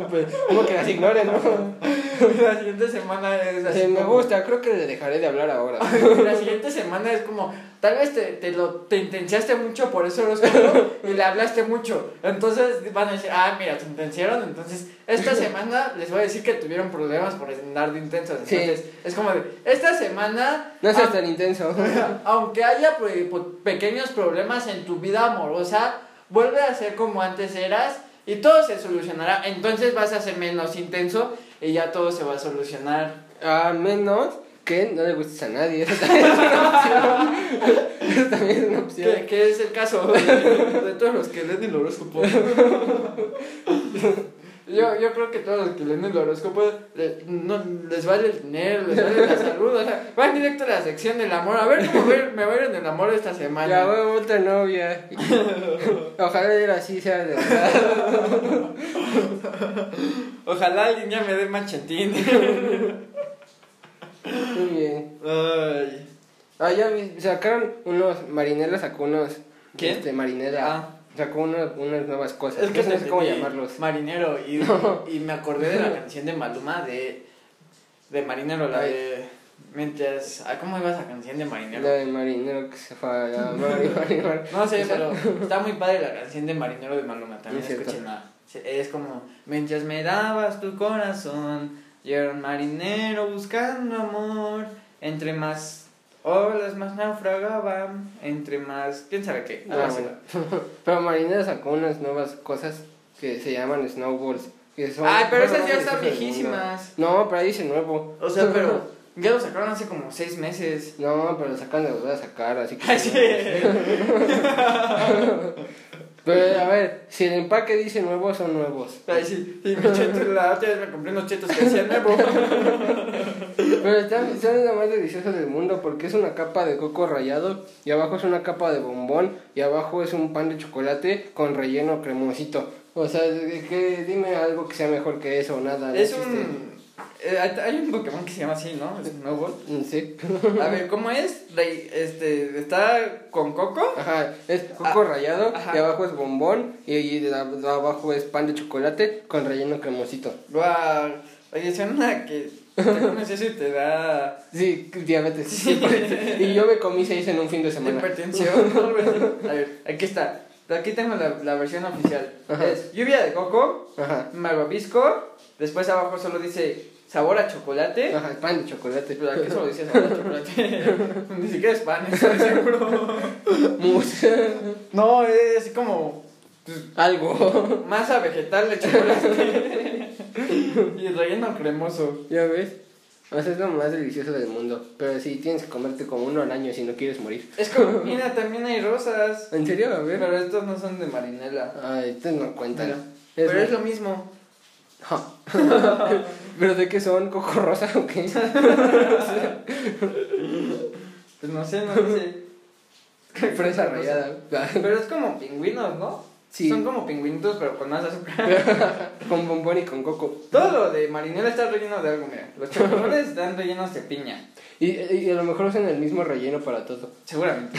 No, pues, como que las ignore, ¿no?
La siguiente semana es así.
Sí, me
como-
gusta, creo que le dejaré de hablar ahora.
La siguiente semana es como, tal vez te, te lo te intenciaste mucho por eso horóscopo y le hablaste mucho. Entonces van a decir, ah, mira, se intenciaron. Entonces, esta semana les voy a decir que tuvieron problemas por andar de intensos.
Sí.
Entonces, es como de, esta semana,
No seas
ah,
tan intenso.
aunque haya pues, pequeños problemas en tu vida amorosa, vuelve a ser como antes eras y todo se solucionará. Entonces vas a ser menos intenso y ya todo se va a solucionar.
A menos que no le gustes a nadie. Eso también es una opción. Eso también es una opción.
Que, que es el caso de, de todos los que leen el horóscopo. Yo, yo creo que todos los que leen el horóscopo le- no, les vale el dinero, les vale la salud. O sea, van directo a la sección del amor. A ver cómo me, me va a ir en el amor esta semana.
Ya voy a otra novia. Ojalá era así sea de verdad.
Ojalá alguien ya me dé machetín.
Muy bien.
Ay.
Ah, ya vi, sacaron unos. Marinela sacó unos.
¿Quién?
Este, Marinela.
Ah.
Sacó unos- unas nuevas cosas.
Es que
no sé cómo llamarlos.
Marinero. Y, y me acordé de la canción de Maluma de, de Marinero, la
Ay.
de. Mientras. ah, ¿Cómo iba esa canción de Marinero?
La de marinero que se fue a la mari, mari, mari.
No sé, pero está muy padre la canción de Marinero de Maluma. También
Es
escúchenla. Es como, mientras me dabas tu corazón, yo era un marinero buscando amor. Entre más olas, más naufragaban. Entre más. ¿Quién sabe qué?
Ah, bueno. Pero Marinela sacó unas nuevas cosas que se llaman snowballs. Que son,
Ay, pero esas ya están viejísimas.
No, pero ahí dice nuevo.
O sea, pero ya lo sacaron hace como seis meses.
No, pero lo sacan de volver a sacar, así que.
Sí.
Pero a ver, si el empaque dice nuevo, son nuevos.
Ay, sí. Y mi cheto, la otra vez me compré unos chetos que decían nuevo.
Pero están, están lo más delicioso del mundo porque es una capa de coco rallado y abajo es una capa de bombón y abajo es un pan de chocolate con relleno cremosito. O sea, que, dime algo que sea mejor que eso, nada. no
Es un. Eh, hay un Pokémon que se llama así, ¿no? Es Snowball.
Mm, Sí.
A ver, ¿cómo es? Rey- Este, está con coco.
Ajá, es coco
Ah,
rallado
ajá.
y abajo es bombón y, y de, de abajo es pan de chocolate con relleno cremosito.
Guau. Oye, suena que te comes eso y te da
Sí, diabetes.
Sí.
y yo me comí seis en un fin de semana.
hipertensión. A ver, aquí está. Aquí tengo la, la versión oficial.
Ajá.
Es lluvia de coco,
Ajá.
malvavisco. Después abajo solo dice sabor a chocolate.
Ajá, pan de chocolate.
Pero aquí solo dice sabor a chocolate. Ni siquiera es pan, estoy seguro.
Mousse.
No, es así como
Algo.
masa vegetal de chocolate. y relleno cremoso.
¿Ya ves? O sea, es lo más delicioso del mundo. Pero sí, tienes que comerte como uno al año si no quieres morir.
Es como, mira, también hay rosas.
¿En serio? A ver.
Pero estos no son de marinela.
Ay, estos no cuentan.
Pero es lo mismo.
¿Pero de qué son? ¿Coco rosa o qué?
Pues no sé, no sé.
Fresa rallada.
Pero es como pingüinos, ¿no?
Sí.
Son como pingüinitos, pero con más azúcar.
con bombón y con coco.
Todo lo de marinela está relleno de algo, mira. Los chocolates están rellenos de piña.
Y, y a lo mejor usan el mismo relleno para todo.
Seguramente.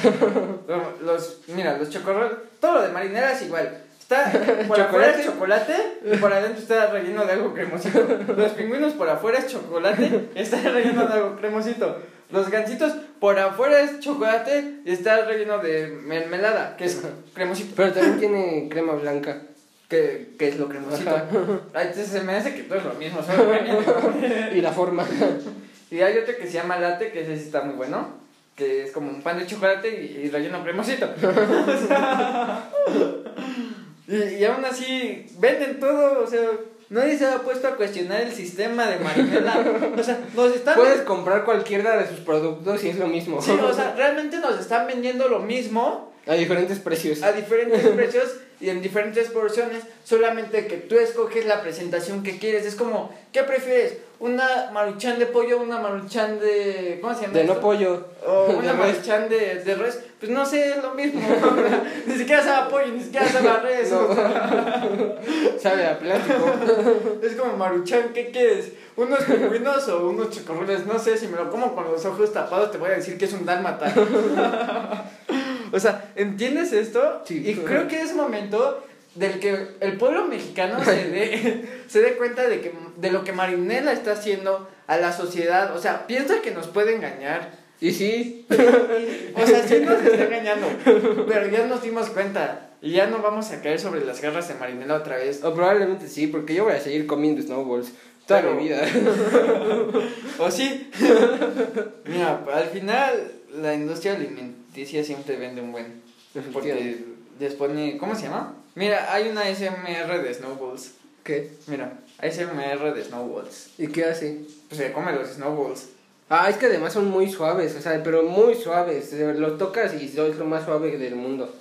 Los- mira, los chocolate, todo lo de marinela es igual. Está por afuera es chocolate y por adentro está relleno de algo cremosito. Los pingüinos por afuera es chocolate y está relleno de algo cremosito. Los gancitos por afuera es chocolate y está relleno de mermelada, que es cremosito.
Pero también tiene crema blanca.
Que, que es lo cremosito. Entonces se me hace que todo es lo mismo, solo.
Y la forma.
Y hay otro que se llama latte, que ese sí está muy bueno. Que es como un pan de chocolate y, y relleno cremosito. O sea, y, y aún así venden todo, o sea, nadie se ha puesto a cuestionar el sistema de marinela. O sea, nos están...
Puedes comprar cualquiera de sus productos y es lo mismo.
Sí, o sea, realmente nos están vendiendo lo mismo
A diferentes precios.
a diferentes precios y en diferentes porciones, solamente que tú escoges la presentación que quieres. Es como, ¿qué prefieres? ¿Una maruchan de pollo o una maruchan de... ¿Cómo se llama?
De no pollo.
O una maruchan de, de res, pues no sé, es lo mismo. ni siquiera sabe a pollo, ni siquiera sabe a res.
Sabe a plástico.
es como maruchan, ¿qué quieres? ¿Unos pingüinos o unos chocorroles? No sé, si me lo como con los ojos tapados te voy a decir que es un dálmata. O sea, ¿entiendes esto?
Sí.
Y creo que es momento del que el pueblo mexicano se dé, se dé cuenta de, que, de lo que Marinela está haciendo a la sociedad. O sea, piensa que nos puede engañar.
Y sí.
O sea, sí nos está engañando, pero ya nos dimos cuenta y ya no vamos a caer sobre las garras de Marinela otra vez.
O probablemente sí, porque yo voy a seguir comiendo snowballs toda
Pero-
mi vida.
¿O sí? Mira, al final la industria alimenticia siempre vende un buen. Porque les pone, ¿cómo se llama? Mira, hay una SMR de snowballs.
¿Qué?
Mira, SMR de snowballs.
¿Y qué hace?
Pues se come los snowballs.
Ah, es que además son muy suaves, o sea, pero muy suaves. eh, Lo tocas y es lo más suave del mundo.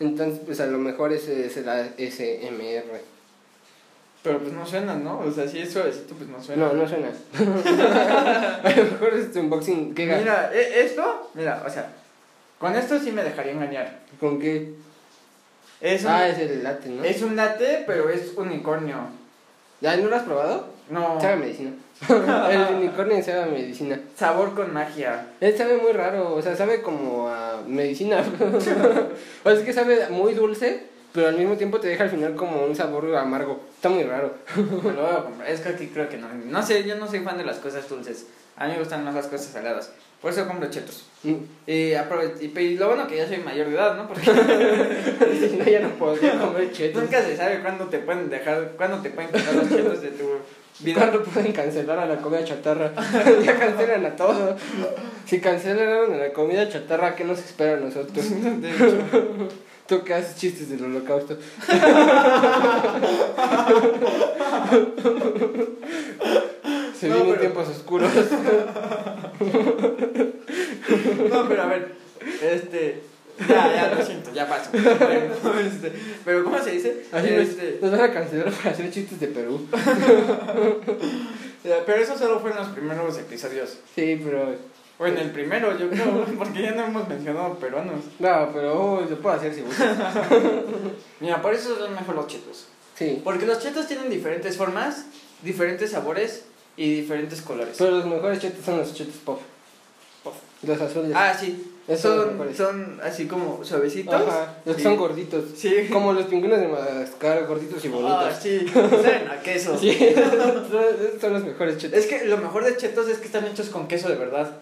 Entonces, pues a lo mejor ese será SMR.
Pero pues no suenan, ¿no? O sea, si es suavecito, pues no suena.
No, no suena. a lo mejor es tu unboxing. ¿Qué
Mira, e- esto, mira, o sea, con esto sí me dejaría engañar.
¿Con qué?
Es un,
Ah, es el latte, ¿no?
es un latte, pero es unicornio.
¿Ya no lo has probado?
No,
Sabe a medicina. el unicornio sabe a medicina.
sabor con magia.
Él sabe muy raro, o sea, sabe como a medicina. o sea, es que sabe muy dulce, pero al mismo tiempo te deja al final como un sabor amargo. Está muy raro.
Me lo voy a comprar. Es que aquí creo que no. No sé, yo no soy fan de las cosas dulces. A mí me gustan más las cosas saladas. Por eso compro chetos.
Mm.
Y, aprove- y, y lo bueno que ya soy mayor de edad, ¿no? Porque
Si no, ya no podría comer chetos.
nunca se sabe cuándo te pueden dejar, cuándo te pueden quitar los chetos de tu vida.
¿Cuándo pueden cancelar a la comida chatarra? ya cancelan a todo. Si cancelaron a la comida chatarra, ¿qué nos espera a nosotros?
De hecho.
Tú que haces chistes del holocausto. Se
No,
vienen
pero-
tiempos oscuros.
No, pero a ver, este. Ya, ya, lo siento, ya paso. Pero, este, pero ¿cómo se dice?
Así
Este,
nos van a cancelar para hacer chistes de Perú.
pero eso solo fue en los primeros episodios.
Sí, pero.
O en el primero, yo creo, porque ya no hemos mencionado peruanos.
No, pero lo puedo hacer si gusta.
Mira, por eso son mejor los chetos.
Sí.
Porque los chetos tienen diferentes formas, diferentes sabores y diferentes colores.
Pero los mejores chetos son los chetos pop.
Pop.
Los azules.
Ah, sí.
Esos son
Son, así como suavecitos.
Ajá, los
Sí.
son gorditos.
Sí.
Como los pingüinos de Madagascar, gorditos y
Ah,
bonitos.
sí. Saben a queso.
Sí, son los mejores chetos.
Es que lo mejor de chetos es que están hechos con queso de verdad.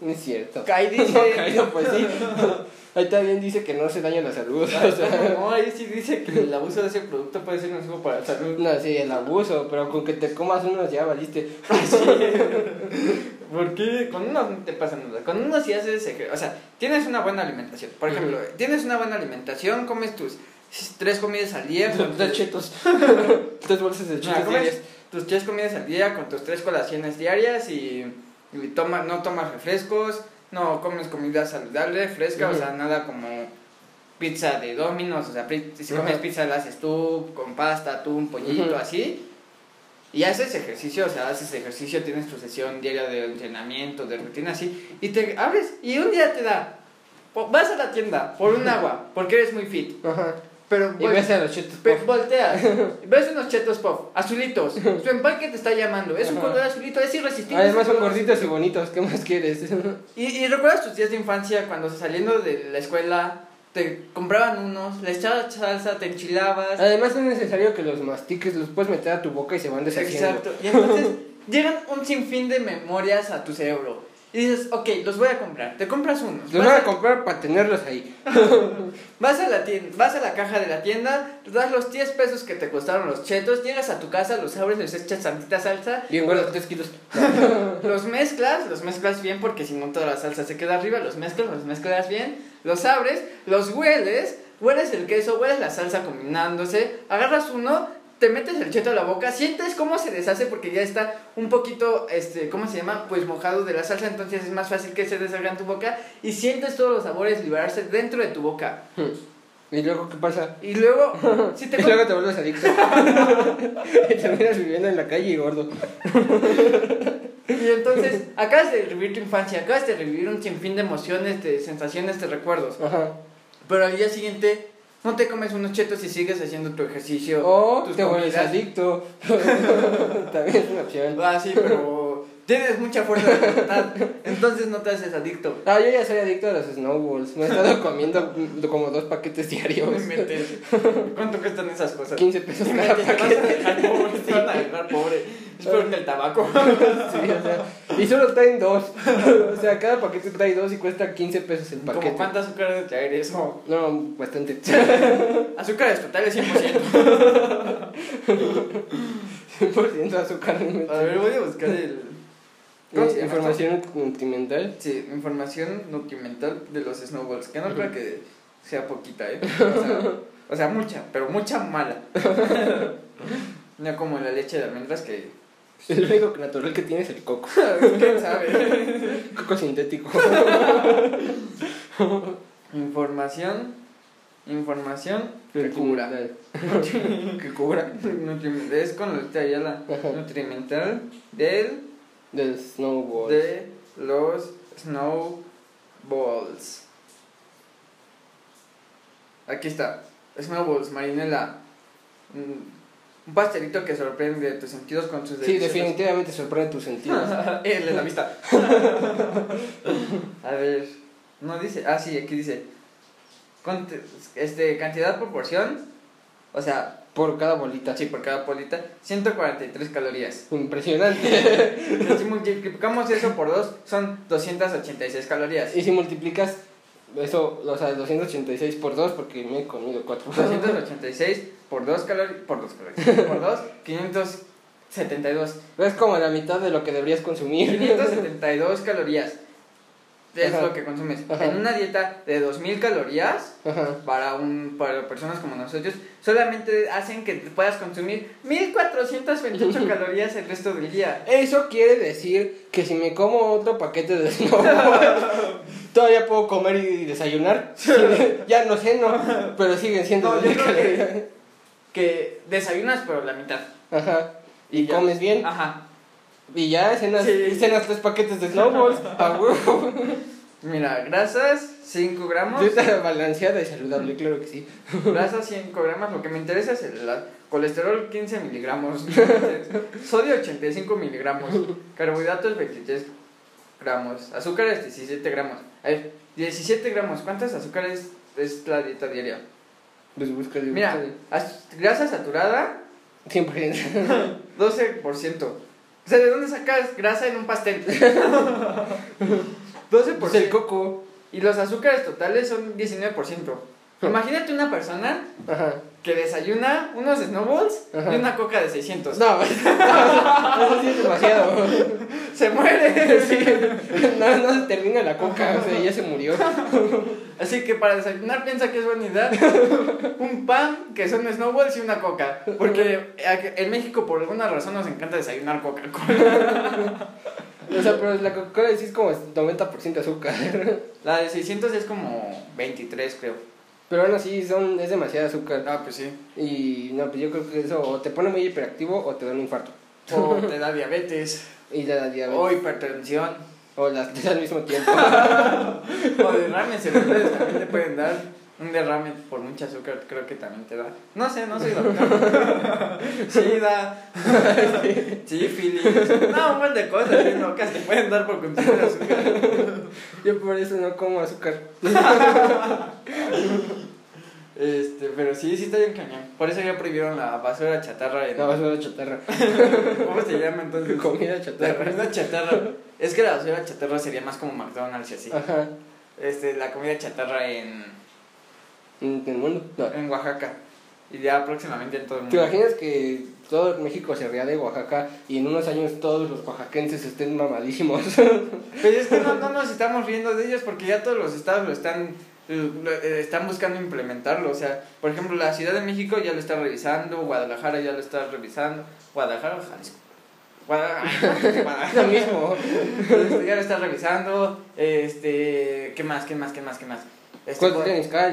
No es cierto.
Ahí dice.
No, pues sí. Ahí también dice que no se daña la salud. O sea,
No, ahí sí dice que el abuso de ese producto puede ser nocivo para la salud.
no, sí, el abuso, pero con que te comas unos ya valiste.
Porque con unos no te pasa nada. Con unos sí haces O sea, tienes una buena alimentación. Por ejemplo, tienes una buena alimentación, comes tus tres comidas al día. Con
Tres chetos. Tres bolsas de chetos
comes
diarias.
tus tres comidas al día con tus tres colaciones diarias y, y toma, no tomas refrescos, no comes comida saludable, fresca, o sea, nada como pizza de Domino's, o sea, si comes pizza la haces tú, con pasta, atún, pollito,
Ujú.
así. Y haces ejercicio, o sea, haces ejercicio, tienes tu sesión diaria de entrenamiento, de rutina, así, y te abres, y un día te da, vas a la tienda por un agua, porque eres muy fit,
Ajá.
Pero
Y ves a los chetos pop.
volteas, ves unos chetos pop, azulitos, su empaque te está llamando, es un color azulito, es irresistible.
Además
ese
son gorditos y bonitos, ¿qué más quieres?
Y, y recuerdas tus días de infancia cuando saliendo de la escuela te compraban unos, les echabas salsa, te enchilabas.
Además es necesario que los mastiques, los puedes meter a tu boca y se van deshaciendo.
Exacto. Y entonces llegan un sinfín de memorias a tu cerebro. Y dices, ok, los voy a comprar. Te compras unos.
Los voy
a-
a comprar para tenerlos ahí.
Vas a la tienda, vas a la caja de la tienda, das los 10 pesos que te costaron los chetos, llegas a tu casa, los abres, les echas tantita salsa,
Bien gordos, 3 kilos.
los mezclas, los mezclas bien porque si no toda la salsa se queda arriba, los mezclas, los mezclas bien, los abres, los hueles, hueles el queso, hueles la salsa combinándose, agarras uno, te metes el cheto a la boca, sientes cómo se deshace porque ya está un poquito, este, ¿cómo se llama? Pues mojado de la salsa, entonces es más fácil que se deshaga en tu boca y sientes todos los sabores liberarse dentro de tu boca.
¿Y luego qué pasa?
Y luego, si te
Y luego te vuelves adicto. y terminas viviendo en la calle y gordo.
Y entonces, acabas de revivir tu infancia, acabas de revivir un sinfín de emociones, de sensaciones, de recuerdos.
Ajá.
Pero al día siguiente, no te comes unos chetos y sigues haciendo tu ejercicio.
O
tus
te vuelves adicto. También es una opción.
Ah, sí, pero tienes mucha fuerza de voluntad, entonces no te haces adicto.
Ah, yo ya soy adicto a los snowballs. Me he estado comiendo como dos paquetes diarios.
No inventes. ¿Cuánto cuestan esas cosas?
15 pesos
Te
cada
vas a
paquete.
dejar pobre, te van a dejar pobre. Es peor que el tabaco.
Sí, o sea, y solo traen dos. O sea, cada paquete trae dos y cuesta 15 pesos el paquete.
¿Como cuánta azúcar debe traer eso?
No, bastante.
Azúcares totales 100%.
100% azúcar.
A ver, voy a buscar el... ¿Cómo se llama esto?
Información nutrimental.
Sí, información nutrimental de los snowballs, que no creo que sea poquita, ¿eh? O sea, o sea, mucha, pero mucha mala. No como la leche de almendras que...
El único natural que tiene es el coco.
¿Quién sabe?
Coco sintético.
Información... Información que cubra.
Que cubra.
Es con la. Nutrimental del...
Del snowball.
de los snowballs. Aquí está. Snowballs, marinela. Un pastelito que sorprende tus sentidos con sus
Sí, definitivamente sorprende tus sentidos.
El de la vista. A ver, no dice. Ah, sí, aquí dice. Este, cantidad, proporción. O sea,
Por cada bolita.
sí, por cada polita. 143 calorías.
Impresionante.
Pero si multiplicamos eso por dos, son 286 calorías.
y si multiplicas eso, o sea, 286 por 2, porque me he comido 4.
286 por 2 calorías. Por 2 calorías. Por 2, 572.
Es como la mitad de lo que deberías consumir.
572 calorías. Es
Ajá.
lo que consumes.
Ajá.
En una dieta de 2000 calorías,
Ajá.
para un para personas como nosotros, solamente hacen que puedas consumir 1428 calorías el resto del día.
Eso quiere decir que si me como otro paquete de snowball, todavía puedo comer y desayunar. Ya no sé, no, pero siguen siendo
No, yo
2000
creo que-
calorías.
Que desayunas pero la mitad.
Ajá. Y,
ya.
comes bien.
Ajá.
Y ya cenas,
Sí.
tres paquetes de snowballs. A huevo.
Mira, grasas 5 gramos.
Dieta balanceada y saludable, claro que sí.
Grasas 5 gramos, lo que me interesa es el colesterol 15 miligramos, sodio 85 miligramos, carbohidratos 23 gramos, azúcares 17 gramos. A ver, 17 gramos, ¿cuántas azúcares es la dieta diaria?
Pues busca
Mira, grasa saturada
100%.
12%. O sea, ¿de dónde sacas grasa en un pastel? 12%.
Pues el coco.
Y los azúcares totales son 19%. Imagínate una persona
Ajá.
que desayuna unos snowballs
Ajá.
y una coca de 600.
No, eso sí es demasiado.
Se muere.
Sí. No, no se termina la coca, o sea, ya se murió.
Así que para desayunar piensa que es buena idea un pan que son snowballs y una coca. Porque en México por alguna razón nos encanta desayunar Coca-Cola.
O sea, pero la Coca-Cola sí es como 90% azúcar.
La de 600 es como 23 creo.
Pero aún así son, es demasiado azúcar.
Ah, pues sí.
Y no, pues yo creo que eso o te pone muy hiperactivo o te da un infarto.
O te da diabetes.
Y te da diabetes.
O hipertensión.
O las tres al mismo tiempo.
O derrames cerebrales también te pueden dar. Un derrame por mucho azúcar creo que también te da. No sé, no soy doctor. Sida. Sífilis. No, un montón de cosas bien locas te pueden dar por consumir azúcar.
Yo por eso no como azúcar.
Este, pero sí, sí está bien cañón. Por eso ya prohibieron la basura chatarra en...
La basura chatarra.
¿Cómo se llama entonces?
Comida
La
chatarra.
comida chatarra. Es que la basura chatarra sería más como McDonald's y así.
Ajá.
Este, la comida chatarra en,
En el mundo. No.
en Oaxaca. Y ya próximamente en todo el
¿Te
mundo.
imaginas que todo México se ría de Oaxaca y en unos años todos los oaxaquenses estén mamadísimos?
Pero es que no, no nos estamos riendo de ellos porque ya todos los estados lo están lo- eh, están buscando implementarlo, o sea, por ejemplo, la Ciudad de México ya lo está revisando, Guadalajara ya lo está revisando, Guadalajara o Jalisco. Guadalajara,
Lo mismo.
Ya lo está revisando, este, ¿qué más? ¿Qué más? ¿Qué más? ¿Qué más? Este.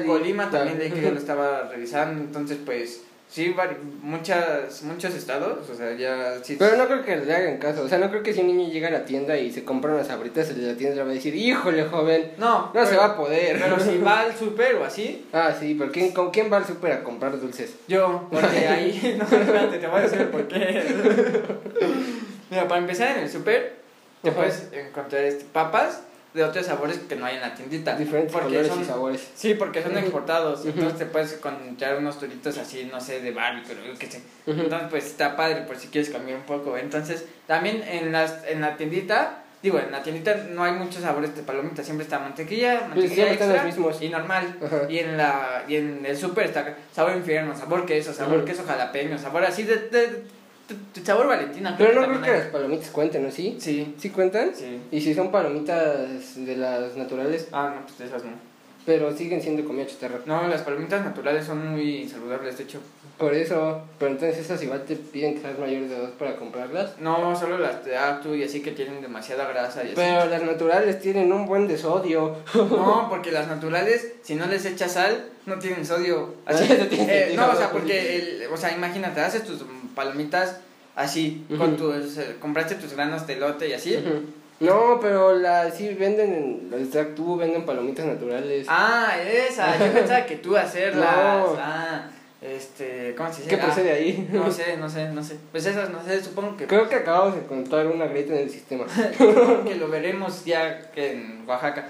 Colima también leí que lo estaba revisando, entonces pues sí, muchas, muchos estados, o sea, ya sí.
Pero no creo que le hagan caso. O sea, no creo que si un niño llega a la tienda y se compra unas abritas, el de la tienda le va a decir, híjole, joven,
no,
no se va a poder.
Pero si va al súper o así,
Ah, sí, pero ¿quién, ¿con quién va al súper a comprar dulces?
Yo, porque ahí, no, espérate, te voy a decir por qué. Mira, para empezar en el súper, te puedes encontrar este, papas de otros sabores que no hay en la tiendita.
Diferentes
porque
colores
son,
y sabores.
Sí, porque son
Ujú.
exportados. Entonces te puedes encontrar unos turitos así, no sé, de Barbie, pero yo qué sé. Entonces, pues está padre por si quieres cambiar un poco. Entonces, también en, las, en la tiendita, digo, en la tiendita no hay muchos sabores de palomitas, siempre está mantequilla, mantequilla extra
mismos.
y normal. Y en, la, y en el súper está sabor infierno, sabor queso, sabor queso jalapeño, sabor así de, de, de sabor valentina.
Pero no creo que
hay.
las palomitas cuenten, ¿no? ¿Sí?
Sí,
¿Sí cuentan?
sí.
Y si son palomitas de las naturales,
Ah, no, pues esas no.
pero siguen siendo comida chatarra.
No, las palomitas naturales son muy saludables, de hecho.
Por eso, pero entonces esas igual te piden que seas mayor de edad para comprarlas.
No, solo las de Actu y así que tienen demasiada grasa y así.
Pero las naturales tienen un buen de sodio.
No, porque las naturales, si no les echas sal, no tienen sodio. Así, eh, no, o sea, porque, el, o sea, imagínate, haces tus palomitas así, con tus, eh, compraste tus granos de lote y así.
No, pero la, sí venden, en, los de Actú venden palomitas naturales.
Ah, esa, yo pensaba que tú hacerlas.
No.
Ah, este, ¿cómo se dice?
¿Qué
Ah,
procede ahí?
No sé, no sé, no sé. Pues esas, no sé, supongo que,
Creo que acabamos de encontrar una grieta en el sistema.
supongo que lo veremos ya que en Oaxaca.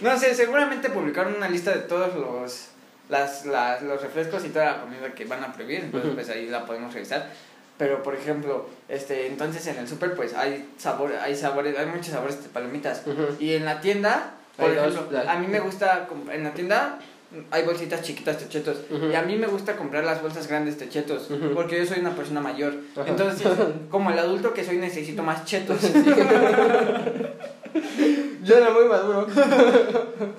no sé, seguramente publicaron una lista de todos los, las, las, los refrescos y toda la comida que van a prohibir, entonces pues ahí la podemos revisar. Pero por ejemplo, este, entonces en el súper pues hay sabor, hay sabores, hay muchos sabores de palomitas. Y en la tienda, por ejemplo, a mí me gusta, en la tienda hay bolsitas chiquitas de chetos.
Ujú.
Y a mí me gusta comprar las bolsas grandes de chetos.
Ujú.
Porque yo soy una persona mayor. Entonces, como el adulto que soy, necesito más chetos.
Yo era muy maduro.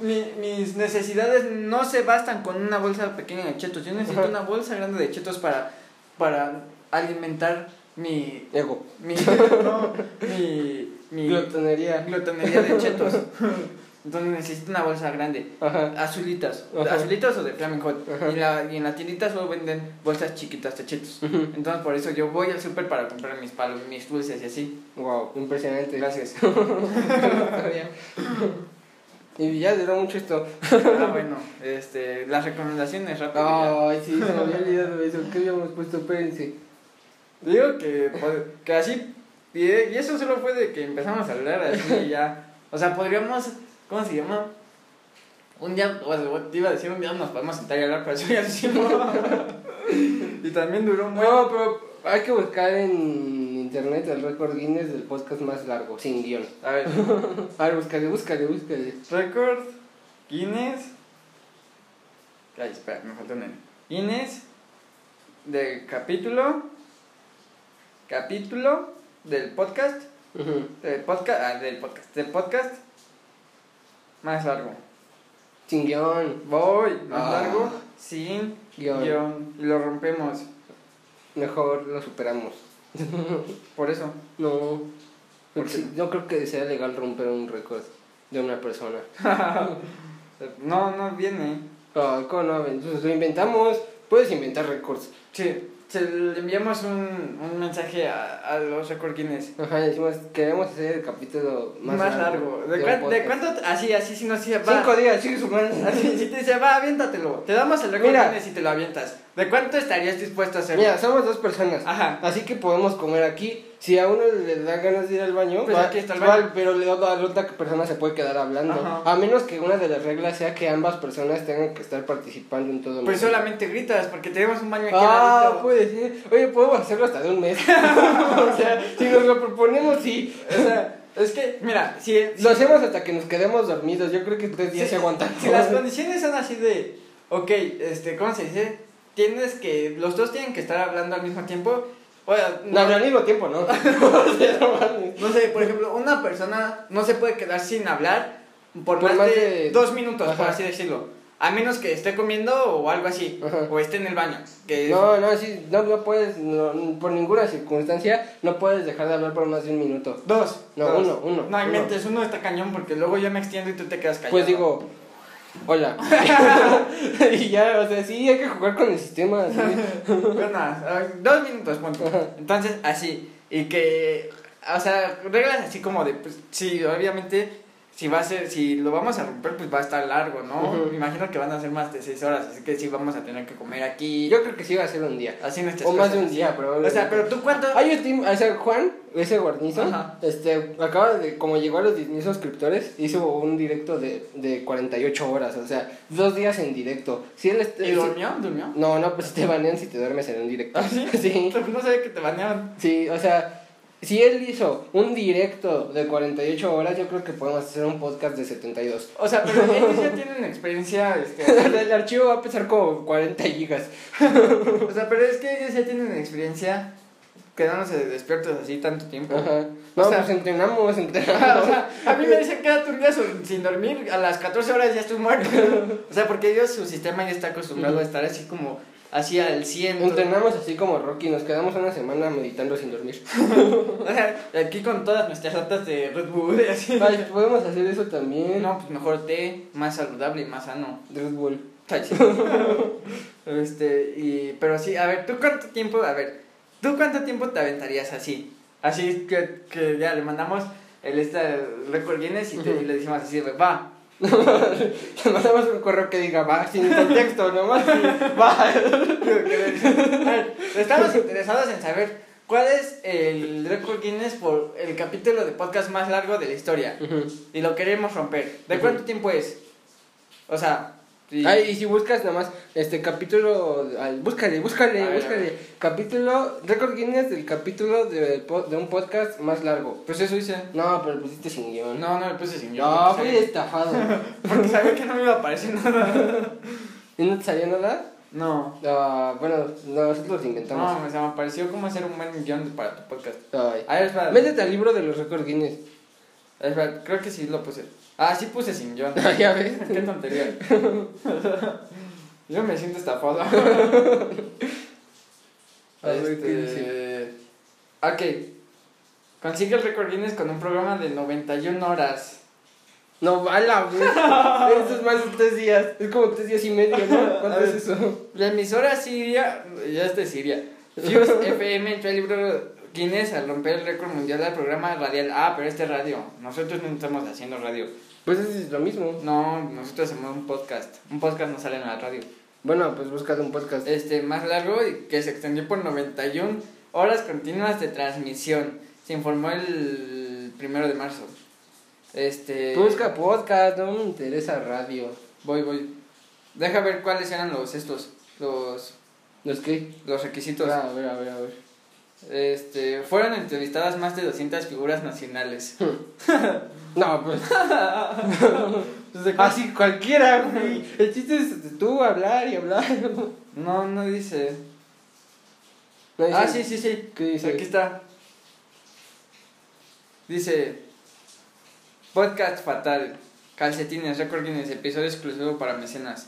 Mi- mis necesidades no se bastan con una bolsa pequeña de chetos. Yo necesito una bolsa grande de chetos para, para alimentar mi.
Ego.
mi. no, mi. mi
Glotonería.
glotonería de chetos. Entonces necesito una bolsa grande.
Ajá.
Azulitas.
Ajá.
Azulitas o de Flaming Hot. Y, la, y en la tiendita solo venden bolsas chiquitas.
Ujú.
Entonces por eso yo voy al súper para comprar mis palos, mis dulces y así.
Wow, impresionante.
Gracias.
y ya duró mucho esto.
Ah, bueno, este, las recomendaciones rápidas.
Ay, sí, se me había olvidado eso. ¿Qué habíamos puesto? Espérense.
Digo que, pues, que así, y, y eso solo fue de que empezamos a hablar así y ya. O sea, podríamos, ¿cómo se llama? Un día, te iba a decir, un día nos podemos sentar y hablar, pero eso ya y también duró un buen...
No, pero hay que buscar en internet el récord Guinness del podcast más largo, sin guion.
A ver,
A ver, búscale, búscale, búscale.
récord, Guinness... Ay, espera, me faltó un N. Guinness, de capítulo, capítulo del podcast, del podcast, ah, del podcast, del podcast más largo.
Sin guion.
Voy, más
Ah.
largo, sin
Guión.
guion. Y lo rompemos.
Mejor lo superamos.
Por eso.
No.
¿Por
Porque
qué
sí, no creo que sea legal romper un récord de una persona.
No, no viene.
Ay, ¿cómo no? Entonces lo inventamos. Puedes inventar récords.
Sí, se le enviamos un, un mensaje a, a los Record Guinness.
Ajá, decimos, queremos hacer el capítulo más,
Más, largo. ¿De,
un
cuán- de cuánto? Así, así, si no, sí, va.
Cinco días, sigue sumando.
Así, si te dice, va, aviéntatelo. Te damos el Record
Mira.
Guinness y te lo avientas. ¿De cuánto estarías dispuesto a hacerlo?
Mira, somos dos personas.
Ajá.
Así que podemos comer aquí. Si a uno le da ganas de ir al baño,
Pues
va-
aquí está el baño.
pero la otra- la otra persona se puede quedar hablando.
Ajá.
A menos que una de las reglas sea que ambas personas tengan que estar participando en todo
Pues
momento.
solamente gritas, porque tenemos un baño aquí al
Ah,
ladito.
puede ser. Oye, podemos hacerlo hasta de un mes. o sea, si nos lo proponemos, sí.
O sea, es que, mira, si, si-
Lo hacemos hasta que nos quedemos dormidos. Yo creo que tres días
si-
se aguantan.
Si las condiciones son así de, ok, este, ¿cómo se dice? Tienes que, los dos tienen que estar hablando al mismo tiempo. Oye,
No, no, al mismo tiempo, ¿no? O sea, no
sé, por ejemplo, una persona no se puede quedar sin hablar por,
Por
más,
más
de,
de-
dos minutos, por así decirlo. A menos que esté comiendo o algo así,
Ajá.
o esté en el baño. Que
No, no, sí, no, no puedes, no, por ninguna circunstancia, no puedes dejar de hablar por más de un minuto.
Dos.
No,
dos.
uno, uno,
No,
uno.
inventes, uno está cañón porque luego yo me extiendo y tú te quedas callado.
Pues digo, hola. y ya, o sea, sí, hay que jugar con el sistema. así.
Bueno, ah, dos minutos, punto. Entonces, así. Y que, o sea, reglas así como de, pues, sí, obviamente, si va a ser, si lo vamos a romper, pues va a estar largo, ¿no? Me imagino que van a ser más de seis horas, así que sí vamos a tener que comer aquí.
Yo creo que sí va a ser un día.
así nuestras
O más de un día, pero.
O sea, pero tú cuánto.
Hay un team, o sea, Juan, ese guarnizo,
Ajá.
este, acaba de, como llegó a los 10.000 suscriptores, hizo un directo de, de 48 horas, o sea, dos días en directo. Si él est-
¿Y durmió? ¿Durmió?
No, no, pues te banean si te duermes en un directo.
¿Ah, sí?
Sí.
No sabía que te baneaban.
Sí, o sea, si él hizo un directo de 48 horas, yo creo que podemos hacer un podcast de 72.
O sea, pero ellos ya tienen experiencia, este,
El archivo va a pesar como 40 gigas.
o sea, pero es que ellos ya tienen experiencia quedándose despiertos así tanto tiempo.
Ajá. No,
O sea-
pues entrenamos,
Ah, o
entrenamos.
sea, a mí me dicen quédate un día sin sin dormir, a las 14 horas ya estoy muerto. O sea, porque ellos, su sistema ya está acostumbrado a estar así como, así al 100.
Entrenamos así como Rocky, nos quedamos una semana meditando sin dormir.
O sea, aquí con todas nuestras latas de Red Bull y así.
Ay, podemos hacer eso también.
No, pues mejor té, más saludable y más sano.
Red Bull.
Este, y, pero sí, a ver, ¿tú cuánto tiempo, a ver, ¿tú cuánto tiempo te aventarías así? Así que, que ya le mandamos el, este, el récord Guinness y, te- y le decimos así, va,
Le mandamos un correo que diga, va, sin contexto, nomás. Va.
Estamos interesados en saber cuál es el récord Guinness por el capítulo de podcast más largo de la historia. Y lo queremos romper. ¿De cuánto tiempo es? O sea, sí.
Ay, y si buscas nada más este capítulo, búscale, búscale,
A ver, a
búscale.
ver.
Capítulo, récord Guinness del capítulo de, de un podcast más largo.
pues eso hice.
No, pero pusiste sin guion.
No, no le puse sin yo.
No, fui
sabía-
estafado.
Porque sabía que no me iba a aparecer nada.
¿Y no te salió nada?
No.
Ah, bueno, nosotros lo inventamos.
No, o sea, me pareció como hacer un buen guion para tu podcast.
Ay.
A ver, espera.
Métete al libro de los récords Guinness.
Espera, creo que sí lo puse. Ah, sí puse sin John.
ya ves.
Qué tontería. Yo me siento estafado.
A ver, ¿qué
Este... Ok. Consigue el récord Guinness con un programa de 91 horas.
No, bala, güey. Eso es más de tres días. Es como tres días y medio, ¿no? ¿Cuánto es eso?
La emisora Siria, ya es de Siria. Fuse FM entró al libro Guinness al romper el récord mundial del programa radial. Ah, pero este es radio. Nosotros no estamos haciendo radio.
Pues es lo mismo.
No, nosotros hacemos un podcast. Un podcast no sale en la radio.
Bueno, pues búscate un podcast.
Este, más largo y que se extendió por 91 horas continuas de transmisión. Se informó el primero de marzo. Este.
Busca podcast, no me interesa radio.
Voy, voy. Deja ver cuáles eran los estos. Los,
¿Los qué?
los requisitos.
Ah, a ver, a ver, a ver.
Este, fueron entrevistadas más de 200 figuras nacionales.
No, pues.
Pues,
Así cualquiera, güey. El chiste es tú hablar y hablar.
No, no dice.
No dice-
Ah, sí, sí, sí.
¿Qué dice?
Aquí está. Dice. Podcast fatal. Calcetines, récord Guinness, episodio exclusivo para mecenas.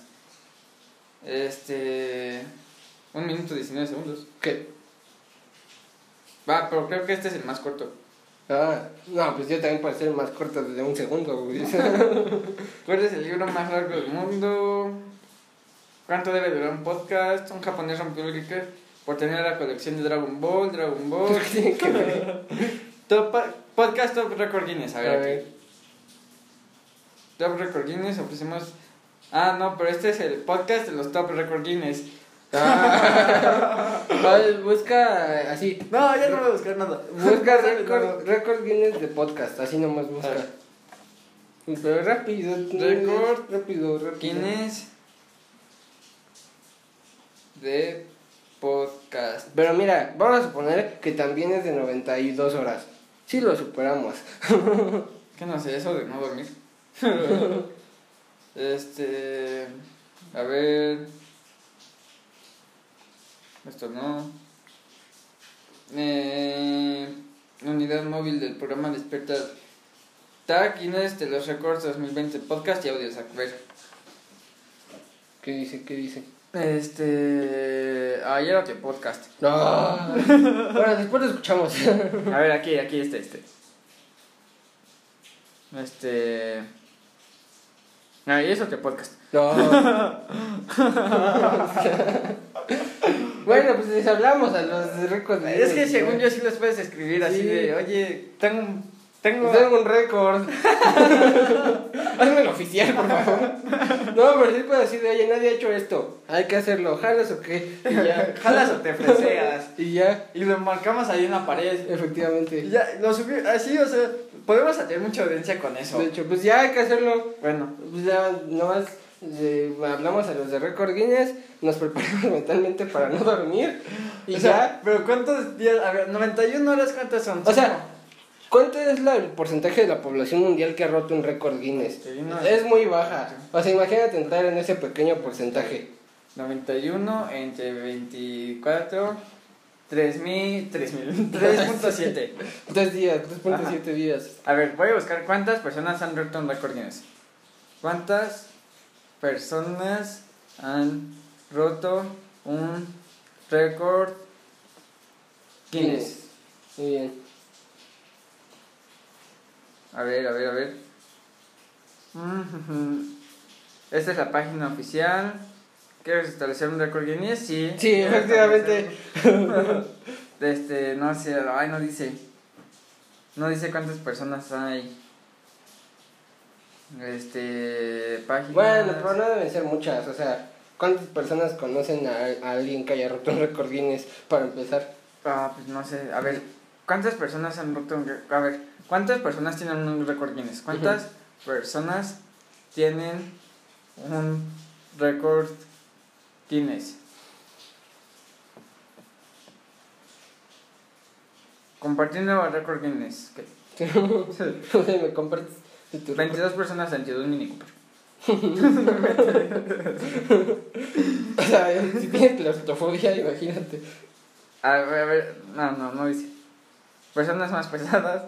Este. Un minuto 19 segundos.
¿Qué?
Va, pero creo que este es el más corto.
Ah, no, pues yo también para ser más corto de un segundo, güey.
¿Cuál es el libro más largo del mundo? ¿Cuánto debe durar un podcast? Un japonés rompió el récord por tener la colección de Dragon Ball, Dragon Ball. Top, podcast Top Record Guinness, a
A
ver.
ver.
aquí. Top Record Guinness, ofrecemos... Ah, no, pero este es el podcast de los Top Record Guinness.
Ah, busca así.
No, ya no voy a buscar nada.
Busca récord, récord Guinness de podcast, así nomás busca.
A ver.
Pero rápido,
Récord
rápido, rápido.
Guinness de podcast.
Pero mira, vamos a suponer que también es de 92 horas. Sí lo superamos.
¿Qué no sé, eso de no dormir? este. A ver. Esto no. Eh, unidad móvil del programa Desperta. Tag Guinness de los Records 2020 Podcast y audios. A ver.
¿Qué dice? ¿Qué dice?
Este. Ayer otro podcast.
No. bueno, después lo escuchamos.
A ver, aquí, aquí este, este. Este. Ahí es otro podcast.
No. bueno, pues les hablamos a los récords.
Es que según yo sí los puedes escribir así
Sí.
de, oye, tengo un... Tengo...
Tengo un récord. Hazme el oficial, por favor. No, pero sí puedo decir de, oye, nadie ha hecho esto. Hay que hacerlo. ¿Jalas o qué? Y ya.
Jalas o te freseas.
Y ya,
Y lo marcamos ahí en la pared. Y
efectivamente.
ya, lo subí, así, o sea, podemos hacer mucha audiencia con eso.
De hecho, pues ya hay que hacerlo.
Bueno,
Pues ya nomás eh, hablamos a los de Record Guinness, nos preparamos mentalmente para no dormir. Y
o
ya.
sea, pero ¿cuántos días? A ver, 91 horas, ¿cuántas son?
O sea, ¿Cuánto es la- el porcentaje de la población mundial que ha roto un récord Guinness?
Sí, no.
Es muy baja. O sea, imagínate entrar en ese pequeño porcentaje.
91 entre 24, 3000, 3000, 3.7.
Tres días, 3.7
Ajá.
días.
A ver, voy a buscar cuántas personas han roto un récord Guinness. ¿Cuántas personas han roto un récord Guinness?
Muy bien.
A ver, a ver, a ver. Esta es la página oficial. ¿Quieres establecer un récord Guinness? Sí.
Sí, efectivamente.
Este, no sé, ay, no dice. No dice cuántas personas hay. Este, página.
Bueno, pero no deben ser muchas. O sea, ¿cuántas personas conocen a, a alguien que haya roto un récord Guinness para empezar?
Ah, pues no sé. A ver, ¿cuántas personas han roto un? A ver, ¿cuántas personas tienen un récord Guinness? ¿Cuántas personas tienen un récord Guinness? Compartiendo el récord Guinness. ¿qué?
me compartes de tu récord.
22 personas entre dos Mini Cooper.
O sea, si tienes claustrofobia, imagínate.
A ver, a ver, no, no, no dice. Personas más pesadas.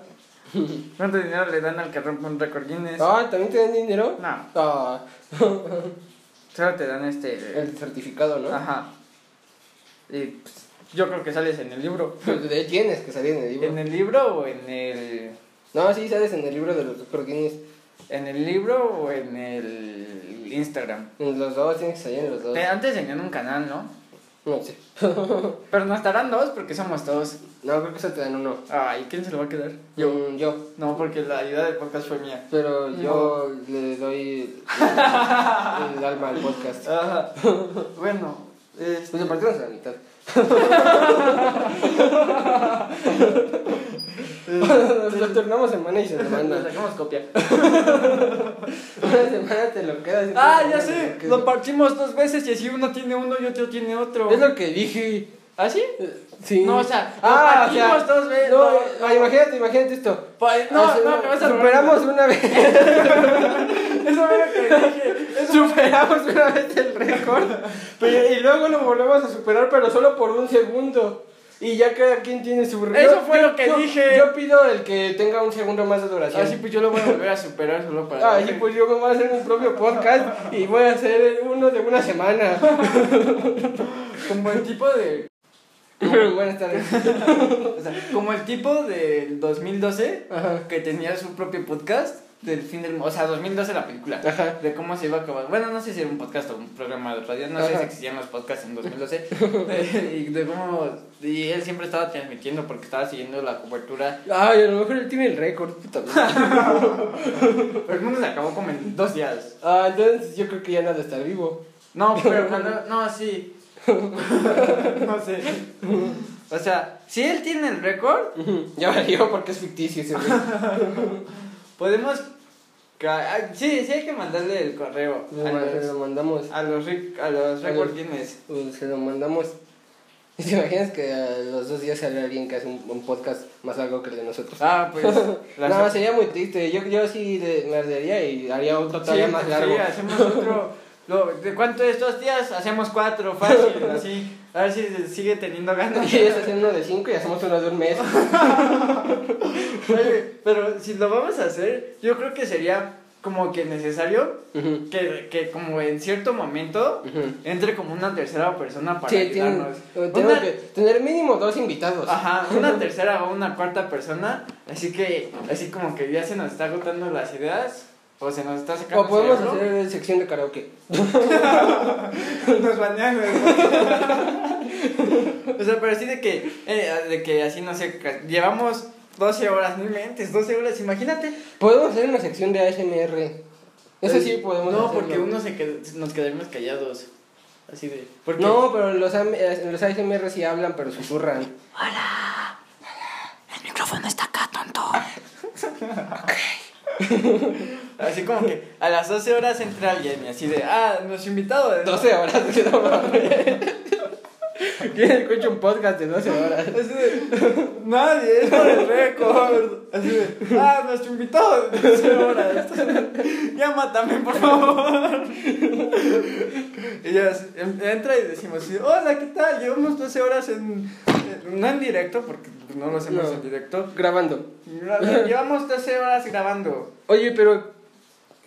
¿Cuánto dinero le dan al que rompe un récord Guinness?
Ah, ¿también te dan dinero?
No,
Ah,
solo te dan este...
el certificado, ¿no?
Ajá. Y pues, yo creo que sales en el libro.
Pues tienes que salir en el libro.
¿En el libro o en el...
No, sí, sales en el libro de los récord Guinness.
¿En el libro o en el Instagram?
En los dos, tienes que salir en los dos.
Te- Antes tenían un canal, ¿no?
No sé.
Pero no estarán dos porque somos dos.
No, creo que eso te dan uno.
Ay, ¿quién se lo va a quedar?
Yo. yo.
No, porque la idea del podcast fue mía.
Pero yo le doy el, el alma al podcast.
Ajá. bueno, este,
Pues a la mitad. Lo turnamos semana y
le
semana.
sacamos copia.
Una semana te lo quedas.
Ah, ya sé.
lo.
Lo partimos dos veces y así uno tiene uno y otro tiene otro.
Es lo que dije.
¿Ah, sí?
Sí.
No, o sea, lo
ah, o
partimos
sea,
dos veces.
No,
no,
ah, imagínate, imagínate esto.
Pues, no,
Hace-
no, me vas a
Superamos una vez.
Eso fue lo que dije. Eso
Superamos una vez el récord. pero- y luego lo volvemos a superar, pero solo por un segundo. Y ya cada quien tiene su
Eso fue lo que
yo-
dije.
Yo pido el que tenga un segundo más de duración.
Así pues yo lo voy a volver a superar solo para.
Ah, sí, pues yo me voy a hacer un propio podcast y voy a hacer uno de una semana.
Como el tipo de.
Buenas tardes.
O sea, como el tipo del 2012
Ajá.
que tenía su propio podcast del fin del mundo. O sea, 2012 la película.
Ajá.
De cómo se iba a acabar. Bueno, no sé si era un podcast o un programa de radio. No sé si existían los podcasts en 2012. Eh, y de cómo. Y él siempre estaba transmitiendo porque estaba siguiendo la cobertura.
Ay, a lo mejor él tiene el récord, puta.
Pero el mundo se acabó como en dos días.
Ah, entonces yo creo que ya nada está vivo.
No, pero cuando. No, sí. no sé. O sea, si él tiene el récord,
Ya valió porque es ficticio ese.
Podemos. Sí, sí hay que mandarle el correo a
Se
los,
lo mandamos.
a los, ric- a los Guinness.
Pues se lo mandamos. ¿Te imaginas que a los dos días sale alguien que hace un, un podcast más largo que el de nosotros?
Ah, pues.
no, sería muy triste. Yo, yo sí le- me ardería y haría otro
sí,
todavía más largo.
sí, hacemos otro. lo- ¿De cuánto es dos días? Hacemos cuatro, fácil, así. A ver si sigue teniendo ganas.
Y ellos hacen uno de cinco y hacemos uno de un mes.
Oye, pero si lo vamos a hacer, yo creo que sería como que necesario que, que como en cierto momento entre como una tercera persona para
Sí,
ayudarnos. Una-
que tener mínimo dos invitados.
Ajá, una tercera o una cuarta persona, así que, así como que ya se nos está agotando las ideas, o se nos está sacando
O podemos
cerebro.
hacer sección de karaoke.
Nos banean, güey. O sea, pero así de que, eh, de que así, no sé, llevamos 12 horas, no mentes, 12 horas, imagínate.
Podemos hacer una sección de ASMR. Eso sí podemos
No,
hacerlo.
porque uno se qued- nos quedaríamos callados. Así de.
No, pero los, eh, los ASMR sí hablan, pero susurran.
El micrófono está acá, tonto. Así como que a las 12 horas entra alguien y así de, ah, nuestro invitado. de
12 horas. no mames. ¿Quién escucha un podcast de 12 horas?
Así de, nadie, es por el récord. Así de, ah, nuestro invitado de 12 horas. Llama también, por favor. Y ya em- entra y decimos, hola, ¿qué tal? Llevamos 12 horas en, en- no en directo, porque no lo hacemos
No.
en directo.
Grabando.
Llevamos 12 horas grabando.
Oye, pero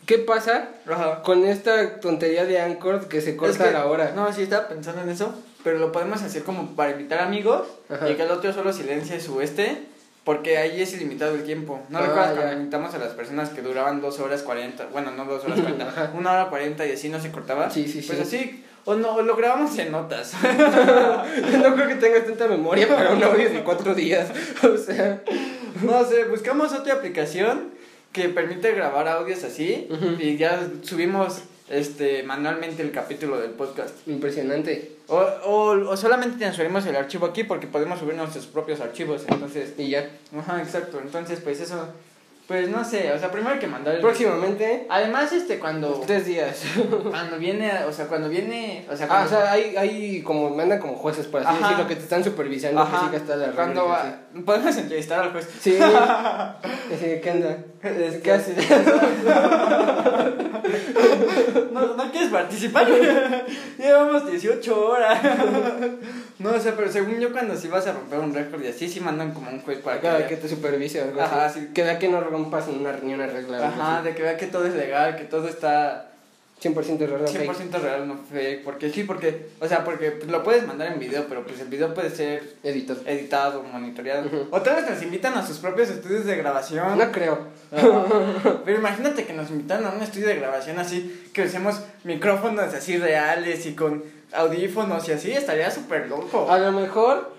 ¿qué pasa
Ajá.
con esta tontería de Anchor que se corta
Es que-
la hora?
No, sí estaba pensando en eso, pero lo podemos hacer como para invitar amigos
Ajá.
y que el otro solo silencie su este, porque ahí es ilimitado el tiempo. ¿No
Ah,
recuerdas
ya.
cuando invitamos a las personas que duraban dos horas 40? Bueno, no dos horas 40,
Ajá.
una hora 40 y así no se cortaba.
Sí, sí,
Pues
sí.
así, o no, lo grabamos en notas.
no creo que tengas tanta memoria para un audio de 4 días. O sea,
no sé, buscamos otra aplicación que permite grabar audios así
Ujú.
y ya subimos este manualmente el capítulo del podcast.
impresionante.
O, o, o solamente transferimos el archivo aquí porque podemos subir nuestros propios archivos. Entonces,
Y ya.
ajá, exacto. Entonces, pues eso Pues no sé, o sea, primero hay que mandar el...
Próximamente,
Además, este, cuando...
tres días.
Cuando viene, o sea, cuando viene... O sea,
Ah,
cuando...
o sea, hay, hay como, mandan como jueces, por así
Ajá.
decirlo, que te están supervisando
Ajá,
que sigas todas las reglas.
cuando va- podemos entrevistar al juez.
Sí. Así, ¿Qué onda? ¿Qué haces?
¿No, ¿No quieres participar? Llevamos 18 horas. No, o sea, pero según yo, cuando sí vas a romper un récord y así, sí mandan como un juez para que...
Cada
vea.
que te supervise algo
Ajá,
así.
sí.
Que vea que no rompas ni una, ni una regla.
Ajá,
así.
de que vea que todo es legal, que todo está
100% regla fake.
100% real, no fake. Porque sí, porque, o sea, porque lo puedes mandar en video, pero pues el video puede ser
Editor.
editado, monitoreado.
Ujú.
O tal vez nos invitan a sus propios estudios de grabación.
No creo.
Pero imagínate que nos invitan a un estudio de grabación así, que usemos micrófonos así reales y con audífonos y así, estaría súper loco.
A lo mejor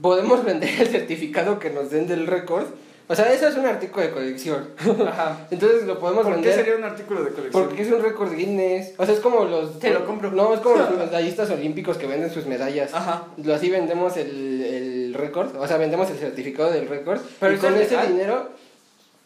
podemos vender el certificado que nos den del récord. O sea, eso es un artículo de colección.
Ajá.
Entonces lo podemos
¿Por qué
vender.
sería un artículo de colección?
Porque es un récord Guinness. O sea, es como los.
Te lo compro.
No, es como los medallistas olímpicos que venden sus medallas.
Ajá.
Lo así vendemos el, el récord. O sea, vendemos el certificado del récord.
Pero
y con
es
ese
legal.
dinero.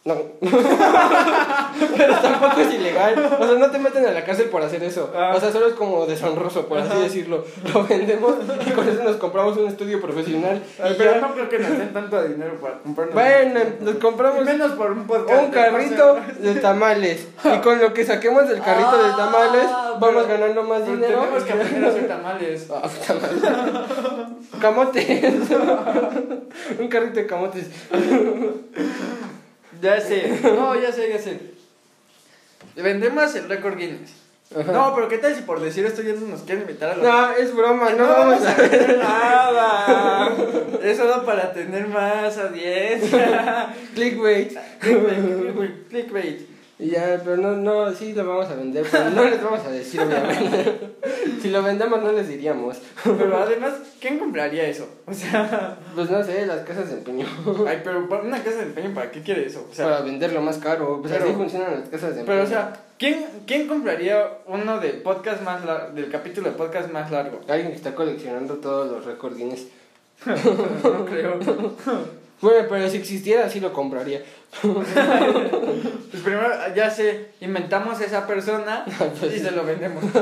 No. Pero tampoco es ilegal. O sea, no te meten a la cárcel por hacer eso.
Ah.
O sea, solo es como deshonroso, por así decirlo. Lo vendemos y con eso nos compramos un estudio profesional.
Ay, pero
ya.
no creo que nos den tanto dinero para comprarnos.
Bueno, nos compramos
menos por un podcast.
un carrito de tamales. Y con lo que saquemos del carrito de tamales,
Ah,
vamos ganando más dinero.
Tenemos que aprender a hacer tamales.
Ah, tamales. Camotes. un carrito de camotes.
Ya sé. No, ya sé, ya sé. Vendemos el récord Guinness.
Ajá.
No, pero ¿qué tal si por decir esto ya no nos quieren invitar a los...
No, es broma, no,
No
vamos a
nada. Es solo para tener más audiencia.
clickbait.
clickbait, clickbait, clickbait.
Y ya, pero no, no, sí lo vamos a vender, pero no les vamos a decir, obviamente. si lo vendemos, no les diríamos.
Pero además, ¿quién compraría eso? O sea,
Pues no sé, las casas de empeño.
ay, pero una casa de empeño, ¿para qué quiere eso? O sea,
Para venderlo más caro. Pues
pero-
así funcionan las casas de empeño.
pero o sea, ¿quién, ¿quién compraría uno del podcast más lar- del capítulo de podcast más largo?
Alguien que está coleccionando todos los récords Guinness.
No creo.
Bueno, pero si existiera, sí lo compraría.
Pues primero, ya sé, inventamos esa persona y se lo vendemos.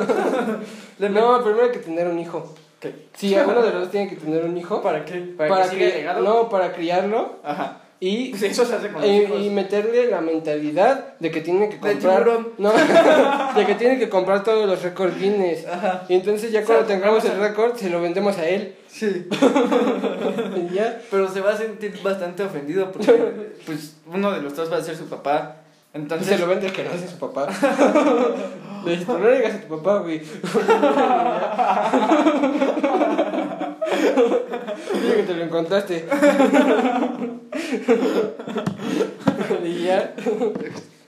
No, primero hay que tener un hijo.
¿Qué?
Si alguno de los dos tiene que tener un hijo.
¿Para qué? ¿Para, que siga el legado?
No, para criarlo
Ajá.
Y,
Pues eso se hace con los
y,
hijos.
y meterle la mentalidad de que tiene que comprar. No, de que tiene que comprar todos los récords Guinness.
Ajá.
Y entonces ya
O sea,
cuando tengamos el récord, se lo vendemos a él.
Sí.
Ya.
Pero se va a sentir bastante ofendido porque pues uno de los dos va a ser su papá.
Y
Entonces
se lo vende el que no hace su papá. Le dices, "Pero no le digas a tu papá, güey. Dile que te lo encontraste. y ya.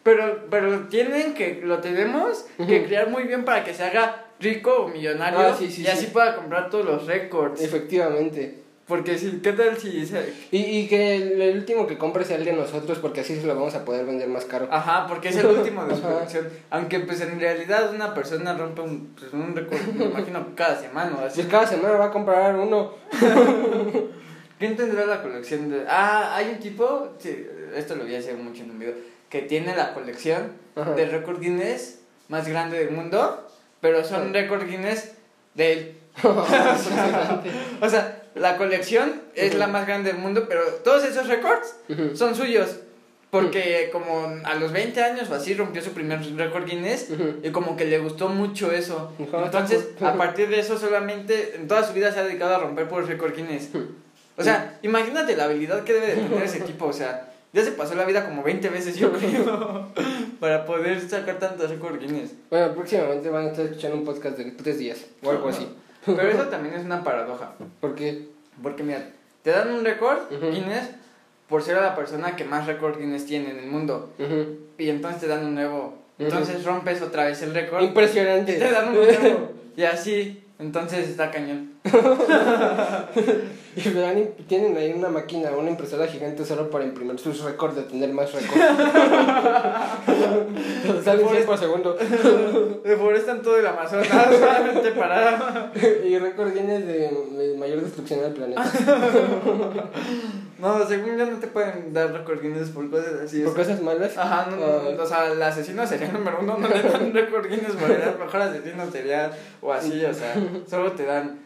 Pero, pero tienen que, lo tenemos que
Ujú.
criar muy bien para que se haga rico o millonario
Ah, sí, sí,
y así
sí.
pueda comprar todos los récords.
Efectivamente.
Porque si, ¿qué tal si se-
Y, y que el, el último que compre sea el de nosotros, porque así se lo vamos a poder vender más caro.
Ajá, porque es el último de su colección. Aunque pues en realidad una persona rompe un, pues, un récord, me imagino, cada semana o así.
Pues cada semana va a comprar uno.
¿Quién tendrá la colección de...? Ah, hay un tipo, sí, esto lo vi hace mucho en un video, que tiene la colección
Ajá.
de récord Guinness más grande del mundo, pero son récord Guinness de él. O sea, la colección es
Ujú.
la más grande del mundo, pero todos esos récords
Ujú.
son suyos. Porque como a los 20 años o así rompió su primer récord Guinness
Ujú.
y como que le gustó mucho eso. Entonces, a partir de eso solamente en toda su vida se ha dedicado a romper por récord Guinness. O sea, imagínate la habilidad que debe de tener ese equipo, o sea, ya se pasó la vida como 20 veces yo creo para poder sacar tantos récord Guinness.
Bueno, próximamente van a estar escuchando un podcast de tres días o algo así.
Pero eso también es una paradoja,
Porque
porque mira, te dan un récord. Guinness por ser la persona que más récord Guinness tiene en el mundo. Y entonces te dan un nuevo, entonces rompes otra vez el récord. Y
impresionante.
te dan un nuevo. Y así, entonces está cañón.
Y verán, tienen ahí una máquina, una impresora gigante solo para imprimir sus récords de tener más récords. Salen 100 por segundo.
Deforestan todo el Amazonas solamente para
y récord Guinness de, de mayor destrucción del planeta.
No, según yo no te pueden dar récord Guinness por cosas así.
¿Por cosas malas?
Ajá, no,
Ah.
no, o sea, el asesino serial número uno no le dan récord Guinness por el mejor asesino serial o así, o sea, solo te dan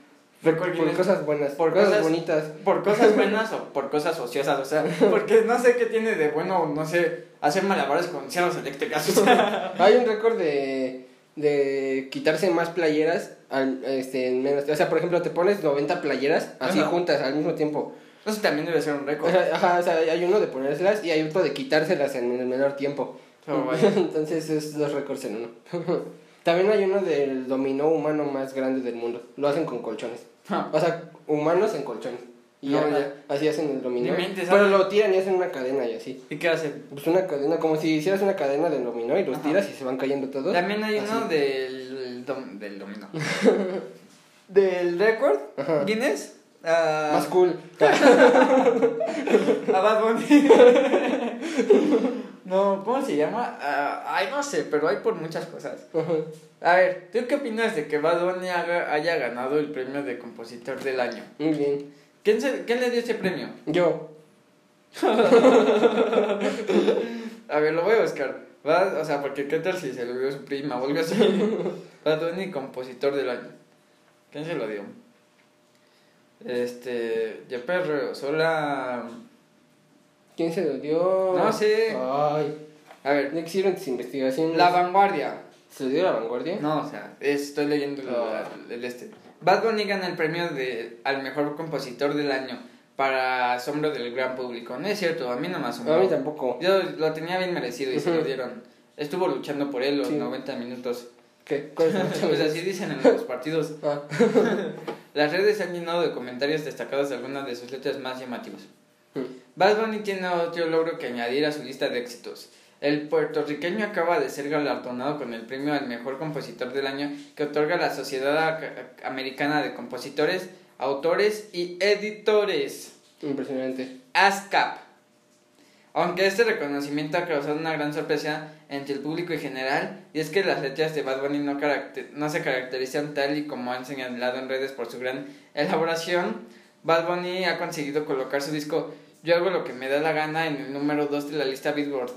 récord
Por
Guinness
cosas buenas,
por
por cosas,
cosas-
bonitas.
por cosas buenas o por cosas ociosas, o sea, porque no sé qué tiene de bueno, no sé, hacer malabares con cierras eléctricas, o sea,
Hay un récord de, de quitarse más playeras al, este, en menos. O sea, por ejemplo, te pones 90 playeras así
Ajá.
juntas al mismo tiempo.
Eso también debe ser un récord.
ajá, o sea, hay uno de ponérselas y hay otro de quitárselas en el menor tiempo.
Oh, vaya.
Entonces es dos récords en uno. También hay uno del dominó humano más grande del mundo. Lo hacen con colchones.
Ja.
O sea, humanos en colchones. Y
No,
ya, así hacen el dominó. Pero lo tiran y hacen una cadena y así.
¿Y qué hacen?
Pues una cadena, como si hicieras una cadena de dominó y los
Ajá.
tiras y se van cayendo todos.
También hay
Así.
uno del, dom- del dominó. del récord
Ajá.
Guinness. Ah,
Más cool.
A Bad Bunny. no, ¿cómo se llama? Ah, ay, no sé, pero hay por muchas cosas. A ver, ¿tú qué opinas de que Bad Bunny haga- haya ganado el premio de compositor del año?
Muy bien.
¿Quién, se- quién le dio ese premio?
Yo.
A ver, lo voy a buscar. Bad- o sea, porque qué tal si se lo dio su prima o algo así. Bad Bunny, compositor del año. ¿Quién se lo dio? Este. Jeper Sola.
¿Quién se lo dio?
No sé.
Ay.
A ver,
¿No hicieron tus investigaciones?
La Vanguardia.
¿Se lo dio la vanguardia?
No, o sea, estoy leyendo el,
Ah.
el este. Bad Bunny gana el premio de al mejor compositor del año para asombro del gran público. No es cierto, a mí no me asombró.
A mí tampoco.
Yo lo tenía bien merecido y se lo dieron. Estuvo luchando por él los
Sí.
90 minutos.
¿Qué? ¿Cuál es el-
Pues así dicen en los partidos.
Ah.
Las redes se han llenado de comentarios destacados de algunas de sus letras más llamativas.
Mm.
Bad Bunny tiene otro logro que añadir a su lista de éxitos. El puertorriqueño acaba de ser galardonado con el premio al mejor compositor del año que otorga la Sociedad Americana de Compositores, Autores y Editores,
Impresionante.
ASCAP. Aunque este reconocimiento ha causado una gran sorpresa entre el público en general, y es que las letras de Bad Bunny no, caracter- no se caracterizan tal y como han señalado en redes por su gran elaboración, Bad Bunny ha conseguido colocar su disco Yo hago lo que me da la gana en el número 2 de la lista Billboard.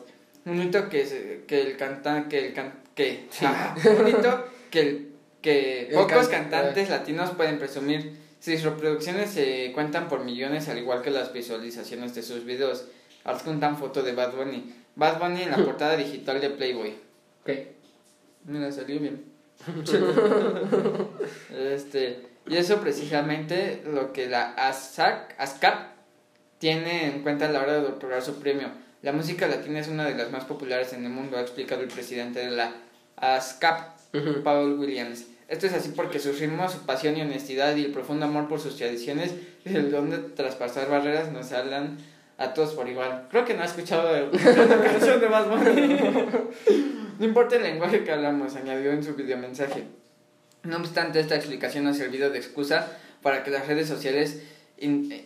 Un hito que, se- que el cantante, que el can- que,
Sí.
ah, un hito que, el, que
El
pocos
can-
cantantes latinos pueden presumir. Sus reproducciones se cuentan por millones, al igual que las visualizaciones de sus videos. Adjuntan foto de Bad Bunny. Bad Bunny en la portada digital de Playboy.
Ok.
Mira, salió bien. este, y eso precisamente lo que la ASAC, ASCAP tiene en cuenta a la hora de otorgar su premio. La música latina es una de las más populares en el mundo, ha explicado el presidente de la ASCAP. Paul Williams. Esto es así porque sus ritmos, su pasión y honestidad y el profundo amor por sus tradiciones y el don de traspasar barreras nos hablan a todos por igual. Creo que no ha escuchado la canción de Bad Bunny. No importa el lenguaje que hablamos, añadió en su videomensaje. No obstante, esta explicación ha servido de excusa para que las redes sociales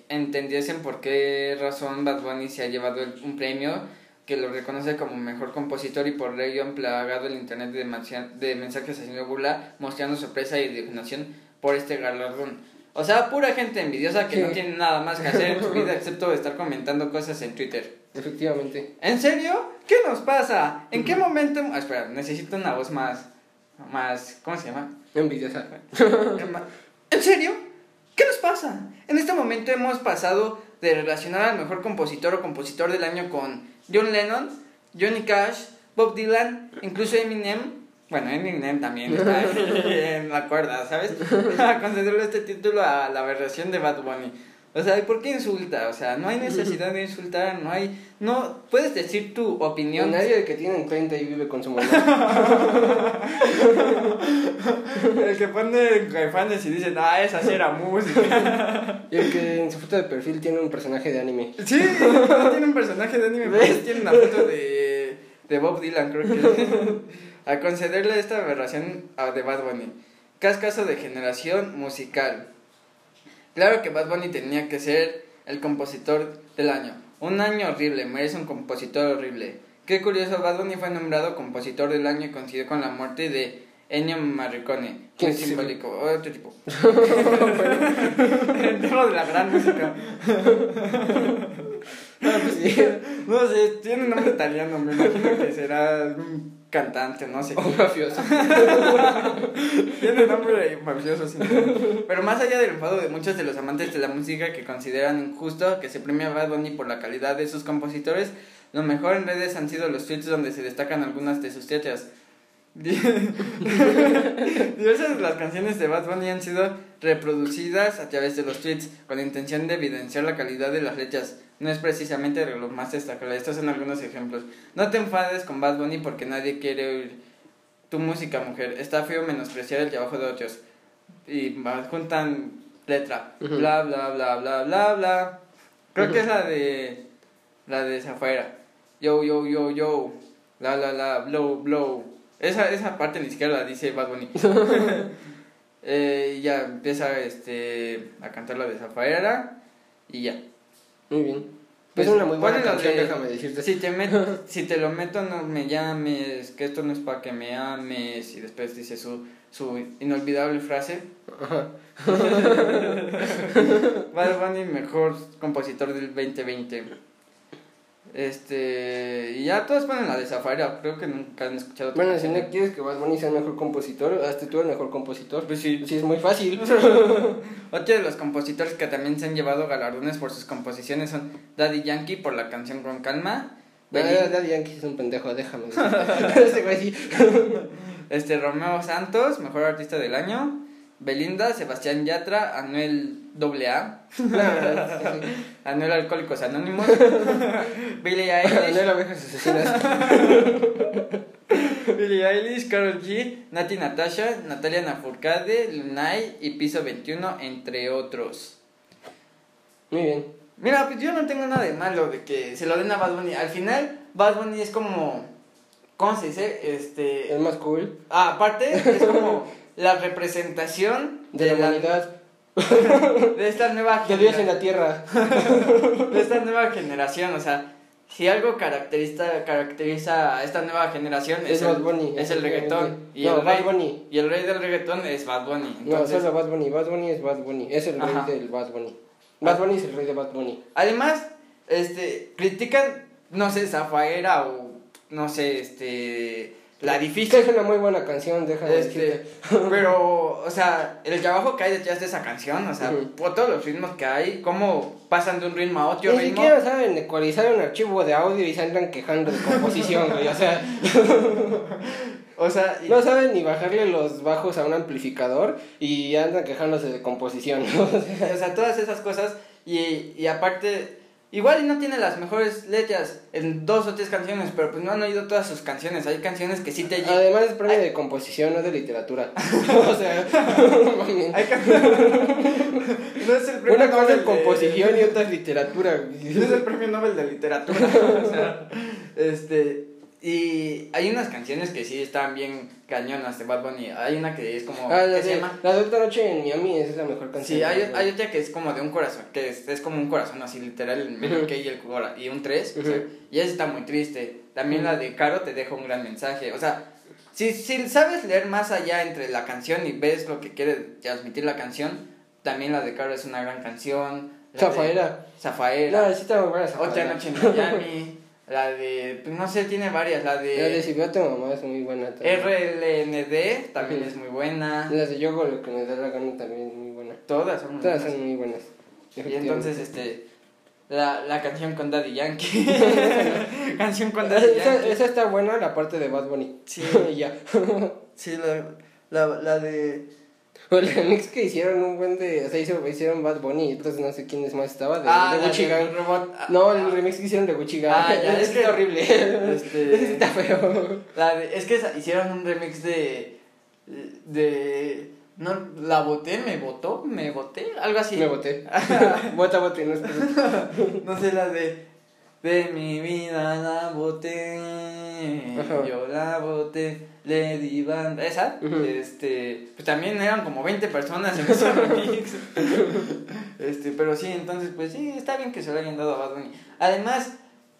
entendiesen por qué razón Bad Bunny se ha llevado el- un premio que lo reconoce como mejor compositor y por ello han plagado el internet de, de mensajes haciendo burla, mostrando sorpresa y indignación por este galardón. O sea, pura gente envidiosa que
Sí.
no tiene nada más que hacer en su vida excepto estar comentando cosas en Twitter.
Efectivamente.
¿En serio? ¿Qué nos pasa? ¿En qué momento? Ah, espera, necesito una voz más. Más. ¿Cómo se llama?
Envidiosa.
¿En serio? ¿Qué nos pasa? En este momento hemos pasado de relacionar al mejor compositor o compositor del año con John Lennon, Johnny Cash, Bob Dylan, incluso Eminem. Bueno, Eminem también está en la cuerda, ¿sabes? A concederle este título a la versión de Bad Bunny. O sea, ¿y por qué insulta? O sea, no hay necesidad de insultar, no hay... No, puedes decir tu opinión.
nadie que tiene 30 y vive con su mamá.
El que pone caifanes y dicen, ah, esa sí era música.
y el que en su foto de perfil tiene un personaje de anime.
Sí, no tiene un personaje de anime, pero tiene una foto de, de Bob Dylan, creo que. A concederle esta aberración a de Bad Bunny. Cascaso de generación musical. Claro que Bad Bunny tenía que ser el compositor del año. Un año horrible, merece un compositor horrible. Qué curioso, Bad Bunny fue nombrado compositor del año y coincidió con la muerte de Ennio Morricone,
¿Quién
muy simbólico, otro tipo. El tema de la gran música.
Ah, pues sí.
No sé, tiene un nombre italiano, me imagino que será cantante, no sé.
O mafioso.
Tiene nombre mafioso, sí. Pero más allá del enfado de muchos de los amantes de la música que consideran injusto que se premie a Bad Bunny por la calidad de sus compositores, lo mejor en redes han sido los tweets donde se destacan algunas de sus letras. Diversas de las canciones de Bad Bunny han sido reproducidas a través de los tweets con la intención de evidenciar la calidad de las letras. No es precisamente lo más destacable. Estos son algunos ejemplos. No te enfades con Bad Bunny porque nadie quiere oír tu música, mujer. Está feo menospreciar el trabajo de otros. Y juntan letra. Bla, bla, bla, bla, bla, bla. Creo que es la de. La de Zafaera. Yo, yo, yo, yo. La, la, la, blow, blow. Esa, esa parte ni siquiera la dice Bad Bunny. eh, ya empieza este, a cantar la de Zafaera. Y ya.
Muy bien. Pues es una muy buena canción,
de-
déjame decirte.
Si te, met- si te lo meto, no me llames. Que esto no es para que me ames. Y después dice su, su inolvidable frase. Bad Bunny, mejor compositor del 2020. Este. Y ya todos ponen la de Zafaira. Creo que nunca han escuchado.
Bueno, si no quieres que Bad Bunny sea el mejor compositor, hazte tú el mejor compositor.
Pues sí.
Sí, es muy fácil.
Otro de los compositores que también se han llevado galardones por sus composiciones son Daddy Yankee por la canción Con Calma.
Daddy Daddy Yankee es un pendejo, déjame. Ese güey sí.
este Romeo Santos, mejor artista del año. Belinda, Sebastián Yatra, Anuel
No, sí.
Anuel Alcohólicos Anónimos, Billie
No
Eilish,
era abejas asesinas.
Billie Eilish, Karol G, Nati Natasha, Natalia Nafourcade, Lunay y Piso 21, entre otros.
Muy bien.
Mira, pues yo no tengo nada de malo de que se lo den a Bad Bunny. Al final, Bad Bunny es como. ¿Cómo se dice? Este.
El más cool
Ah, aparte, es como la representación
de la humanidad.
de esta nueva
De Dios en la tierra.
de esta nueva generación. O sea, si algo caracteriza, caracteriza a esta nueva generación
Es
el,
Bad Bunny.
es el reggaetón. Y,
no,
el
Bad
rey,
Bunny.
y el rey del reggaetón es Bad Bunny.
No,
Entonces,
solo Bad Bunny. Bad Bunny es Bad Bunny. Es el
Ajá.
rey del Bad Bunny. Bad Bunny es el rey de Bad Bunny.
Además, este, critican, no sé, Zafaera o, no sé, este, la
Que
difícil.
es una muy buena canción, déjame
Este,
decirte.
pero, o sea, el trabajo que hay detrás de esa canción, o sea,
Ujú.
por todos los ritmos que hay, cómo pasan de un ritmo a otro
Ni
ritmo.
siquiera saben ecualizar un archivo de audio y se andan quejando de composición, güey. O sea,
O sea, y-
no saben ni bajarle los bajos a un amplificador y andan quejándose de composición. ¿no?
o sea, todas esas cosas, y, y aparte, igual y no tiene las mejores letras en dos o tres canciones, pero pues no han oído todas sus canciones, hay canciones que sí te llegan.
Además es premio de composición, no de literatura. o sea, no.
Hay es el premio
una cosa
Nobel
es
de-
composición y otra es literatura.
No es el premio Nobel de literatura. o sea, este. Y hay unas canciones que sí están bien cañonas de Bad Bunny. Hay una que es como.
Ah, la
que se
de,
llama.
la de otra noche en Miami es la mejor canción.
Sí, hay, hay otra que es como de un corazón, que es, es como un corazón así literal, el medio y el cora- y un 3,
Ujú.
y esa está muy triste. También la de Caro te deja un gran mensaje, o sea, si, si sabes leer más allá entre la canción y ves lo que quiere transmitir la canción, también la de Caro es una gran canción. de
Zafaera.
Zafaera.
No, sí está muy buena esa
Otra noche en Miami. la de. pues, no sé, tiene varias. La
La de
de.
Si veo a tu mamá es muy buena también.
RLND también es muy buena.
Las de Yogo, lo que me da la gana también es muy buena.
Todas son muy
Todas
buenas.
son muy buenas.
Y entonces, este. La, la canción con Daddy Yankee. canción con Daddy
Esa,
Yankee.
esa está buena, la parte de Bad Bunny.
Sí.
Ya.
Sí, la, la, la de.
O el remix que hicieron un buen de. O sea, hizo, hicieron Bad Bunny, entonces no sé quién es más estaba. De,
ah,
de
la
Gucci Gang.
Robot. ah,
No,
ah,
el remix que hicieron de Gucci Gang.
Ah, ya,
es
es que-
horrible.
este-
está feo.
La es que hicieron un remix de. De. No, la voté, me votó, me voté, algo así.
Me boté. Bota, bote, no es
No sé, la de. De mi vida la boté. Yo la boté. Le di banda. Esa. Este. Pues también eran como 20 personas en ese remix. este, pero sí, entonces, pues sí, está bien que se lo hayan dado a Bad Bunny. Además,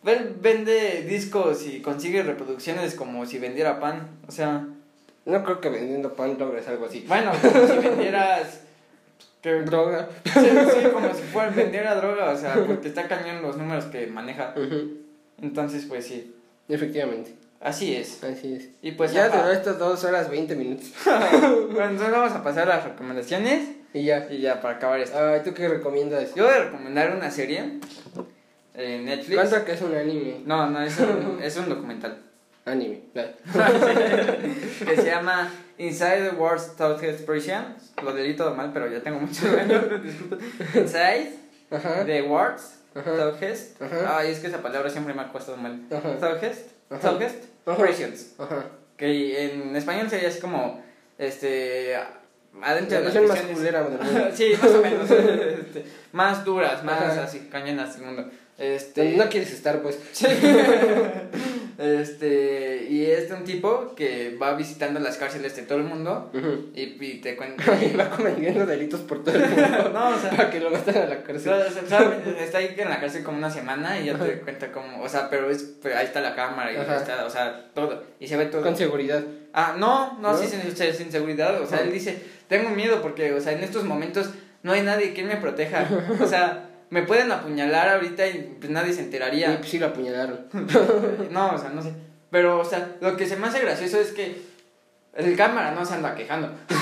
él vende discos y consigue reproducciones como si vendiera pan. O sea.
No creo que vendiendo pan logres algo así.
Bueno, como si vendieras.
Droga.
sí, sí, como si fuera vendiera droga, o sea, porque está cañón los números que maneja. Entonces, pues sí,
Efectivamente.
Así es.
Así es.
Y pues
ya duró estas dos horas 20 minutos.
Bueno, entonces vamos a pasar a las recomendaciones
Y ya.
y ya para acabar esto.
Ay, ¿tú qué recomiendas?
Yo voy a recomendar una serie en Netflix.
¿Cuánto que es un anime?
No, no, es un, es un documental.
Anime.
que se llama Inside the World's Toughest Prison. Lo delí todo mal, pero ya tengo muchos años. disculpa. Inside
Ajá.
the World's.
Ajá.
Ay, es que esa palabra siempre me ha costado mal.
Ajá.
Toughest.
Ajá.
Prisons. Que en español sería así como. Este. Adentro de
La
las
más
prisiones.
mundo.
sí, más o menos. este, más duras, más
Ajá.
así, cañonas. Este.
No quieres estar, pues.
Sí. este, y es de un tipo que va visitando las cárceles de todo el mundo y, y te cuenta.
Y va cometiendo delitos por todo el mundo.
no, o sea,
para que lo metan a la
o
cárcel.
sea, o sea, está ahí en la cárcel como una semana y ya te cuenta como, o sea, pero es, pero ahí está la cámara y
Ajá.
está, o sea, todo, y se ve todo.
Con seguridad.
Ah, no, no,
¿No?
sí, sin, sin- seguridad, o sea, él dice, tengo miedo porque, o sea, en estos momentos no hay nadie quien me proteja, o sea, me pueden apuñalar ahorita y pues nadie se enteraría.
pues sí lo apuñalaron.
No, o sea, no sé. Pero, o sea, lo que se me hace gracioso es que el cámara no se anda quejando.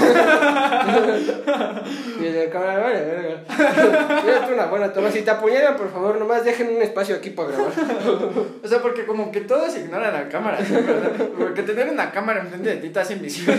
Y el cámara, vale, verga. Mira una buena toma. Si te apuñalan, por favor, nomás dejen un espacio aquí para grabar.
O sea, porque como que todos ignoran la cámara, ¿sí? Porque tener una cámara enfrente de ti te hace invisible.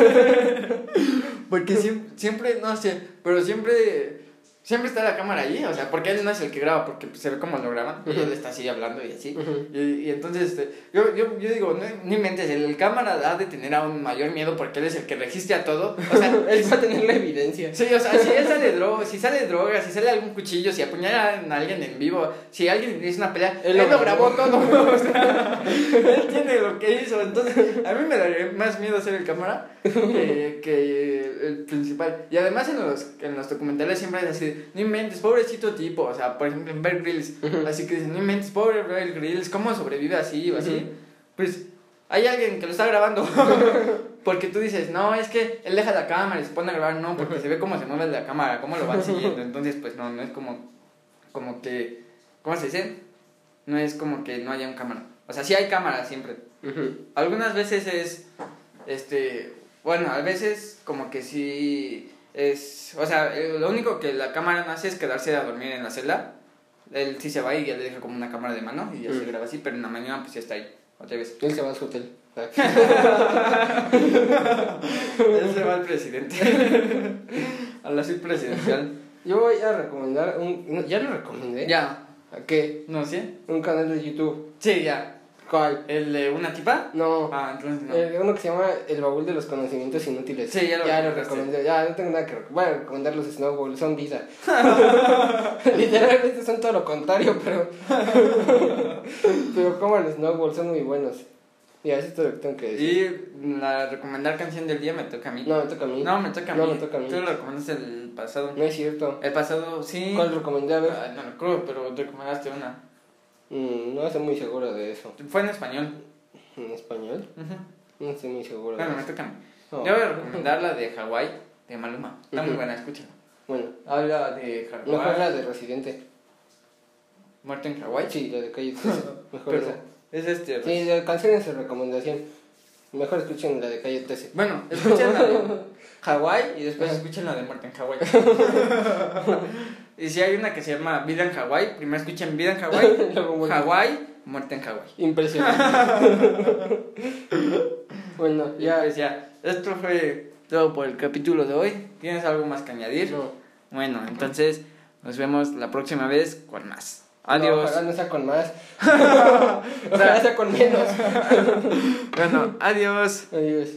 Porque siempre, siempre, no sé, pero siempre, siempre está la cámara allí, o sea, porque él no es el que graba, porque se ve como lo graban, y él está así hablando y así. Y, y entonces, este, yo, yo, yo digo, no, ni mentes, el, el cámara ha de tener aún mayor miedo porque él es el que registra todo. O sea,
Él va a tener la evidencia.
Sí, o sea, si él sale droga, si sale droga, si sale algún cuchillo, si apuñala a alguien en vivo, si alguien hizo una pelea, él,
Él
lo grabó. todo. O sea, él tiene lo que hizo. Entonces, a mí me daría más miedo ser el cámara que, que el principal. Y además en los, en los documentales siempre es así, no inventes, pobrecito tipo. O sea, por ejemplo en Bear Grylls, así que dicen, no inventes, pobre Bear Grylls, ¿cómo sobrevive así o así? Pues hay alguien que lo está grabando. Porque tú dices, no, es que él deja la cámara y se pone a grabar, no, porque se ve cómo se mueve la cámara, cómo lo van siguiendo. Entonces, pues no, no es como, como que, ¿cómo se dice? No es como que no haya un cámara. O sea, sí hay cámara siempre.
Ujú.
Algunas veces es, este, bueno, a veces como que sí es, o sea, eh, lo único que la cámara no hace es quedarse a dormir en la celda. Él sí se va y ya le deja como una cámara de mano y ya se
Mm.
graba así, pero en la mañana pues ya está ahí, otra vez.
Él se va a su hotel.
Él se va al presidente. a la suite presidencial.
Yo voy a recomendar un. no, ¿Ya lo recomendé?
Ya,
¿A qué?
¿no sé?
Un canal de YouTube.
Sí, ya.
¿Cuál?
¿El de una tipa?
No.
Ah, entonces no.
Eh, uno que se llama El baúl de los conocimientos inútiles.
Sí, ya lo
ya lo recomendé. Ya no tengo nada que a recomendar los Snowballs, son vida. Literalmente son todo lo contrario, pero. pero como los Snowballs son muy buenos. Ya, eso es todo lo que tengo que decir.
Y la recomendar canción del día me toca a mí.
No, me toca a mí.
No, me toca a
No,
mí.
me toca a mí.
Tú lo recomendaste el pasado.
No es cierto.
El pasado, sí.
¿Cuál recomendé? A ver.
Ay, no recuerdo, pero recomendaste una.
Mm, no estoy muy seguro de eso.
Fue en español.
¿En español? No estoy muy seguro
Bueno,
de
me toca. Yo voy a recomendar la de Hawái, de Maluma. Está muy buena, escúchala.
Bueno,
Habla de
mejor
Hawái.
la de Residente.
Muerte en Hawái.
Sí, la de Calle 13. Mejor esa.
es este.
Sí, de canciones de recomendación. Mejor escuchen la de Calle 13.
Bueno, escuchen la de Hawái y después escuchen la de Muerte en Hawái. y si hay una que se llama Vida en Hawái, primero escuchen Vida en Hawái. Hawái, Muerte en Hawái.
Impresionante. bueno, Ya,
pues ya, esto fue todo por el capítulo de hoy. ¿Tienes algo más que añadir?
No.
Bueno, entonces nos vemos la próxima vez con más.
No,
Adiós.
ojalá no sea con más. ojalá sea con menos.
Bueno, adiós.
Adiós.